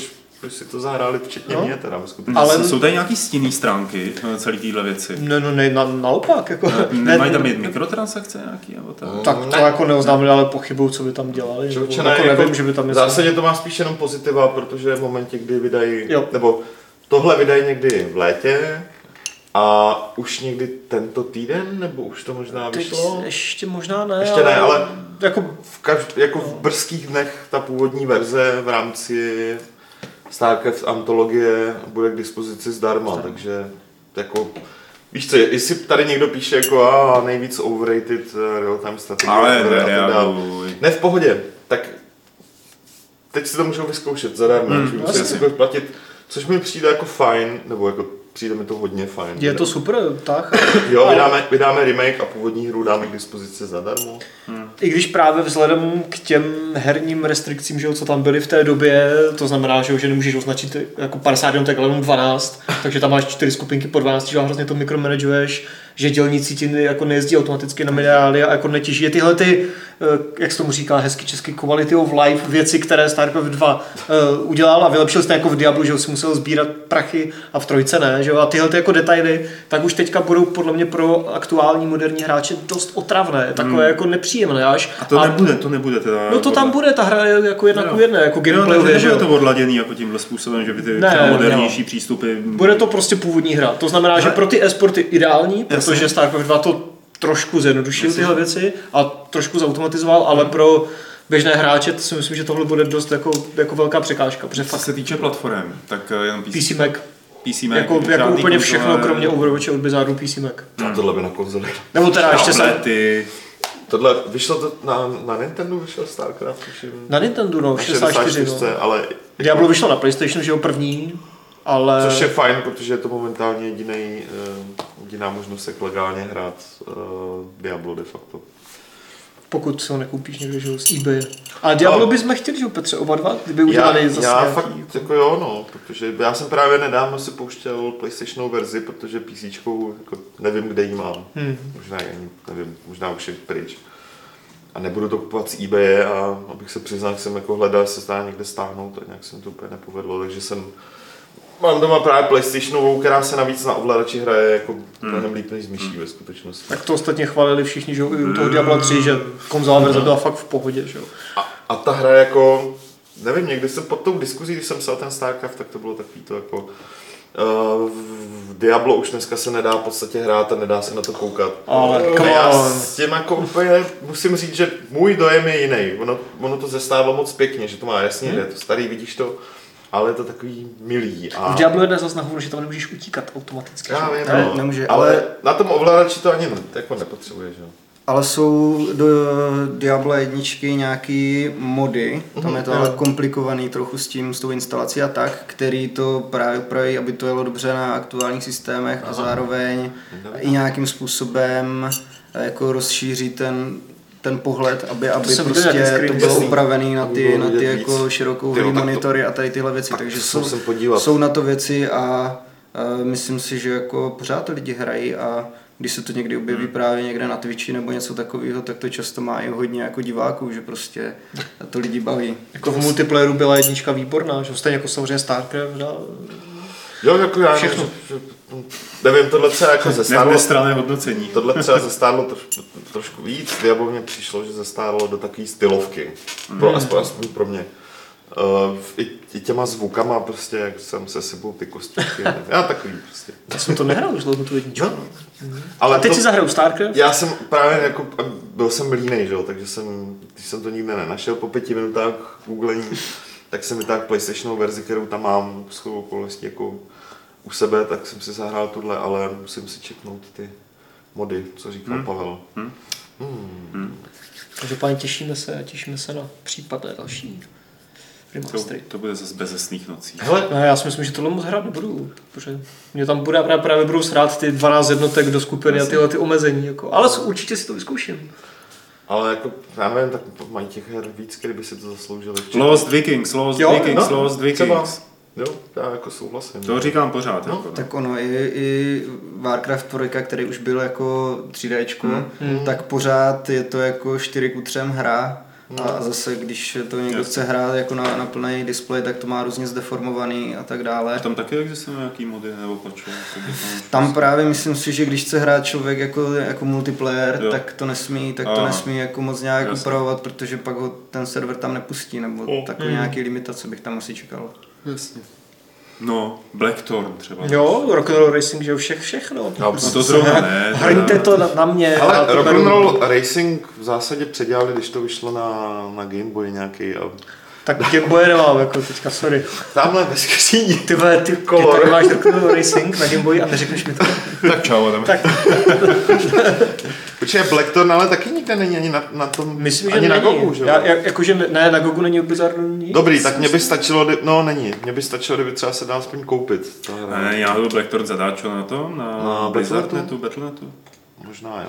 si to zahráli, včetně no. mě teda Ale jsou tady nějaký stinné stránky eh, celé téhle věci? Ne, no ne, na, naopak. Jako, ne, nemají tam mít mikrotransakce nějaký? Nebo tak? No, tak to ne. jako neoznámili, ale pochybuju, co by tam dělali. Čo, ne, jako, jako nevím, že by tam zásadě to má spíš jenom pozitiva, protože v momentě, kdy vydají, jo. nebo tohle vydají někdy v létě, a už někdy tento týden, nebo už to možná Teď vyšlo? Ještě možná ne. Ještě ale... ne, ale jako v, kaž, jako v brzkých dnech ta původní verze v rámci Starcraft antologie bude k dispozici zdarma, Zdarma. takže jako Víš co, jestli tady někdo píše jako a nejvíc overrated uh, real-time strategie, ale ne, v pohodě, tak teď si to můžou vyzkoušet zadarmo, hmm, že musíte si platit což mi přijde jako fajn, nebo jako přijde mi to hodně fajn. Je to super, tak. Jo, vydáme, vydáme remake a původní hru dáme k dispozici zadarmo. Hmm. I když právě vzhledem k těm herním restrikcím, že jo, co tam byly v té době, to znamená, že, jo, že nemůžeš označit jako 50 jednotek, ale jenom 12, takže tam máš čtyři skupinky po 12, že hrozně to mikromanaguješ, že dělníci ti jako nejezdí automaticky na minerály a jako netěží je tyhle ty, eh, jak se tomu říká hezky česky, quality of life, věci, které StarCraft 2 uh, udělal a vylepšil jste jako v Diablu, že si musel sbírat prachy a v trojce ne, že jo, a tyhle ty jako detaily, tak už teďka budou podle mě pro aktuální moderní hráče dost otravné, takové hmm. jako nepříjemné až. A to a, nebude, to nebude teda. No to tam bude, ta hra je jako jedna ku jedné, jako gameplay, že jo. to odladěný jako tímhle způsobem, že by ty ne, modernější ne. přístupy. Bude to prostě původní hra. To znamená, ne? že pro ty esporty ideální, protože StarCraft 2 to trošku zjednodušil tyhle věci a trošku zautomatizoval, ale hmm. pro běžné hráče to si myslím, že tohle bude dost jako, jako velká překážka. Protože fakt... se týče platform, tak eh, jenom PC, PC Mac. PC Mac, jako, jako úplně všechno, kromě Overwatche od Blizzardu PC Mac. Hmm. tohle by na konzoli. Nebo teda ještě se... Tohle, vyšlo to na, na Nintendo, vyšel StarCraft, tuším. Na Nintendo, no, 64, no. ale... Diablo vyšlo na PlayStation, že jo, první, ale... Což je fajn, protože je to momentálně jediný, uh, jediná možnost, jak legálně hrát uh, Diablo de facto. Pokud si ho nekoupíš někde, že z eBay. A Diablo no. bychom chtěli, že Petře, oba dva, kdyby udělali já, zase Já nějaký... fakt, jako jo, no, protože já jsem právě nedávno si pouštěl PlayStationovou verzi, protože PC jako nevím, kde ji mám. Hmm. Možná ani, nevím, možná už je pryč. A nebudu to kupovat z eBay a abych se přiznal, že jsem jako hledal, se zdá někde stáhnout a nějak jsem to úplně nepovedlo, takže jsem Mám doma právě PlayStationovou, která se navíc na ovladači hraje jako hmm. mnohem líp než z myší hmm. ve skutečnosti. Tak to ostatně chválili všichni, že u toho Diablo 3, že konzola verze byla fakt v pohodě, že jo. A, a ta hra jako, nevím, někdy jsem pod tou diskuzí, když jsem psal ten StarCraft, tak to bylo takový to jako, uh, v Diablo už dneska se nedá v podstatě hrát a nedá se na to koukat. Ale uh, já s tím jako úplně musím říct, že můj dojem je jiný. Ono, ono to zestávalo moc pěkně, že to má jasně, hmm. je to starý, vidíš to, ale je to takový milý. A... V Diablo 1 zase nahoru, že tam nemůžeš utíkat automaticky. Já vím, ne, no. nemůže, ale... ale... na tom ovladači to ani jako nepotřebuje, že? Ale jsou do Diablo jedničky nějaký mody, tam je to mhm. ale komplikovaný trochu s tím, s tou instalací a tak, který to právě upraví, aby to jelo dobře na aktuálních systémech Aha. a zároveň Aha. i nějakým způsobem jako rozšíří ten ten pohled, aby, aby to prostě to bylo upravený na ty, na ty jako širokou monitory a tady tyhle věci. Takže jsou, jsou na to věci a, a myslím si, že jako pořád to lidi hrají a když se to někdy objeví hmm. právě někde na Twitchi nebo něco takového, tak to často má i hodně jako diváků, že prostě to lidi baví. Jako v multiplayeru byla jednička výborná, že stejně jako samozřejmě StarCraft. A... Jo, jako já Všechno. Nevím, tohle třeba jako zestárlo. strané hodnocení. Tohle třeba zestárlo troš, trošku víc. Diablo mě přišlo, že zestárlo do takové stylovky. Pro, mm. aspoň, aspoň pro mě. Uh, i, i, těma zvukama prostě, jak jsem se sebou ty kostičky. já takový prostě. Já jsem to nehrál už dlouho tu jedničku. No. Ale A teď to, si zahraju StarCraft? Já jsem právě jako, byl jsem línej, že? takže jsem, když jsem to nikde nenašel po pěti minutách googlení, tak jsem vytáhl PlayStationovou verzi, kterou tam mám s okolností jako u sebe, tak jsem si zahrál tohle, ale musím si čeknout ty mody, co říkal hmm. Pavel. Hmm. Hmm. Hmm. Každopádně těšíme se, těšíme se na případné další remastery. To, to bude zase bezesných nocí. Hele, no, já si myslím, že tohle moc hrát nebudu, protože mě tam bude právě, právě budou srát ty 12 jednotek do skupiny Jasně. a tyhle ty omezení. Jako. Ale určitě si to vyzkouším. Ale jako, já nevím, tak mají těch her víc, kdyby si to zasloužili. Lost Vikings, Lost jo, Vikings, no, Lost Vikings. Třeba. Jo, já jako souhlasím. To říkám pořád. No, jako, tak ono, i, i Warcraft 3, který už byl jako 3D, hmm. tak pořád je to jako 4 ku 3 hra No. A zase, když to někdo Jasně. chce hrát jako na, na plný displej, tak to má různě zdeformovaný a tak dále. Tam taky existují nějaký mody nebo pače? Tam právě myslím si, že když chce hrát člověk jako, jako multiplayer, jo. tak to nesmí, tak Aha. to nesmí jako moc nějak Jasně. upravovat, protože pak ho ten server tam nepustí, nebo oh. takové hmm. nějaký limitace bych tam asi čekal. Jasně. No, Blackthorn třeba. Jo, Rock'n'Roll Racing, že jo, všech, všechno. No, prostě to zrovna ne. Hrňte to na, na mě. Ale Rock'n'Roll Racing v zásadě předělali, když to vyšlo na, na Game Boy nějaký a Tak Gameboye nemám, jako teďka, sorry. Tamhle ve skříni. Ty vole, ty, Color. ty tady máš Rock'n'Roll Racing na Gameboy a neřekneš mi to. Tak čau, Adam. Tak Počkej, Blackthorn ale taky nikde není ani na, na tom, myslím, že ani není. na Gogu, že jo? Já, jak, jakože ne, na Gogu není Blizzardu nic. Dobrý, tak mě by stačilo, no není, mě by stačilo, kdyby třeba se dá aspoň koupit. Ne, já byl Blackthorn zadáčo na tom, na, Na Blizzardnetu, Battlenetu. Možná jo.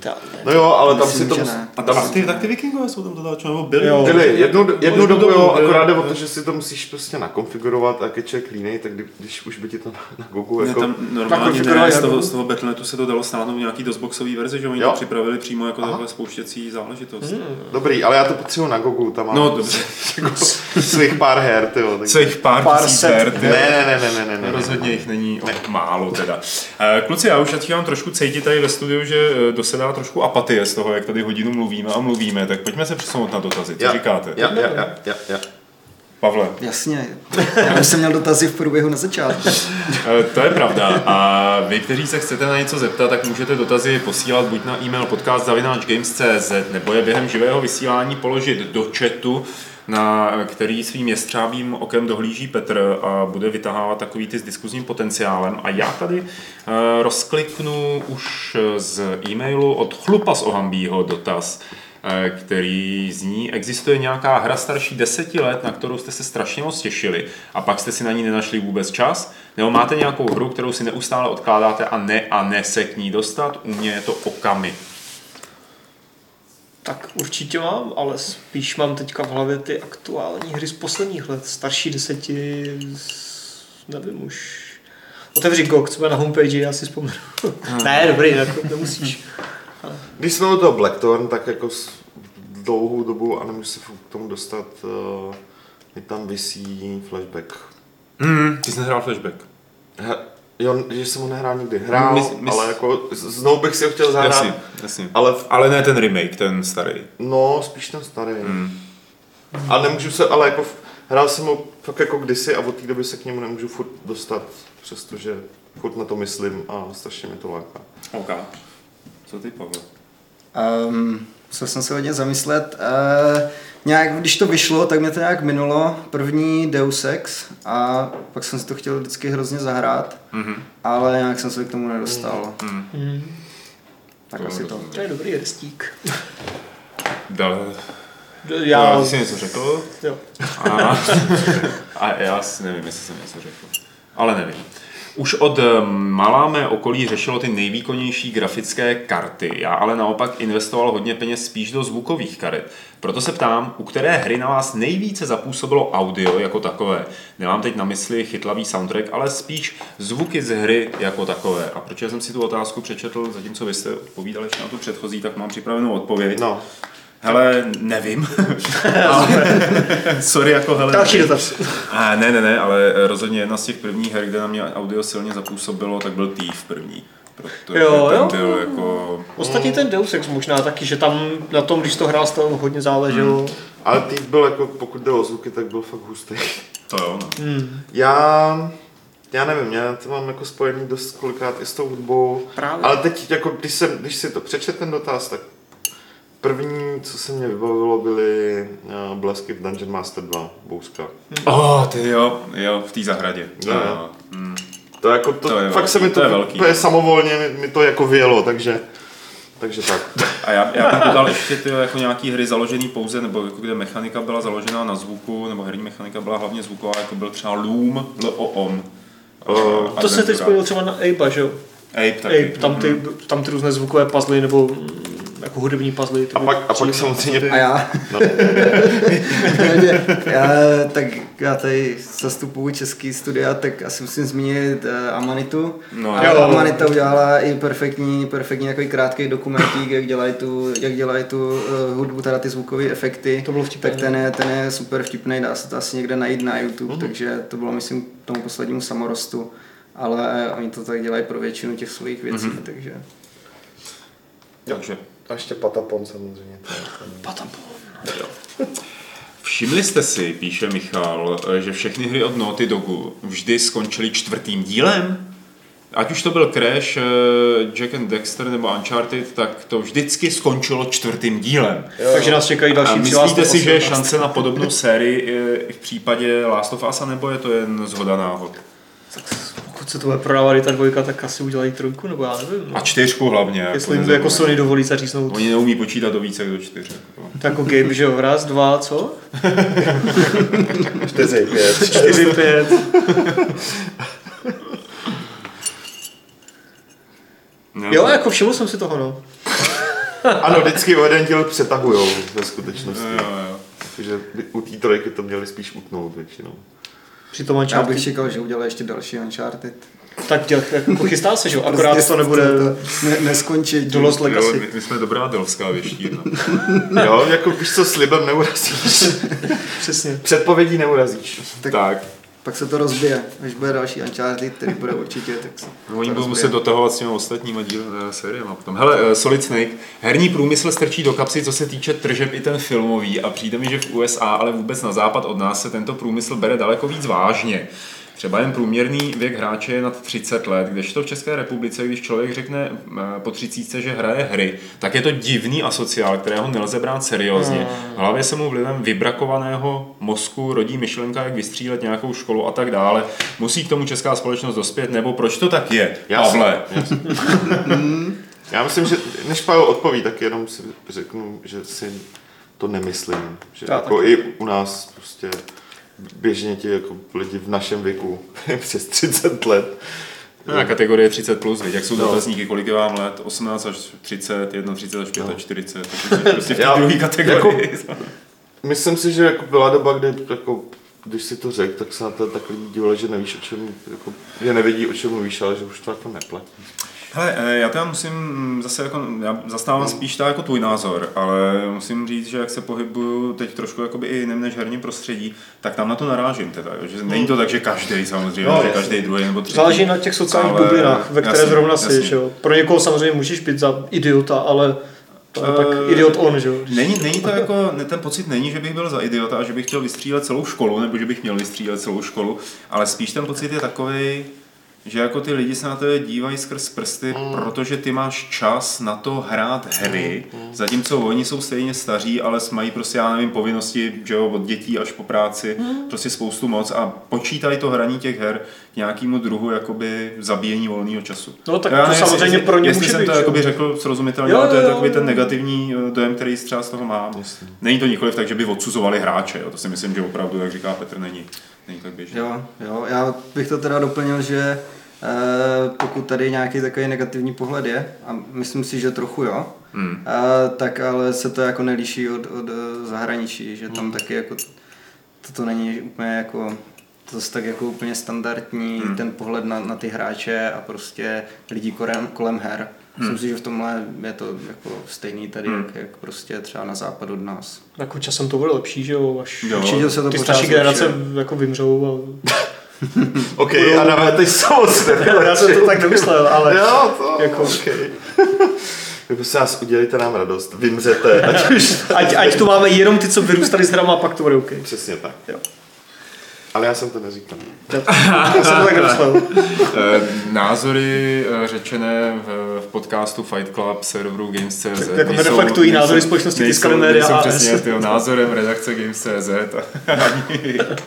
Ta, No jo, ale tam Myslím, si to... mus-. A tam ty, tak ty vikingové jsou tam zadáčo, nebo byli? Jo. Byli, jednu, jednu dobu dobu jo, akorát jde o to, že si to musíš prostě nakonfigurovat a keď člověk línej, tak kdy, když už by ti to na, na Gogu Ne, jako... tam normálně ne, z toho, z toho Battlenetu se to dalo stáhnout nějaký dosboxový verzi, že oni Jo. to připravili přímo jako takové spouštěcí záležitost. Hmm. Dobrý, ale já to potřebuji na Gogu, tam mám No dobře, jako svých pár her, tyjo. Tak... co jich pár, Pár tisíc her, ty Ne, ne, ne, ne, ne, ne, ne. Rozhodně jich není málo teda. Eh, Kluci, já už teď mám trošku cítit tady ve studiu, že eh, dosedá trošku apatie z toho, jak tady hodinu mluvíme a mluvíme, tak pojďme se přesunout na dotazy. Co Ja, říkáte? Ja, ja, ja, ja, ja. Pavle, Jasně, já už jsem měl dotazy v průběhu na začátku. Eh, To je pravda. A vy, kteří se chcete na něco zeptat, tak můžete dotazy posílat buď na e-mail podcast.games.cz nebo je během živého vysílání položit do chatu, na který svým jestřábým okem dohlíží Petr a bude vytahávat takový ty s diskuzním potenciálem. A já tady eh, rozkliknu už z e-mailu od Chlupa z Ohambího dotaz, eh, který zní, existuje nějaká hra starší deseti let, na kterou jste se strašně moc těšili a pak jste si na ní nenašli vůbec čas? Nebo máte nějakou hru, kterou si neustále odkládáte a ne a ne se k ní dostat? U mě je to Okami. Tak určitě mám, ale spíš mám teďka v hlavě ty aktuální hry z posledních let, starší deseti, nevím už. Otevři GOG, co bude na homepage, já si vzpomenu. ne, dobrý, jako nemusíš. Když jsme u toho Blackthorn, tak jako s dlouhou dobu a nemůžu se k tomu dostat, uh, mi tam visí flashback. Hmm, ty jsi nehrál flashback. He, jo, že jsem ho nehrál nikdy. Hrál, Mys- mys- ale jako znovu bych si ho chtěl zahrát. Jasně, jasně. Ale v, Ale ne ten remake, ten starý. no, spíš ten starý. Hmm. A nemůžu se, ale jako v- hrál jsem ho fakt jako kdysi a od té doby se k němu nemůžu furt dostat, přestože furt na to myslím a strašně mě to láká. OK. Co ty, Pavle? Um, musel jsem se hodně zamyslet. Uh, nějak, když to vyšlo, tak mě to nějak minulo. První Deus Ex a pak jsem si to chtěl vždycky hrozně zahrát, Mhm. ale nějak jsem se k tomu nedostal. Hmm. Hmm. Tak To asi to. To je dobrý restík. Dal, Já, já jsi něco řekl? jo. A, a já si nevím, jestli jsem něco řekl. Ale nevím. Už od malá mé okolí řešilo ty nejvýkonnější grafické karty. Já ale naopak investoval hodně peněz spíš do zvukových karet. Proto se ptám, u které hry na vás nejvíce zapůsobilo audio jako takové. Nemám teď na mysli chytlavý soundtrack, ale spíš zvuky z hry jako takové. A proč jsem si tu otázku přečetl, zatímco vy jste odpovídali ještě na tu předchozí, tak mám připravenou odpověď. No, Hele, nevím. ale, sorry, jako hele. Další dotaz. A ne, ne, ne, ale rozhodně jedna z těch prvních her, kde na mě audio silně zapůsobilo, tak byl Thief první. Protože Jo, ten jo. byl jako... Ostatně ten Deus Ex možná taky, že tam na tom, když to hrál, to hodně záleželo. ale ty byl jako, pokud jde o zvuky, tak byl fakt hustý. To jo, no. Hmm. Já, já nevím, já to mám jako spojený dost kolikrát i s tou hudbou. Právě. Ale teď, jako, když, jsem, když si to přečet ten dotaz, tak první, co se mě vybavilo, byly uh, blesky v Dungeon Master 2, Bouska. Oh, ty jo, jo, v té zahradě. Jo, Jo. Mm. To jako, to, To je fakt velký, se mi to to, je velký. úplně samovolně mi, mi, to jako vyjelo, takže, takže tak. A já, já bych dodal ještě ty jako nějaký hry založený pouze, nebo jako kde mechanika byla založená na zvuku, nebo herní mechanika byla hlavně zvuková, jako byl třeba Loom, L-O-O-M. O, To se teď spojilo třeba na Ape, že jo? Ape taky. Ape, tam ty, tam ty různé zvukové puzzle nebo jako hudební puzzle. ty A pak, a pak samozřejmě A já? No. já, tak já tady zastupuju český studia, tak asi musím zmínit uh, Amanitu. No, a jo. Amanita udělala i perfektní, perfektní takový krátký dokumentík, jak dělají tu, jak dělají tu uh, hudbu, teda ty zvukové efekty. To bylo vtipné, Tak ten je, ten je super vtipný, dá se to asi někde najít na YouTube, takže to bylo myslím k tomu poslednímu samorostu. Ale oni to tak dělají pro většinu těch svých věcí, takže... Takže a ještě Patapon samozřejmě. Všimli jste si, píše Michal, že všechny hry od Naughty Dogu vždy skončily čtvrtým dílem? ať už to byl Crash, eh, Jack and Dexter nebo Uncharted, tak to vždycky skončilo čtvrtým dílem. Jo. Takže nás čekají další A myslíte si, že je šance na podobnou sérii i v případě Last of Us, nebo je to jen zhoda náhod? Pokud se to bude prodávat i ta dvojka, tak asi udělají trojku, nebo já nevím. No. A čtyřku hlavně. Jestli jim to jako Sony dovolí zaříznout. Oni neumí počítat do více jak do čtyř. Jako. Tak jako game, že jo, raz, dva, co? čtyři, pět. Čtyři, pět. No. Jo, jako všiml jsem si toho, no. ano, vždycky o jeden díl přetahujou ve skutečnosti. Jo, jo. Takže u té trojky to měli spíš utnout většinou. Při tom Já bych čekal, že udělá ještě další Uncharted. Tak děl, jako chystá se, že jo? Akorát prostě to nebude to ne, neskončit. Do Lost Legacy. Jo, my, my, jsme dobrá delská věštírna. jo, jako víš co, slibem neurazíš. Přesně. Předpovědí neurazíš. Tak. tak pak se to rozbije. Až bude další Uncharted, který bude určitě, tak se no, Oni budou muset dotahovat s těmi ostatními díly uh, sériemi potom. Hele, uh, Solid Snake, herní průmysl strčí do kapsy, co se týče tržeb i ten filmový a přijde mi, že v USA, ale vůbec na západ od nás se tento průmysl bere daleko víc vážně. Třeba jen průměrný věk hráče je nad 30 let, kdežto v České republice, když člověk řekne eh, po 30, že hraje hry, tak je to divný asociál, kterého nelze brát seriózně. Hmm. V hlavě se mu vlivem vybrakovaného mozku rodí myšlenka, jak vystřílet nějakou školu a tak dále. Musí k tomu česká společnost dospět, nebo proč to tak je? Pavle. Já myslím, že než Pavel odpoví, tak jenom si řeknu, že si to nemyslím. Že jako i u nás prostě běžně ti jako lidi v našem věku přes 30 let No, na kategorie 30 plus, víš, jak jsou no. dotazníky, kolik je vám let, 18 až 30, 31 až 45, no. 40, prostě v té druhé kategorii. Jako, myslím si, že jako byla doba, kdy jako, když si to řekl, tak se na to tak lidi dívali, že nevíš, o čem, jako, že nevědí, o čem mluvíš, ale že už to jako neplatí. Hele, eh, já teda musím zase jako, já zastávám spíš ta jako tvůj názor, ale musím říct, že jak se pohybuju teď trošku jakoby i jiném než herním prostředí, tak tam na to narážím teda, že není to tak, že každý samozřejmě, no, že každý druhý nebo třetí. Záleží na těch sociálních ale, bublinách, ve které jasný, zrovna jsi, že jo. Pro někoho samozřejmě můžeš být za idiota, ale to je tak eh, idiot on, že jo? Není, není to jako, ten pocit není, že bych byl za idiota a že bych chtěl vystřílet celou školu, nebo že bych měl vystřílet celou školu, ale spíš ten pocit je takový, že jako ty lidi se na tebe dívají skrz prsty, mm. protože ty máš čas na to hrát hry, mm. mm. zatímco oni jsou stejně staří, ale mají prostě, já nevím, povinnosti, že jo, od dětí až po práci, mm. prostě spoustu moc a počítají to hraní těch her k nějakému druhu jakoby zabíjení volného času. No tak já to nevím, samozřejmě jestli, pro ně jestli jsem být, to jakoby řekl srozumitelně, jo, ale to je takový ten negativní eh, dojem, který třeba z toho mám. Jasně. Není to nikoliv tak, že by odsuzovali hráče, jo. to si myslím, že opravdu, jak říká Petr, není není tak běžné. Jo, jo, já bych to teda doplnil, že e, pokud tady nějaký takový negativní pohled je, a myslím si, že trochu jo, hmm. e, tak ale se to jako nelíší od, od zahraničí, že tam hmm. taky jako toto není úplně jako to je tak jako úplně standardní hmm. ten pohled na, na ty hráče a prostě lidi kolem, kolem her. Myslím hmm. si, že v tomhle je to jako stejný tady, hmm. jak, jak prostě třeba na západ od nás. Jako časem to bude lepší, že jo? Až jo. Určitě se to ty starší generace jako vymřou a... OK, a dáme teď moc Já jsem to tak nemyslel, ale... Jo, to, jako... Okay. Jako se nás udělejte nám radost, vymřete. Ať, už, ať, ať tu máme jenom ty, co vyrůstali s hrama a pak to bude OK. Přesně tak. Jo. Ale já jsem to neříkal. já jsem to tak. Eh, názory eh, řečené v, v podcastu Fight Club serveru Games.cz Jako nereflektují názory společnosti tiskané média nejsou přesně tyjo, názorem redakce Games.cz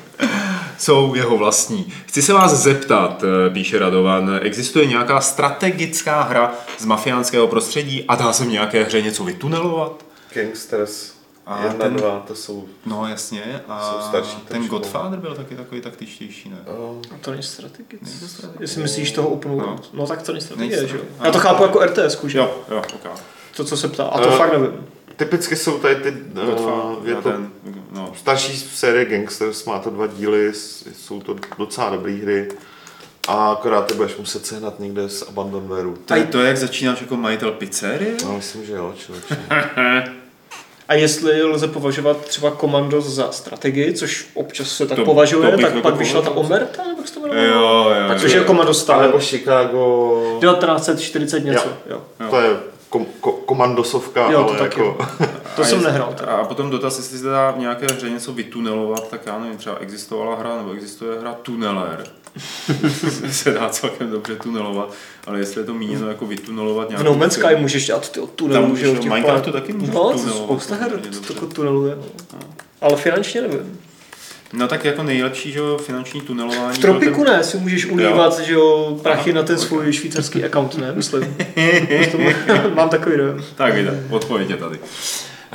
jsou jeho vlastní. Chci se vás zeptat, eh, píše Radovan, existuje nějaká strategická hra z mafiánského prostředí a dá se v nějaké hře něco vytunelovat? Gangsters a Jedna, ten, dva, to jsou... No jasně, a jsou starší ten Godfather byl taky takový taktičtější, ne? Uh, to není strategický. Jestli myslíš toho úplnou, no. no tak to není strategie, že jo? Já to chápu jako RTS, že jo? Jo, okay. To, co se ptá, a to uh, fakt nevím. Typicky jsou tady ty uh, je to ten, no. starší série Gangsters, má to dva díly, jsou to docela dobré hry. A akorát ty budeš muset sehnat někde z Abandonwareu. To, to je, jak začínáš jako majitel pizzerie? No, myslím, že jo, člověče. A jestli lze považovat třeba komando za strategii, což občas se tak to, považuje, to tak pak jako vyšla ta Omerta, nebo jak se to jmenovalo? Jo, jo, tak což je komando stále. Nebo Chicago... 1940 něco, jo. jo. To je kom, ko, komandosovka, jo, to ale taky. jako... to jsem nehrál. Tak. A potom dotaz, jestli se dá v nějaké hře něco vytunelovat, tak já nevím, třeba existovala hra, nebo existuje hra Tuneler se dá celkem dobře tunelovat, ale jestli je to míněno jako vytunelovat nějaký... V No Man's Sky můžeš dělat ty tunelu, že jo? V Minecraftu taky můžeš no, tunelovat. spousta her to tuneluje. No. no. Ale finančně nevím. No tak jako nejlepší, že jo, finanční tunelování. V tropiku ten... ne, si můžeš ulívat, že jo, prachy Aha, na ten svůj švýcarský account, ne, myslím. Mám takový dojem. Tak vidíte, odpověď je tady.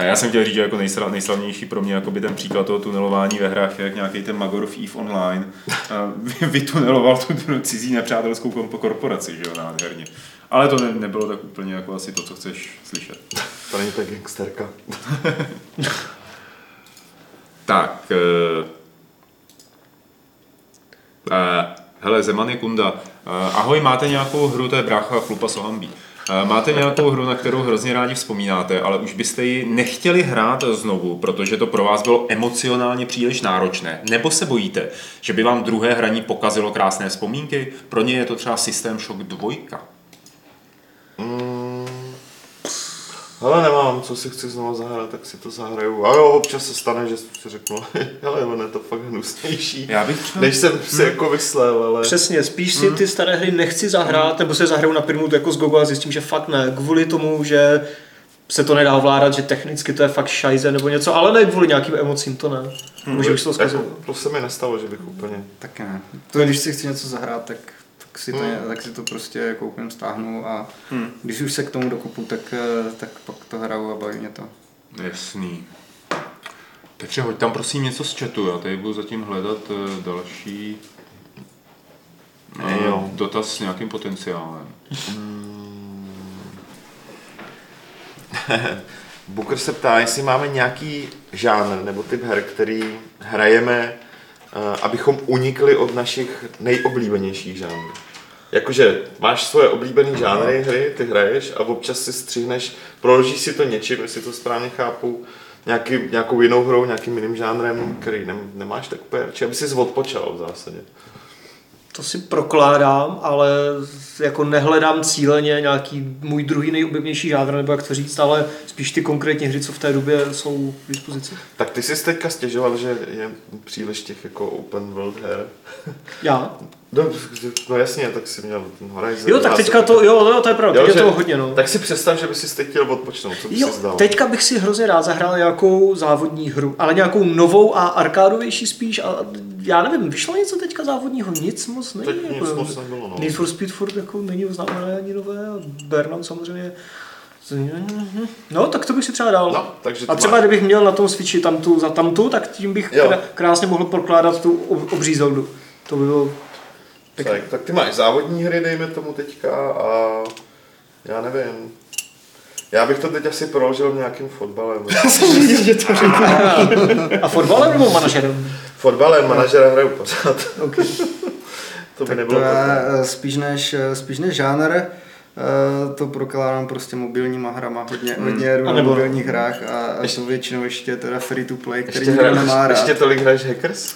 A já jsem chtěl říct, že jako nejslavnější pro mě jako by ten příklad toho tunelování ve hrách je jak nějaký ten Magor of Eve Online vytuneloval tu cizí nepřátelskou korporaci, že jo, nádherně. Ale to ne, nebylo tak úplně jako asi to, co chceš slyšet. To není tak gangsterka. tak, uh, uh, hele, Zeman je kunda. Uh, ahoj, máte nějakou hru, to je brácha Flupa Sohambí. Máte nějakou hru, na kterou hrozně rádi vzpomínáte, ale už byste ji nechtěli hrát znovu, protože to pro vás bylo emocionálně příliš náročné? Nebo se bojíte, že by vám druhé hraní pokazilo krásné vzpomínky? Pro ně je to třeba System Shock 2. Ale nemám, co si chci znovu zahrát, tak si to zahraju. A jo, občas se stane, že si řeknu, ale ono je to fakt hnusnější, Já bych třeba... než jsem si hmm. jako vyslel, ale... Přesně, spíš si hmm. ty staré hry nechci zahrát, hmm. nebo se zahraju na první jako z Gogo a zjistím, že fakt ne, kvůli tomu, že se to nedá ovládat, že technicky to je fakt šajze nebo něco, ale ne kvůli nějakým emocím, to ne. Hmm. Může bych to zkazit. Jako, to se mi nestalo, že bych úplně... Tak ne. To když si chci něco zahrát, tak si to, hmm. tak si to prostě koupím, stáhnu a hmm. když už se k tomu dokupu, tak, eh, tak pak to hraju a baví mě to. Jasný. Takže hoď tam prosím něco z chatu, já tady budu zatím hledat eh, další hey, jo. dotaz s nějakým potenciálem. Booker se ptá, jestli máme nějaký žánr nebo typ her, který hrajeme, eh, abychom unikli od našich nejoblíbenějších žánrů. Jakože máš svoje oblíbené žánry hry, ty hraješ a občas si střihneš, proložíš si to něčím, jestli to správně chápu, nějaký, nějakou jinou hrou, nějakým jiným žánrem, který ne, nemáš tak úplně radši, aby si odpočal v zásadě. To si prokládám, ale jako nehledám cíleně nějaký můj druhý nejoblíbenější žánr, nebo jak to říct, ale spíš ty konkrétní hry, co v té době jsou k dispozici. Tak ty jsi teďka stěžoval, že je příliš těch jako open world her. Já? No, no jasně, tak si měl Horizon. Jo, tak teďka to, jo, jo, to je pravda, jo, teď je toho hodně, no. Tak si představ, že by si teď chtěl odpočnout, co by jo, si teďka bych si hrozně rád zahrál nějakou závodní hru, ale nějakou novou a arkádovější spíš a já nevím, vyšlo něco teďka závodního, nic moc není. Teď jako, nic moc nebylo, no. Need for Speed furt jako není oznámené ani nové a Burnout samozřejmě No, tak to bych si třeba dal. No, takže a třeba má... kdybych měl na tom switchi tamtu za tamtu, tak tím bych jo. krásně mohl prokládat tu obří Zeldu. To by bylo tak, tak ty máš závodní hry, dejme tomu teďka a já nevím. Já bych to teď asi proložil nějakým fotbalem. Já jsem viděl, že to A fotbalem nebo manažerem? Fotbalem, manažera hraju pořád. Okay. to by tak nebylo to je eh, spíš než, eh, spíš než žánr, to prokládám prostě mobilníma hrama, hodně, hmm. hodně hmm. na mobilních hrách a, a to většinou ještě teda free to play, který ještě nemá rád. Ještě tolik hraješ Hackers?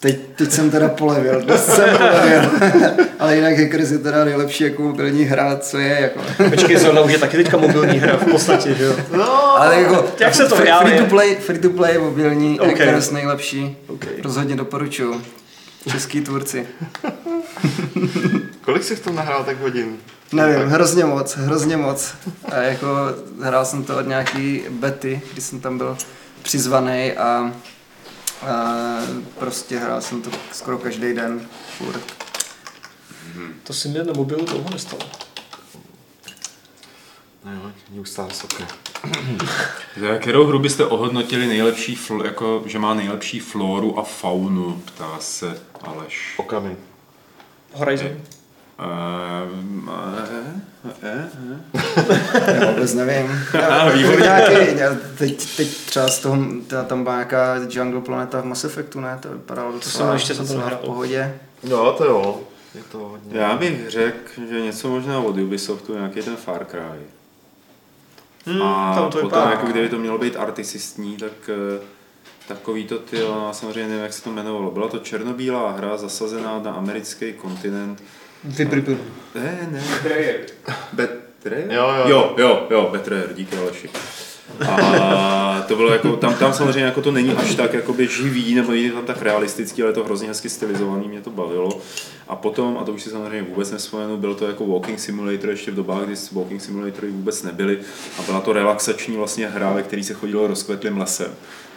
Teď, teď jsem teda polevil, dost jsem polevil. Ale jinak Hackers je teda nejlepší jako mobilní hra, co je. Jako. Počkej, Zelda už je taky teďka mobilní hra v podstatě, že jo? No, ale jako, jak se to free, free, to play, free to play mobilní, okay. Hackers nejlepší. Okay. Rozhodně doporučuju. Český tvůrci. Kolik jsi v tom nahrál tak hodin? Nevím, hrozně moc, hrozně moc. A jako hrál jsem to od nějaký bety, když jsem tam byl přizvaný a prostě hrál jsem to skoro každý den. Furt. To si mě na mobilu dlouho nestalo. No jo, New Stars, ok. Za kterou hru byste ohodnotili nejlepší, fl- jako, že má nejlepší floru a faunu, ptá se Aleš. Okami. Horizon. Uh, uh, uh, Já vůbec nevím. nějaký, teď, teď třeba z toho, tam byla nějaká Jungle Planeta v Mass Effectu, ne? To vypadalo to jsem ještě jsem to v pohodě. No to jo. Je to hodně. Já bych řekl, že něco možná od Ubisoftu, nějaký ten Far Cry. Hmm, a tam to potom, jako kdyby to mělo být artisistní, tak takový to ty, samozřejmě nevím, jak se to jmenovalo. Byla to černobílá hra zasazená na americký kontinent Vybripil. Ne, ne. Betrayer. Betrayer? Jo, jo. Jo, jo, jo, Betrayer, díky Aleši. A to to bylo jako, tam, tam samozřejmě jako to není až tak jakoby živý, nebo není tam tak realistický, ale je to hrozně hezky stylizovaný, mě to bavilo. A potom, a to už si samozřejmě vůbec nespomenu, byl to jako Walking Simulator ještě v dobách, kdy Walking Simulatory vůbec nebyly a byla to relaxační vlastně hra, ve který se chodilo rozkvetlým lesem.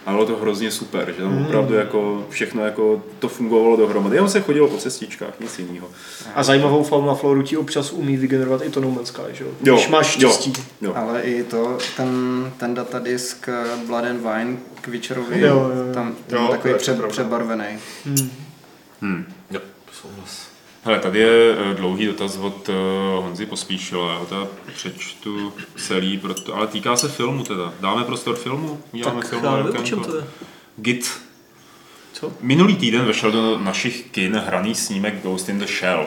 A bylo to hrozně super, že tam mm. opravdu jako všechno jako to fungovalo dohromady. Jenom se chodilo po cestičkách, nic jiného. A zajímavou faunu na floru ti občas umí vygenerovat i to No Man's Sky, že jo? Když máš štěstí. Jo, jo. Ale i to, ten, ten datadisk eh, Blood and Wine k Witcherovi, jo, jo, jo. tam, tam jo, takový před, přebarvený. Hmm. Hmm. Jo, souhlas. Hele, tady je eh, dlouhý dotaz od uh, Honzy Pospíšila, já ho teda přečtu celý, proto, ale týká se filmu teda. Dáme prostor filmu? Uděláme tak film já nevím, čem to je. Git. Co? Minulý týden vešel do našich kin hraný snímek Ghost in the Shell.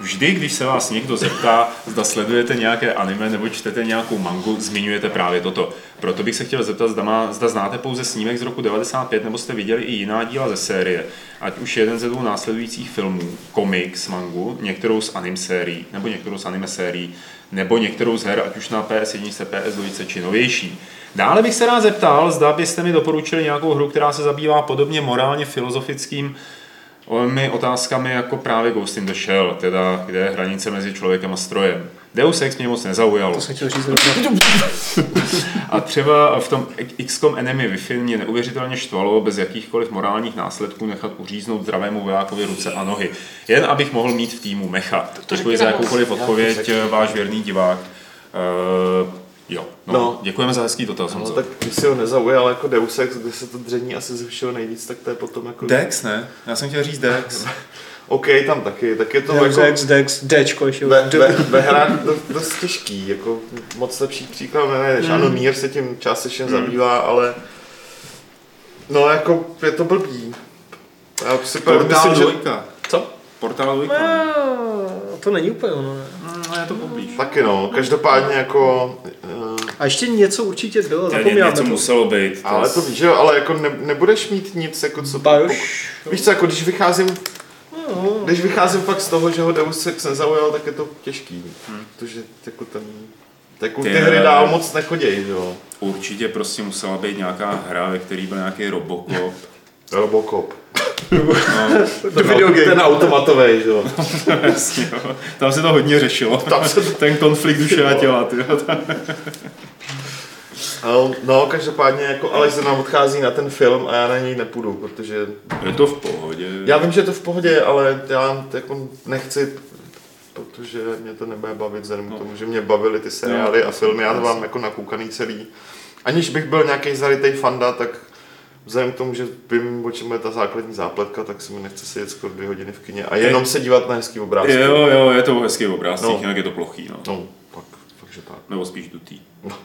Vždy, když se vás někdo zeptá, zda sledujete nějaké anime nebo čtete nějakou mangu, zmiňujete právě toto. Proto bych se chtěl zeptat, zda, má, zda znáte pouze snímek z roku 95 nebo jste viděli i jiná díla ze série, ať už jeden ze dvou následujících filmů, komiks, mangu, některou z anime sérií, nebo některou z anime sérií, nebo některou z her, ať už na PS1, PS2 či novější. Dále bych se rád zeptal, zda byste mi doporučili nějakou hru, která se zabývá podobně morálně filozofickým mi otázkami jako právě Ghost in the Shell, teda kde je hranice mezi člověkem a strojem. Deus Ex mě moc nezaujalo. To se chtěl říct A třeba v tom XCOM Enemy Wi-Fi mě neuvěřitelně štvalo bez jakýchkoliv morálních následků nechat uříznout zdravému vojákovi ruce a nohy. Jen abych mohl mít v týmu mecha. Děkuji za jakoukoliv odpověď, váš věrný divák. Uh, Jo, no, no. děkujeme za hezký dotaz. No, tak když si ho nezaujal jako Deus Ex, kde se to dření asi zvyšilo nejvíc, tak to je potom jako... Dex, ne? Já jsem chtěl říct Dex. OK, tam taky, tak je to Deus jako... Ex, Dex, Dčko ještě. Ve, ve, ve hrách dost těžký, jako moc lepší příklad nenajdeš. Mm. Ano, Nier se tím částečně mm. zabývá, ale no jako je to blbý. Já si Portál myslím, že... Co? Portál 2. No, to není úplně ono, ne? No, je to poblíž. Taky no, každopádně jako... A ještě něco určitě bylo, zapomínáme něco to. muselo být. To ale to víš, že jo, ale jako ne, nebudeš mít nic, jako co... Bajoš. Pokud, víš co, jako když vycházím No. Když vycházím fakt z toho, že ho Deus Ex nezaujal, tak je to těžký. Hmm. Protože jako ten, jako ty, ty hry dál moc nechodějí, jo. Určitě prostě musela být nějaká hra, ve který byl nějaký Robocop. Robocop. No, ten, video game. ten automatový, jo. Jasně, jo. Tam se to hodně řešilo. Tam se to... Ten konflikt duše a těla, ty. No, každopádně, jako Aleš se nám odchází na ten film a já na něj nepůjdu, protože... Je to v pohodě. Já vím, že je to v pohodě, ale já jako nechci, protože mě to nebude bavit vzhledem no. k tomu, že mě bavily ty seriály no, a filmy, já to mám jako nakoukaný celý. Aniž bych byl nějaký zarytej fanda, tak vzhledem k tomu, že vím, o čem je ta základní zápletka, tak se mi nechce sedět skoro dvě hodiny v kině a jenom se dívat na hezký obrázky. Jo, jo, je to hezký obrázek, no. jinak je to plochý. No, no pak, takže tak. Nebo spíš dutý. No.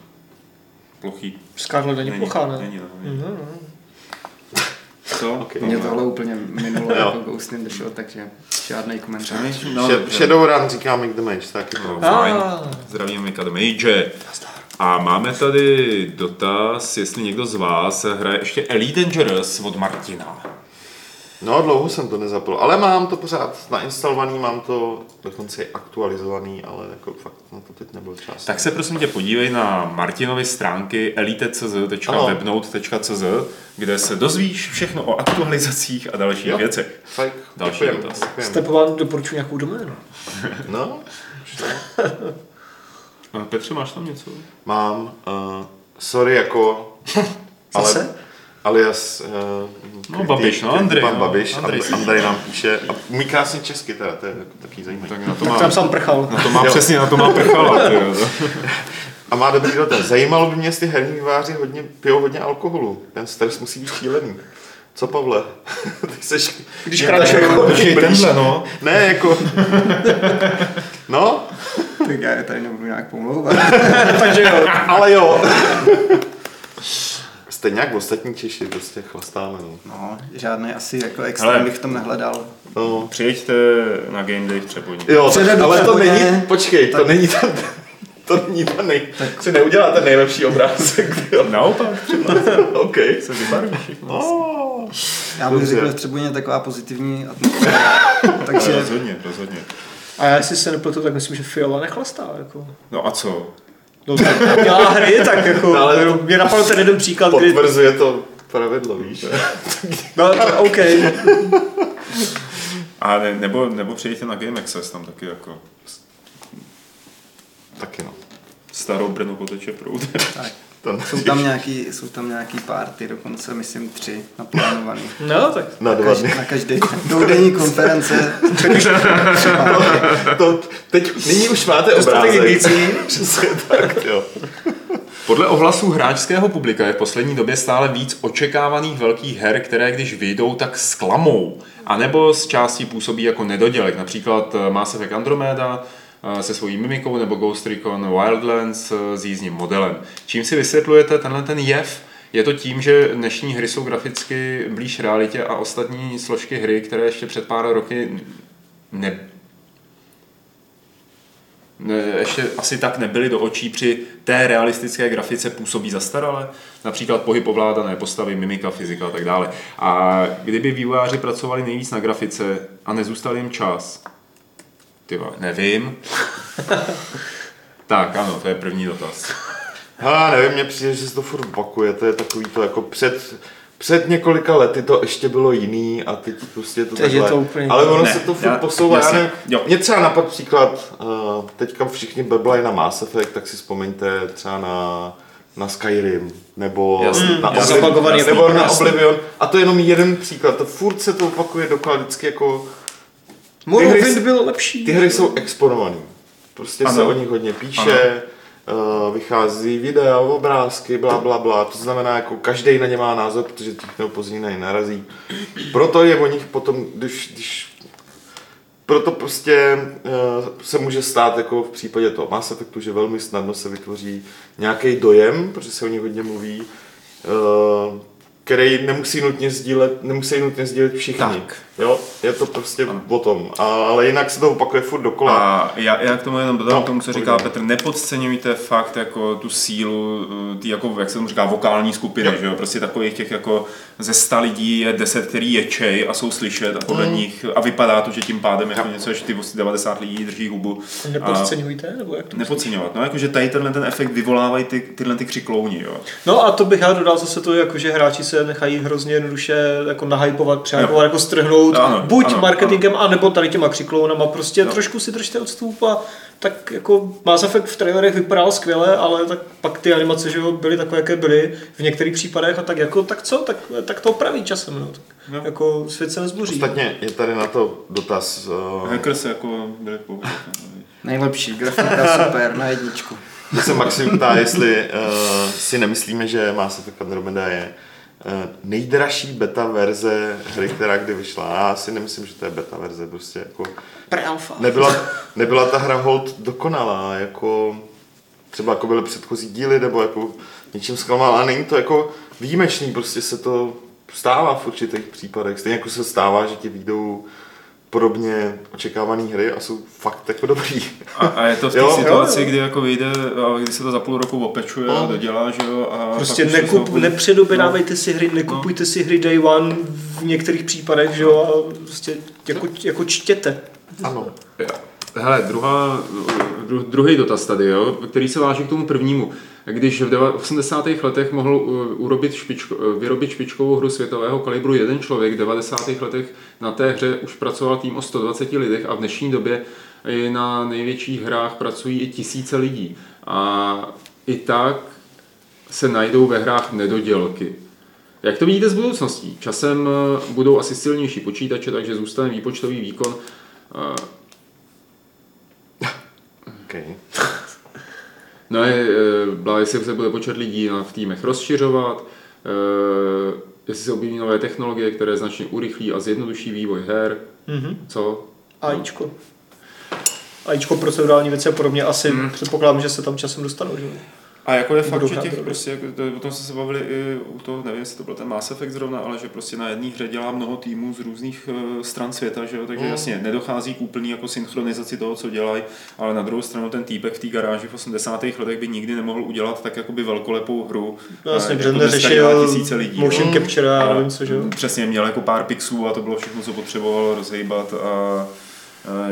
Plochý. Scarlett není, není plochá, ne? Není, no, není. No, no. Co? Okay. Mě tohle úplně minulo jako Ghost in the Shell, takže žádný komentář. No, Shadowrun říká Make the Mage, taky to. No, fajn. Zdravím Mika the Mage. A máme tady dotaz, jestli někdo z vás hraje ještě Elite Dangerous od Martina. No, dlouho jsem to nezapl, ale mám to pořád nainstalovaný, mám to dokonce aktualizovaný, ale jako fakt na to teď nebyl čas. Tak se prosím tě podívej na Martinovy stránky elite.cz.webnote.cz, kde se dozvíš všechno o aktualizacích a dalších věcech. Fakt, Další děkujem, dotaz. Stepován doporučuji nějakou doménu. no, Petře, máš tam něco? Mám. Uh, sorry, jako... ale, alias uh, no, Babiš, no, Andrej. Pan no, Babiš, Andrej, Andrej nám píše, a umí krásně česky teda, to je jako taky zajímavé. Tak, na to má, tak tam sám prchal. Na to má přesně, na to má prchala. a má dobrý dotaz. Zajímalo by mě, jestli herní výváři hodně, pijou hodně alkoholu. Ten stres musí být šílený. Co Pavle? Ty seš... Když kráčeš jako... Tenhle, no. Ne, jako... no? Tak já je tady nebudu nějak pomlouvat. Takže jo. Ale jo. Stejně jak ostatní Češi, prostě chlastáme. No, no žádný asi jako extrém bych v tom nehledal. No. Přijeďte na Game Day v Třeboní. Jo, ale to není, počkej, tak... to není ten, to není ten nej, tak si neudělá ten nejlepší obrázek. Jo. Naopak, OK. Se vybarví oh. Já bych řekl, že Třeboní je taková pozitivní atmosféra. takže... rozhodně, rozhodně. A já si se nepletu, tak myslím, že Fiala nechlastá. Jako. No a co? No, dělá hry, tak jako, no, ale mě napadl ten jeden příklad, kdy... Potvrzuje to pravidlo, víš. no, OK. A ne, nebo, nebo přejděte na Game Access, tam taky jako... Taky no. Starou Brno poteče proud. To jsou, tam nějaký, jsou tam nějaký party, dokonce myslím tři naplánovaný. No, tak. Na, dva dny. na každý dvoudenní konference. to, to, teď, nyní už máte obrázek. Přesně tak, jo. Podle ohlasů hráčského publika je v poslední době stále víc očekávaných velkých her, které když vyjdou, tak sklamou. A nebo z částí působí jako nedodělek, například eh, Mass Effect Andromeda, se svojí mimikou nebo Ghost Recon Wildlands eh, s jízdním modelem. Čím si vysvětlujete tenhle ten jev? Je to tím, že dnešní hry jsou graficky blíž realitě a ostatní složky hry, které ještě před pár roky ne, ještě asi tak nebyly do očí při té realistické grafice působí zastarale, například pohyb ovládané postavy, mimika, fyzika a tak dále. A kdyby vývojáři pracovali nejvíc na grafice a nezůstal jim čas, tyva, nevím. tak ano, to je první dotaz. Já nevím, mně přijde, že se to furt opakuje, to je takový to jako před před několika lety to ještě bylo jiný a teď prostě to teď takhle. To úplně... Ale ono ne, se to furt já, posouvá. Já ne, mě třeba napad příklad, uh, teďka všichni beblají na Mass Effect, tak si vzpomeňte třeba na na Skyrim, nebo jasně, na, Oblivion, nebo na Oblivion. A to je jenom jeden příklad. To furt se to opakuje dokola vždycky jako... Morrowind byl lepší. Ty hry jsou exponované. Prostě ano. se o nich hodně píše. Ano Eh, vychází videa, obrázky, bla, bla, bla. To znamená, jako každý na ně má názor, protože těch nebo později na ně narazí. Proto je o nich potom, když, když proto prostě uh, se může stát jako v případě toho Mass Effectu, že velmi snadno se vytvoří nějaký dojem, protože se o nich hodně mluví, uh, který nemusí nutně sdílet, nemusí nutně sdílet všichni. Tak. Jo, je to prostě ano. o tom. A, ale jinak se to opakuje furt dokola. A já, já k tomu jenom dodám no, tomu, co říká Petr, nepodceňujte fakt jako tu sílu, eh, ty jako, jak se tomu říká, vokální skupiny, jo. že jo? Prostě takových těch jako ze sta lidí je deset, který ječej a jsou slyšet a podle mm. nich a vypadá to, že tím pádem jako něco, že ty 90 lidí drží hubu. Nepodceňujte? Nebo jak to nepodceňovat. No, jakože tady tenhle ten efekt vyvolávají ty, tyhle ty křiklouni, jo. No a to bych já dodal zase to, jako, že hráči se nechají hrozně jednoduše jako nahypovat, přehypovat, jako strhnout, ano, buď ano, marketingem, ano. anebo tady těma křiklounama. Prostě no. trošku si držte odstup a tak jako Mass Effect v trailerech vypadal skvěle, ale tak pak ty animace že jo, byly takové, jaké byly v některých případech a tak jako, tak co, tak, tak to opraví časem, no. Tak, no. Jako svět se nezbuří. Ostatně je tady na to dotaz. Uh... Hackers jako byly Nejlepší, grafika super, na jedničku. To se Maxim ptá, jestli uh, si nemyslíme, že Mass Effect Andromeda je uh, nejdražší beta verze hry, která kdy vyšla. Já si nemyslím, že to je beta verze, prostě jako... Pre-alpha. Nebyla, nebyla ta hra hold dokonalá, jako třeba jako byly předchozí díly, nebo jako něčím zklamal, a není to jako výjimečný, prostě se to stává v určitých případech. Stejně jako se stává, že ti výjdou podobně očekávané hry a jsou fakt jako dobrý. A, a je to v té situaci, jo, jo. kdy jako vyjde a kdy se to za půl roku opečuje no. a dodělá, že jo. A prostě nekup, jsou... nepředobědávejte no. si hry, nekupujte no. si hry day one v některých případech, že jo, a prostě jako, jako čtěte. Ano. Hele, druhá, dru, druhý dotaz tady, jo, který se váží k tomu prvnímu. Když v 80. letech mohl urobit špičko, vyrobit špičkovou hru světového kalibru jeden člověk, v 90. letech na té hře už pracoval tým o 120 lidech a v dnešní době na největších hrách pracují i tisíce lidí. A i tak se najdou ve hrách nedodělky. Jak to vidíte z budoucností? Časem budou asi silnější počítače, takže zůstane výpočtový výkon Okay. no je, byla, jestli se bude počet lidí v týmech rozšiřovat, eh, jestli se objeví nové technologie, které značně urychlí a zjednoduší vývoj her. Mm-hmm. Co? AIčko. AIčko procedurální věci a podobně asi mm. předpokládám, že se tam časem dostanou. Že? A jako je fakt, že těch prostě, jako to, o tom jsme se bavili i u toho, nevím, jestli to byl ten Mass Effect zrovna, ale že prostě na jedné hře dělá mnoho týmů z různých uh, stran světa, že jo, takže mm. jasně nedochází k úplný jako synchronizaci toho, co dělají, ale na druhou stranu ten týpek v té garáži v 80. letech by nikdy nemohl udělat tak jakoby velkolepou hru. No, jasně, protože neřešil tisíce lidí. Motion no. capture a nevím co, že jo. Přesně, měl jako pár pixů a to bylo všechno, co potřeboval rozhejbat a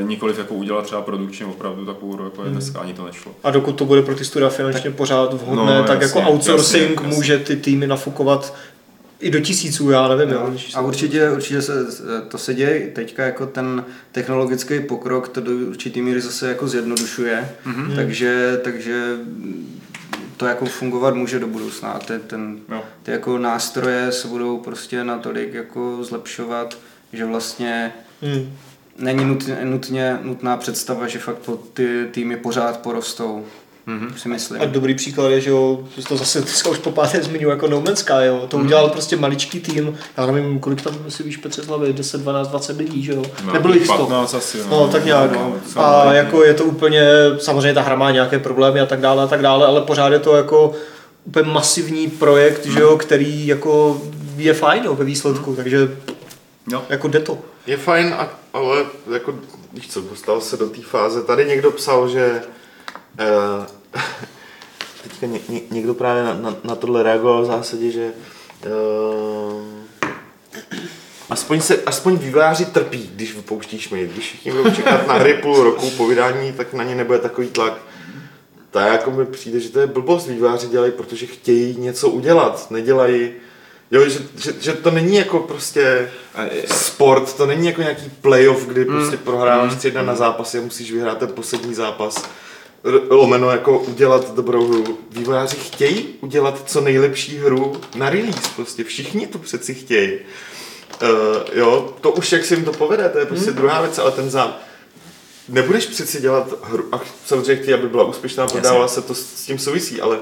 nikoliv jako udělat třeba produkčně opravdu takovou hru, jako je hmm. dneska, ani to nešlo. A dokud to bude pro ty studia finančně pořád vhodné, no, tak jasně, jako outsourcing jasně, jasně. může ty týmy nafukovat i do tisíců, já nevím. Jo. A určitě, určitě se, to se děje teďka jako ten technologický pokrok, to do určitý míry zase jako zjednodušuje, mm-hmm. takže, takže to jako fungovat může do budoucna. Ty, ten, ty jako nástroje se budou prostě natolik jako zlepšovat, že vlastně mm není nutně, nutně nutná představa, že fakt ty týmy pořád porostou. Mm-hmm. si myslím. A dobrý příklad je, že jo, to zase dneska už po páté zmiňuji jako No Man's Sky, jo. To mm. udělal prostě maličký tým, já nevím, kolik tam si víš Petře hlavy, 10, 12, 20 lidí, že jo. No, Nebylo jich 15 asi, no. no. tak nějak, no. A jako je to úplně, samozřejmě ta hra má nějaké problémy a tak dále a tak dále, ale pořád je to jako úplně masivní projekt, mm. že jo, který jako je fajn jo, ve výsledku, mm. takže jo. jako jde to. Je fajn, ale jako, víš co, dostal se do té fáze. Tady někdo psal, že uh, teďka ně, ně, někdo právě na, na, na tohle reagoval v zásadě, že uh, aspoň, se, aspoň vývojáři trpí, když vypouštíš mi. Když všichni budou čekat na hry půl roku po vydání, tak na ně nebude takový tlak. Tak jako mi přijde, že to je blbost. Vývojáři dělají, protože chtějí něco udělat. Nedělají Jo, že, že, že, to není jako prostě sport, to není jako nějaký playoff, kdy mm. prostě prohráváš 3 mm. na zápasy a musíš vyhrát ten poslední zápas. Lomeno jako udělat dobrou hru. Vývojáři chtějí udělat co nejlepší hru na release, prostě všichni to přeci chtějí. Uh, jo, to už jak si jim to povede, to je prostě mm. druhá věc, ale ten zám, nebudeš přeci dělat hru, a samozřejmě chtějí, aby byla úspěšná, prodávala se to s tím souvisí, ale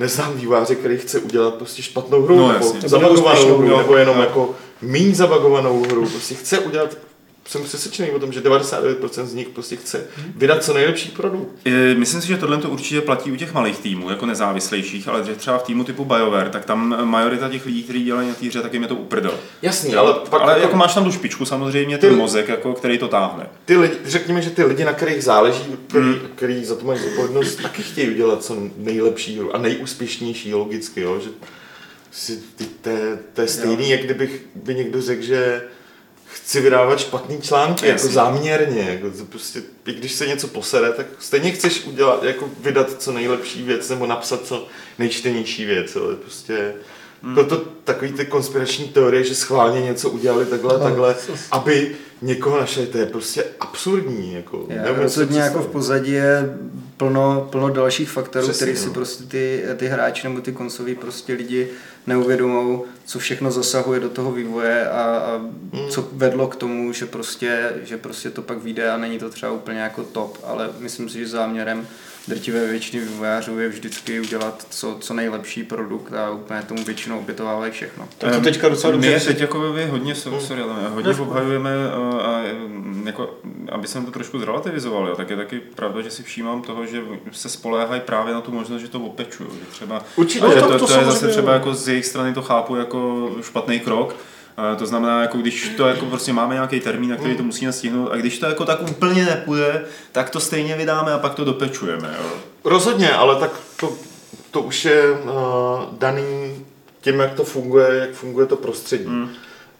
neznám výváře, který chce udělat prostě špatnou hru, no, nebo zabagovanou hru, nebo jenom jo. jako méně zabagovanou hru. Prostě chce udělat jsem přesvědčený o tom, že 99% z nich prostě chce vydat co nejlepší produkt. Myslím si, že tohle to určitě platí u těch malých týmů, jako nezávislejších, ale že třeba v týmu typu BioWare, tak tam majorita těch lidí, kteří dělají na té hře, tak jim je to uprdel. Jasný, ale pak ale jako máš tam tu špičku samozřejmě, ten ty, mozek, jako, který to táhne. Ty lidi, řekněme, že ty lidi, na kterých záleží, který, hmm. který za to mají zodpovědnost, taky chtějí udělat co nejlepší a nejúspěšnější logicky, jo? že si, ty, to, to je stejný, jak kdybych by někdo řekl, že chci vydávat špatný články, jako záměrně, jako to prostě, i když se něco posede, tak stejně chceš udělat, jako vydat co nejlepší věc, nebo napsat co nejčtenější věc, ale prostě Hmm. Proto takový ty konspirační teorie, že schválně něco udělali takhle, no, takhle, aby někoho našli, to je prostě absurdní. Jako, Já rozhodně jako v pozadí je plno, plno dalších faktorů, které no. si prostě ty, ty hráči nebo ty konsoví prostě lidi neuvědomou, co všechno zasahuje do toho vývoje a, a hmm. co vedlo k tomu, že prostě, že prostě to pak vyjde a není to třeba úplně jako top, ale myslím si, že záměrem drtivé většiny vývojářů je vždycky udělat co, co nejlepší produkt a úplně tomu většinou obětovávají všechno. Tak to teďka docela dobře. My teď jako vy hodně, hmm. sorry, ale hodně obhajujeme, a, a, jako, aby jsem to trošku zrelativizoval, jo, tak je taky pravda, že si všímám toho, že se spoléhají právě na tu možnost, že to opečují. Třeba, Určitě. to, to, to, to je zase třeba jako z jejich strany to chápu jako špatný krok, to znamená, jako když to jako prostě máme nějaký termín, na který to musíme stihnout, a když to jako tak úplně nepůjde, tak to stejně vydáme a pak to dopečujeme. Jo. Rozhodně, ale tak to, to už je uh, daný tím, jak to funguje, jak funguje to prostředí. Hmm.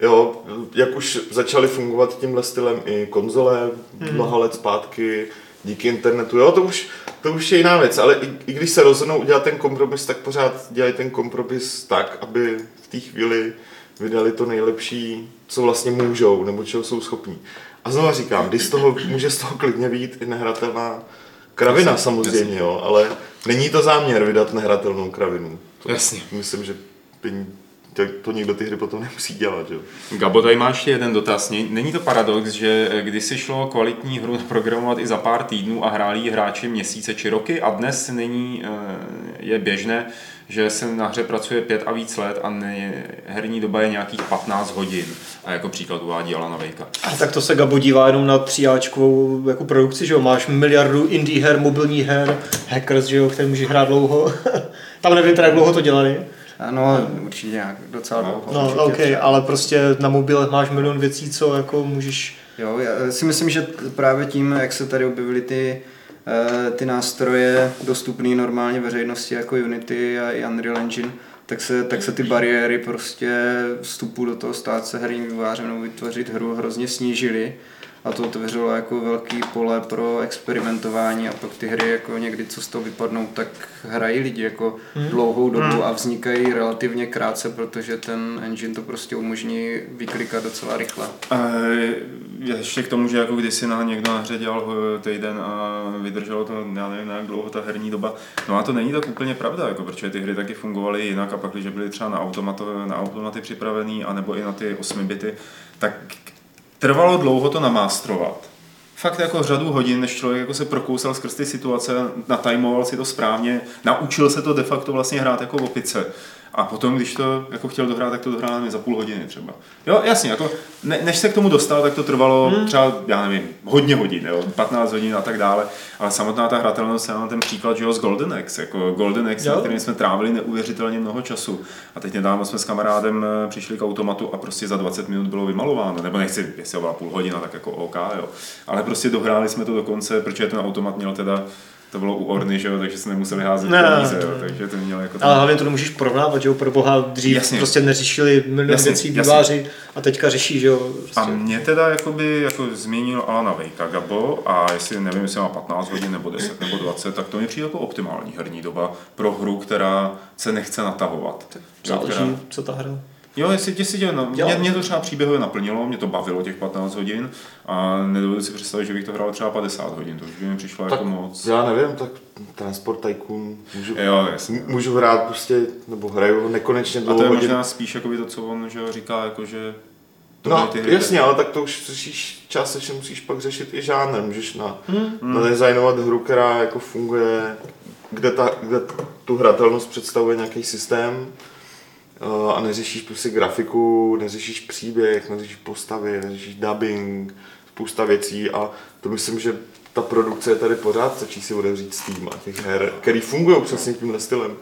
Jo, jak už začaly fungovat tímhle stylem i konzole hmm. mnoha let zpátky, díky internetu, jo, to už, to už je jiná věc, ale i, i když se rozhodnou udělat ten kompromis, tak pořád dělají ten kompromis tak, aby v té chvíli vydali to nejlepší, co vlastně můžou, nebo čeho jsou schopní. A znovu říkám, když z toho, může z toho klidně být i nehratelná kravina samozřejmě, jo, ale není to záměr vydat nehratelnou kravinu. To Jasně. Myslím, že to někdo ty hry potom nemusí dělat. Jo. Gabo, tady máš ještě jeden dotaz. Není to paradox, že když si šlo kvalitní hru programovat i za pár týdnů a hráli hráči měsíce či roky a dnes není, eh, je běžné, že se na hře pracuje pět a víc let a ne, herní doba je nějakých 15 hodin. A jako příklad uvádí Alana Vejka. A tak to se Gabo dívá jenom na tříáčkovou jako produkci, že jo? Máš miliardu indie her, mobilní her, hackers, že jo, který může hrát dlouho. Tam nevím teda, jak dlouho to dělali. Ano, určitě nějak docela dlouho. No, no ok, ale prostě na mobilech máš milion věcí, co jako můžeš... Jo, já si myslím, že právě tím, jak se tady objevily ty Eh, ty nástroje dostupné normálně veřejnosti jako Unity a i Unreal Engine, tak se, tak se ty bariéry prostě vstupu do toho stát se herním vývářem nebo vytvořit hru hrozně snížily a to otevřelo jako velký pole pro experimentování a pak ty hry jako někdy, co z toho vypadnou, tak hrají lidi jako hmm. dlouhou dobu hmm. a vznikají relativně krátce, protože ten engine to prostě umožní vyklikat docela rychle. A ještě k tomu, že jako když si na někdo na hře dělal eh, týden a vydrželo to, já nevím, jak dlouho ta herní doba, no a to není tak úplně pravda, jako, protože ty hry taky fungovaly jinak a pak, když byly třeba na, automato, na automaty připravený, anebo i na ty 8 bity, tak trvalo dlouho to namástrovat. Fakt jako řadu hodin, než člověk jako se prokousal skrz ty situace, natajmoval si to správně, naučil se to de facto vlastně hrát jako opice. A potom, když to jako chtěl dohrát, tak to dohrál za půl hodiny třeba. Jo, jasně, jako ne, než se k tomu dostal, tak to trvalo hmm. třeba, já nevím, hodně hodin, jo, 15 hodin a tak dále. Ale samotná ta hratelnost, já mám ten příklad, že jo, z Golden Axe, jako Golden Axe, jo. na kterým jsme trávili neuvěřitelně mnoho času. A teď nedávno jsme s kamarádem eh, přišli k automatu a prostě za 20 minut bylo vymalováno. Nebo nechci, jestli byla půl hodina, tak jako OK, jo. Ale prostě dohráli jsme to do konce, protože ten automat měl teda to bylo u Orny, že jo, takže se nemuseli házet ne, peníze, jo, takže to mělo jako... Ale hlavně to nemůžeš porovnávat, že jo, pro boha dřív jasně. prostě neřešili milion věcí výváři a teďka řeší, že jo. Prostě. A mě teda jakoby, jako změnil Alana Vejka Gabo a jestli nevím, jestli má 15 hodin nebo 10 nebo 20, tak to mi přijde jako optimální herní doba pro hru, která se nechce natahovat. Záleží, která... co ta hra. Jo, jestli ti si tě, no, mě, mě, to třeba příběhově naplnilo, mě to bavilo těch 15 hodin a nedovedu si představit, že bych to hrál třeba 50 hodin, to už by mi přišlo tak jako moc. Já nevím, tak Transport Tycoon můžu, jo, jasně. můžu hrát prostě, nebo hraju nekonečně dlouho A to je hodin. možná spíš jako to, co on že říká, jako že to no, ty hry jasně, ale tak to už řešíš, částečně musíš pak řešit i žánr. Můžeš na, hmm. nadizajnovat hru, která jako funguje, kde, ta, kde tu hratelnost představuje nějaký systém, a neřešíš prostě grafiku, neřešíš příběh, neřešíš postavy, neřešíš dubbing, spousta věcí a to myslím, že ta produkce je tady pořád, stačí si otevřít Steam a těch her, který fungují přesně tímhle stylem.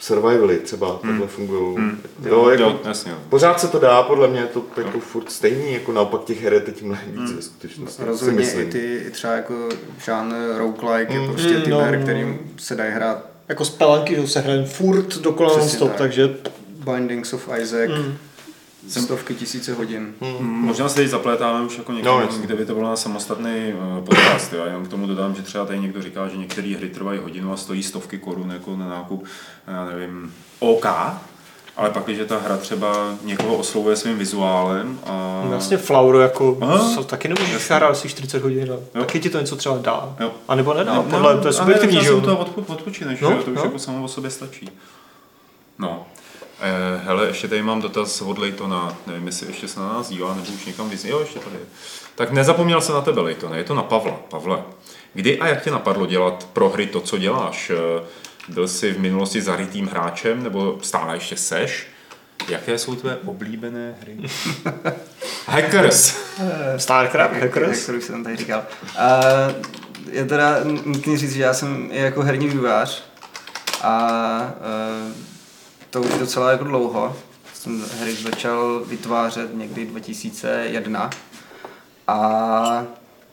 Survivaly třeba hmm. takhle fungují. Hmm. Jo, jako, jo, jasně. Pořád se to dá, podle mě je to jako furt stejný, jako naopak těch her je teď mnohem víc hmm. ve skutečnosti. Rozhodně i ty třeba jako žánr roguelike hmm. je prostě ty no. her, kterým se dají hrát jako spelanky se hrají furt dokola non-stop, tak. takže... Bindings of Isaac, mm. stovky tisíce hodin. Mm. Mm. Možná se teď zaplétáme už jako někde, no, kde by to bylo na samostatný uh, podcast. Já jenom k tomu dodám, že třeba tady někdo říká, že některé hry trvají hodinu a stojí stovky korun jako na nákup, já nevím, OK, ale pak, když ta hra třeba někoho oslovuje svým vizuálem a... Vlastně Flauro jako so, taky nemůžeš hrát asi 40 hodin, no. taky ti to něco třeba dá. Jo. A nebo nedá, no, podle, no, to je subjektivní, že jo? to odpo, odpočineš, no, to už no. jako samo o sobě stačí. No. Eh, hele, ještě tady mám dotaz od Lejtona, nevím, jestli ještě se na nás dívá, nebo už někam vyzní, jo, ještě tady. Tak nezapomněl se na tebe, Lejtone, je to na Pavla. Pavle, kdy a jak tě napadlo dělat pro hry to, co děláš? Eh, byl jsi v minulosti zarytým hráčem, nebo stále ještě seš? Jaké jsou tvé oblíbené hry? Hackers! Starcraft, Hackers? Hackers jsem tady říkal. Uh, je teda nutný říct, že já jsem jako herní vývář a uh, to už docela jako dlouho. Jsem hry začal vytvářet někdy 2001 a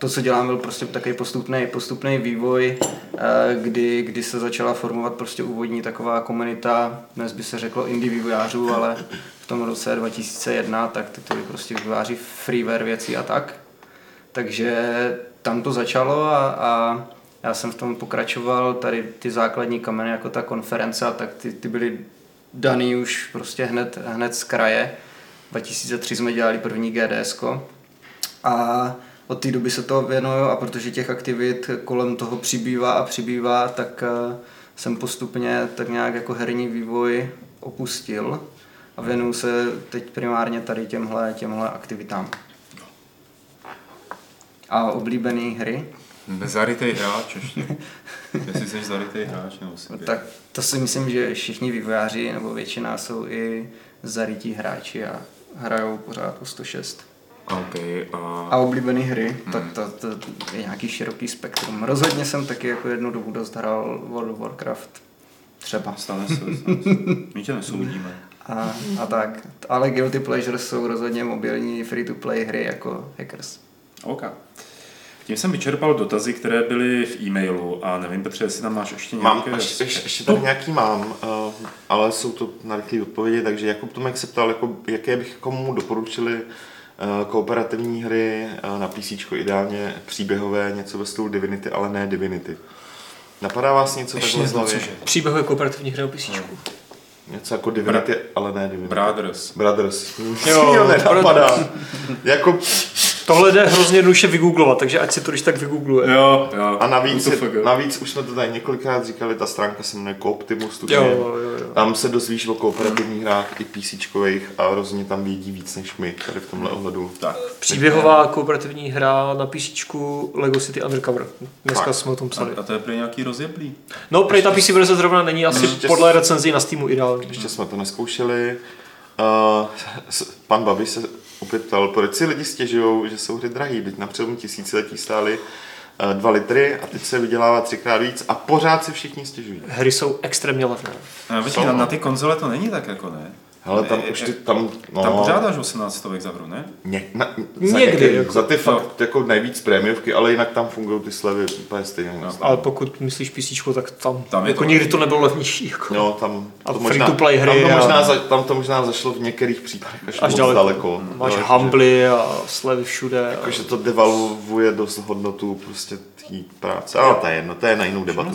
to, co dělám, byl prostě takový postupný, postupný vývoj, eh, kdy, kdy se začala formovat prostě úvodní taková komunita, dnes by se řeklo indie vývojářů, ale v tom roce 2001, tak to byly prostě vývojáři freeware věcí a tak. Takže tam to začalo a, a já jsem v tom pokračoval, tady ty základní kameny, jako ta konference, tak ty, ty byly daný už prostě hned, hned z kraje. 2003 jsme dělali první GDS. A od té doby se to věnuju a protože těch aktivit kolem toho přibývá a přibývá, tak eh, jsem postupně tak nějak jako herní vývoj opustil a věnuju se teď primárně tady těmhle, těmhle aktivitám. A oblíbené hry? Zarytej hráč ještě. Jestli jsi zarytej hráč nebo si Tak to si myslím, že všichni vývojáři nebo většina jsou i zarytí hráči a hrajou pořád o 106. Okay, a... a oblíbené hry, hmm. tak to, to, je nějaký široký spektrum. Rozhodně jsem taky jako jednu dobu dost hrál World of Warcraft. Třeba. Stane se. My tě nesoudíme. A, a tak. Ale Guilty Pleasure jsou rozhodně mobilní free-to-play hry jako Hackers. OK. Tím jsem vyčerpal dotazy, které byly v e-mailu a nevím, Petře, jestli tam máš ještě nějaké... Mám, ještě, ještě, ještě tady nějaký mám, uh, ale jsou to na rychlé odpovědi, takže Jakub Tomek se ptal, jako, jaké bych komu doporučili eh, kooperativní hry eh, na PC, ideálně příběhové, něco ve stylu Divinity, ale ne Divinity. Napadá vás něco Ještě takhle z jednou, hlavy? cože? Příběhové kooperativní hry na PC. Něco jako Divinity, ale ne Divinity. Brothers. Brothers. Jo, Jo, nenapadá. jako, Tohle jde hrozně jednoduše vygooglovat, takže ať si to když tak vygoogluje. Jo, jo. a navíc, je, navíc už jsme to tady několikrát říkali, ta stránka se jmenuje Cooptimus. Jo, jo, jo. Tam se dozvíš o kooperativních hrách i PCčkových a rozhodně tam vědí víc než my tady v tomhle ohledu. Tak. Příběhová kooperativní hra na PC Lego City Undercover. Dneska Fakt. jsme o tom psali. A to je pro nějaký rozjeblý. No, prej ta PC verze zrovna není asi Ještě- podle recenzí na Steamu ideální. Ještě jsme to neskoušeli. Uh, pan Babi se opět ptal, proč si lidi stěžují, že jsou hry drahý, teď na přelomu tisíciletí stály uh, 2 litry a teď se vydělává třikrát víc a pořád si všichni stěžují. Hry jsou extrémně levné. A víš, Jsou, na, no. na ty konzole to není tak jako ne. Hele, tam už ty, tam, no, Tam pořád až 18 stovek za hru, ne? Ně, na, za, Někdy, jako. za ty fakt No. jako nejvíc prémiovky, ale jinak tam fungují ty slevy úplně stejně. No. Ale pokud myslíš PC, tak tam, Tam jako to- nikdy to nebylo levnější. Jako. No, tam A to free-to-play hry tam to, a- možná, za, tam to možná zašlo v některých případech až, Až moc daleko. daleko. Máš Jo, jakože- Humbly a slevy všude. A... Jakože to devalvuje dost hodnotu prostě té práce. Ale to je jedno, to je na jinou debatu.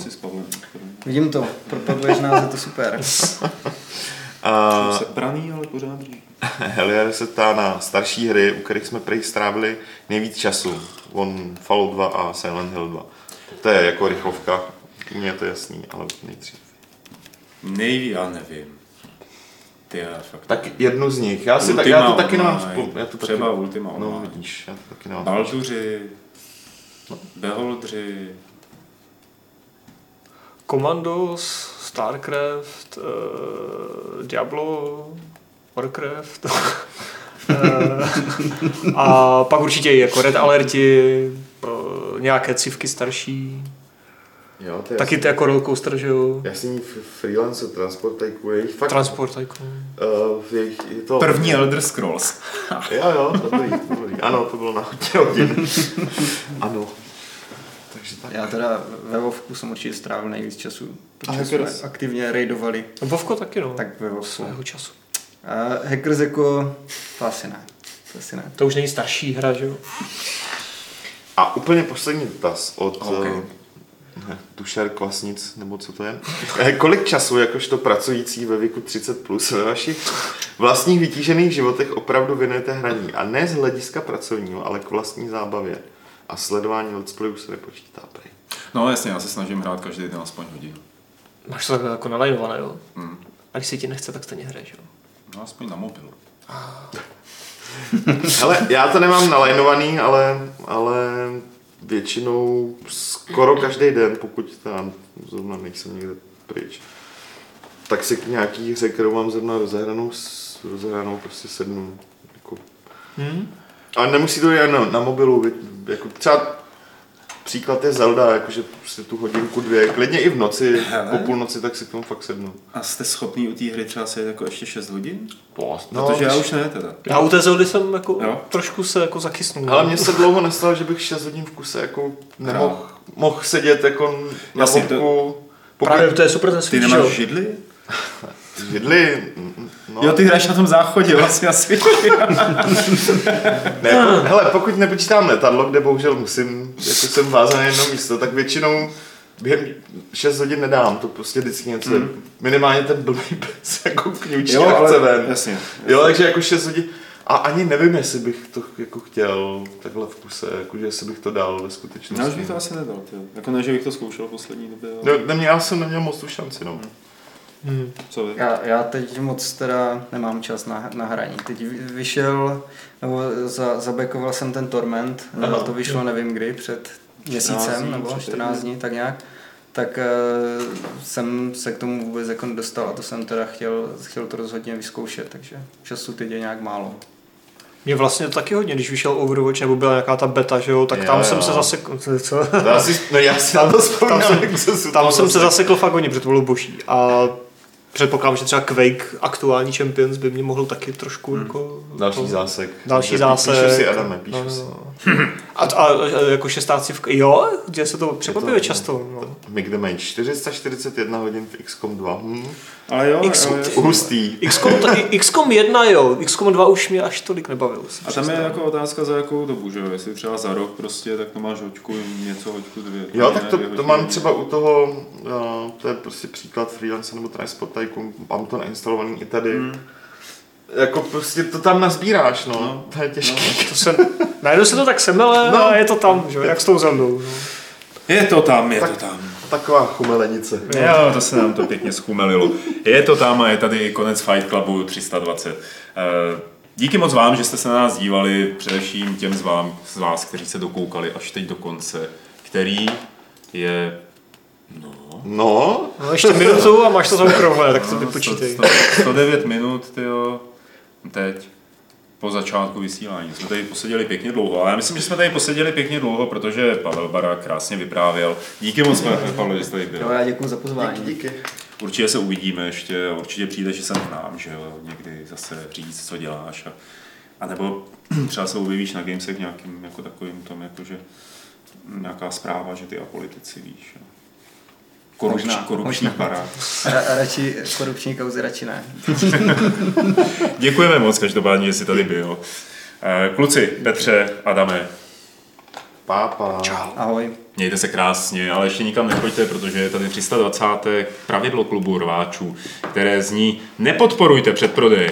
Vidím to, propaguješ nás, je to super. A Se braný, ale pořád. Helier se ptá na starší hry, u kterých jsme prej strávili nejvíc času. On Fallout 2 a Silent Hill 2. To je jako rychlovka, mně je to jasný, ale nejdřív. Nejví, já nevím. Ty já fakt. Tak jednu z nich. Já, si tak, Ultima já to taky nemám spolu. Já to taky, Třeba Ultima No Online. vidíš, já to taky nemám. Balduři, Beholdři, Commandos, Starcraft, uh, Diablo, Warcraft. Eh, a pak určitě i jako Red Alerti, uh, nějaké civky starší. Jo, to je Taky ty jako rollercoaster, že jo? Jasný f- freelance transport tycoon, je jich fakt, Transport Tycoon. uh, je, to, první Elder Scrolls. Jo, jo, dobrý, dobrý. Ano, to bylo na hodně hodin. ano. Takže tak. Já teda ve Vovku jsem určitě strávil nejvíc času, A protože jsme Hackers? aktivně raidovali, No, Vovko taky, no. tak ve Vovku. svého času. A Hackers jako, to asi ne, to asi ne. To už není starší hra, že jo? A úplně poslední dotaz od Ok. okay. Tušer Kvasnic, nebo co to je. Eh, Kolik času, jakožto pracující ve věku 30 plus, ve vašich vlastních vytížených životech opravdu věnujete hraní? A ne z hlediska pracovního, ale k vlastní zábavě. A sledování let's playů se nepočítá prej. No jasně, já se snažím hrát každý den aspoň hodinu. Máš to takhle jako nalajnované, jo? Hmm. A když se ti nechce, tak stejně hraješ, jo? No aspoň na mobilu. Hele, já to nemám nalajnovaný, ale, ale většinou skoro každý den, pokud tam zrovna nejsem někde pryč, tak si k nějaký hře, kterou mám zrovna rozehranou, rozehranou prostě sednu. Jako. Hmm? Ale nemusí to jen na, na mobilu, jako třeba příklad je Zelda, jakože prostě tu hodinku, dvě, klidně i v noci, Hele. po půlnoci, tak si k tomu fakt sednu. A jste schopný u té hry třeba sedět jako ještě 6 hodin? No, Protože já už ne teda. Já u té Zeldy jsem jako Jo. trošku se jako zakysnul. Ale mně se dlouho nestalo, že bych 6 hodin v kuse jako nemohl mohl sedět jako na Jasně, popku. Pokud Právě to je super ten Ty nemáš židli? židli, no, Jo, ty hraješ na tom záchodě vlastně asi. ne, jako, hele, pokud nepočítám letadlo, kde bohužel musím, jako jsem vázan na jedno místo, tak většinou během 6 hodin nedám, to prostě vždycky něco, mm. minimálně ten blbý pes jako kňučí Jo, a chce ale ven. jasně. Jo, takže jako 6 hodin. A ani nevím, jestli bych to jako chtěl takhle v kuse, jako, že jestli bych to dal ve skutečnosti. Já už bych to asi nedal, tyjo. Jako ne, že bych to zkoušel v poslední době, ale... No, nemě, já jsem neměl moc tu šanci, no. Hmm. Co vy? Já, já teď moc teda nemám čas na, na hraní. Teď vy- vyšel, nebo za, zabekoval jsem ten Torment, Aha. to vyšlo nevím kdy, před 14 měsícem dní, nebo před 14 dní, tak nějak. Tak uh, jsem se k tomu vůbec jako nedostal a to jsem teda chtěl, chtěl to rozhodně vyzkoušet, takže času teď je nějak málo. Mě vlastně to taky hodně, když vyšel Overwatch nebo byla nějaká ta beta, že jo, tak Jo, tam jo. jsem se zase, co? To asi, no já si na to vzpomínám, tam jsem- jak jsem se Tam jsem se zase- zasekl fakt hodně, protože to bylo boží. A předpokládám, že třeba Quake, aktuální Champions, by mě mohl taky trošku jako... Další to- zásek. Další Píšu zásek. si, Adame, píšu No, no, si. no. A, a, a jako šestáci v... Jo, kde se to překvapivě často. No. My kde mají 441 hodin v XCOM 2. Hm. Ale jo, X- ale, Hustý. XCOM, t- XCOM 1 jo, XCOM 2 už mě až tolik nebavil. a tam je jako otázka za jakou dobu, že jo? Jestli třeba za rok prostě, tak to máš hoďku, něco hoďku dvě. Jo, tak to, dvě to mám třeba u toho, uh, to je prostě příklad freelance nebo Transport Tycoon, mám to nainstalovaný i tady. Hmm. Jako prostě to tam nazbíráš, no, no to je těžké. To se, najednou se to tak semele No. a je to tam, že? jo, jak s tou Zeldou. No. Je to tam, je Tak- to tam. Taková chumelenice. Jo, to se nám to pěkně schumelilo. Je to tam a je tady i konec Fight Clubu 320. Eh, Díky moc vám, že jste se na nás dívali, především těm z, vám, z vás, kteří se dokoukali až teď do konce, který je... No, No, no ještě minutu a máš to krovle, tak to no, vypočítej. 100, 109 minut, tyjo, teď po začátku vysílání. Jsme tady poseděli pěkně dlouho, ale já myslím, že jsme tady poseděli pěkně dlouho, protože Pavel Bara krásně vyprávěl. Díky moc, Pavel, že jste tady byl. Jo, já děkuji za pozvání. díky. Určitě se uvidíme ještě a určitě přijdeš sem k nám, že jo, někdy zase říct, co děláš a, a nebo třeba se objevíš na Gamesech nějakým jako takovým tom, jakože nějaká zpráva, že ty apolitici víš. Jo. Korupč, Možná, korupční možná. barák. Ra- radši korupční kauzy, radši ne. Děkujeme moc každopádně, že jsi tady byl. Eh, Kluci, Petře, Adame, Pápa. Ahoj. mějte se krásně, ale ještě nikam nechoďte, protože je tady 320. pravidlo klubu rváčů, které zní nepodporujte předprodej.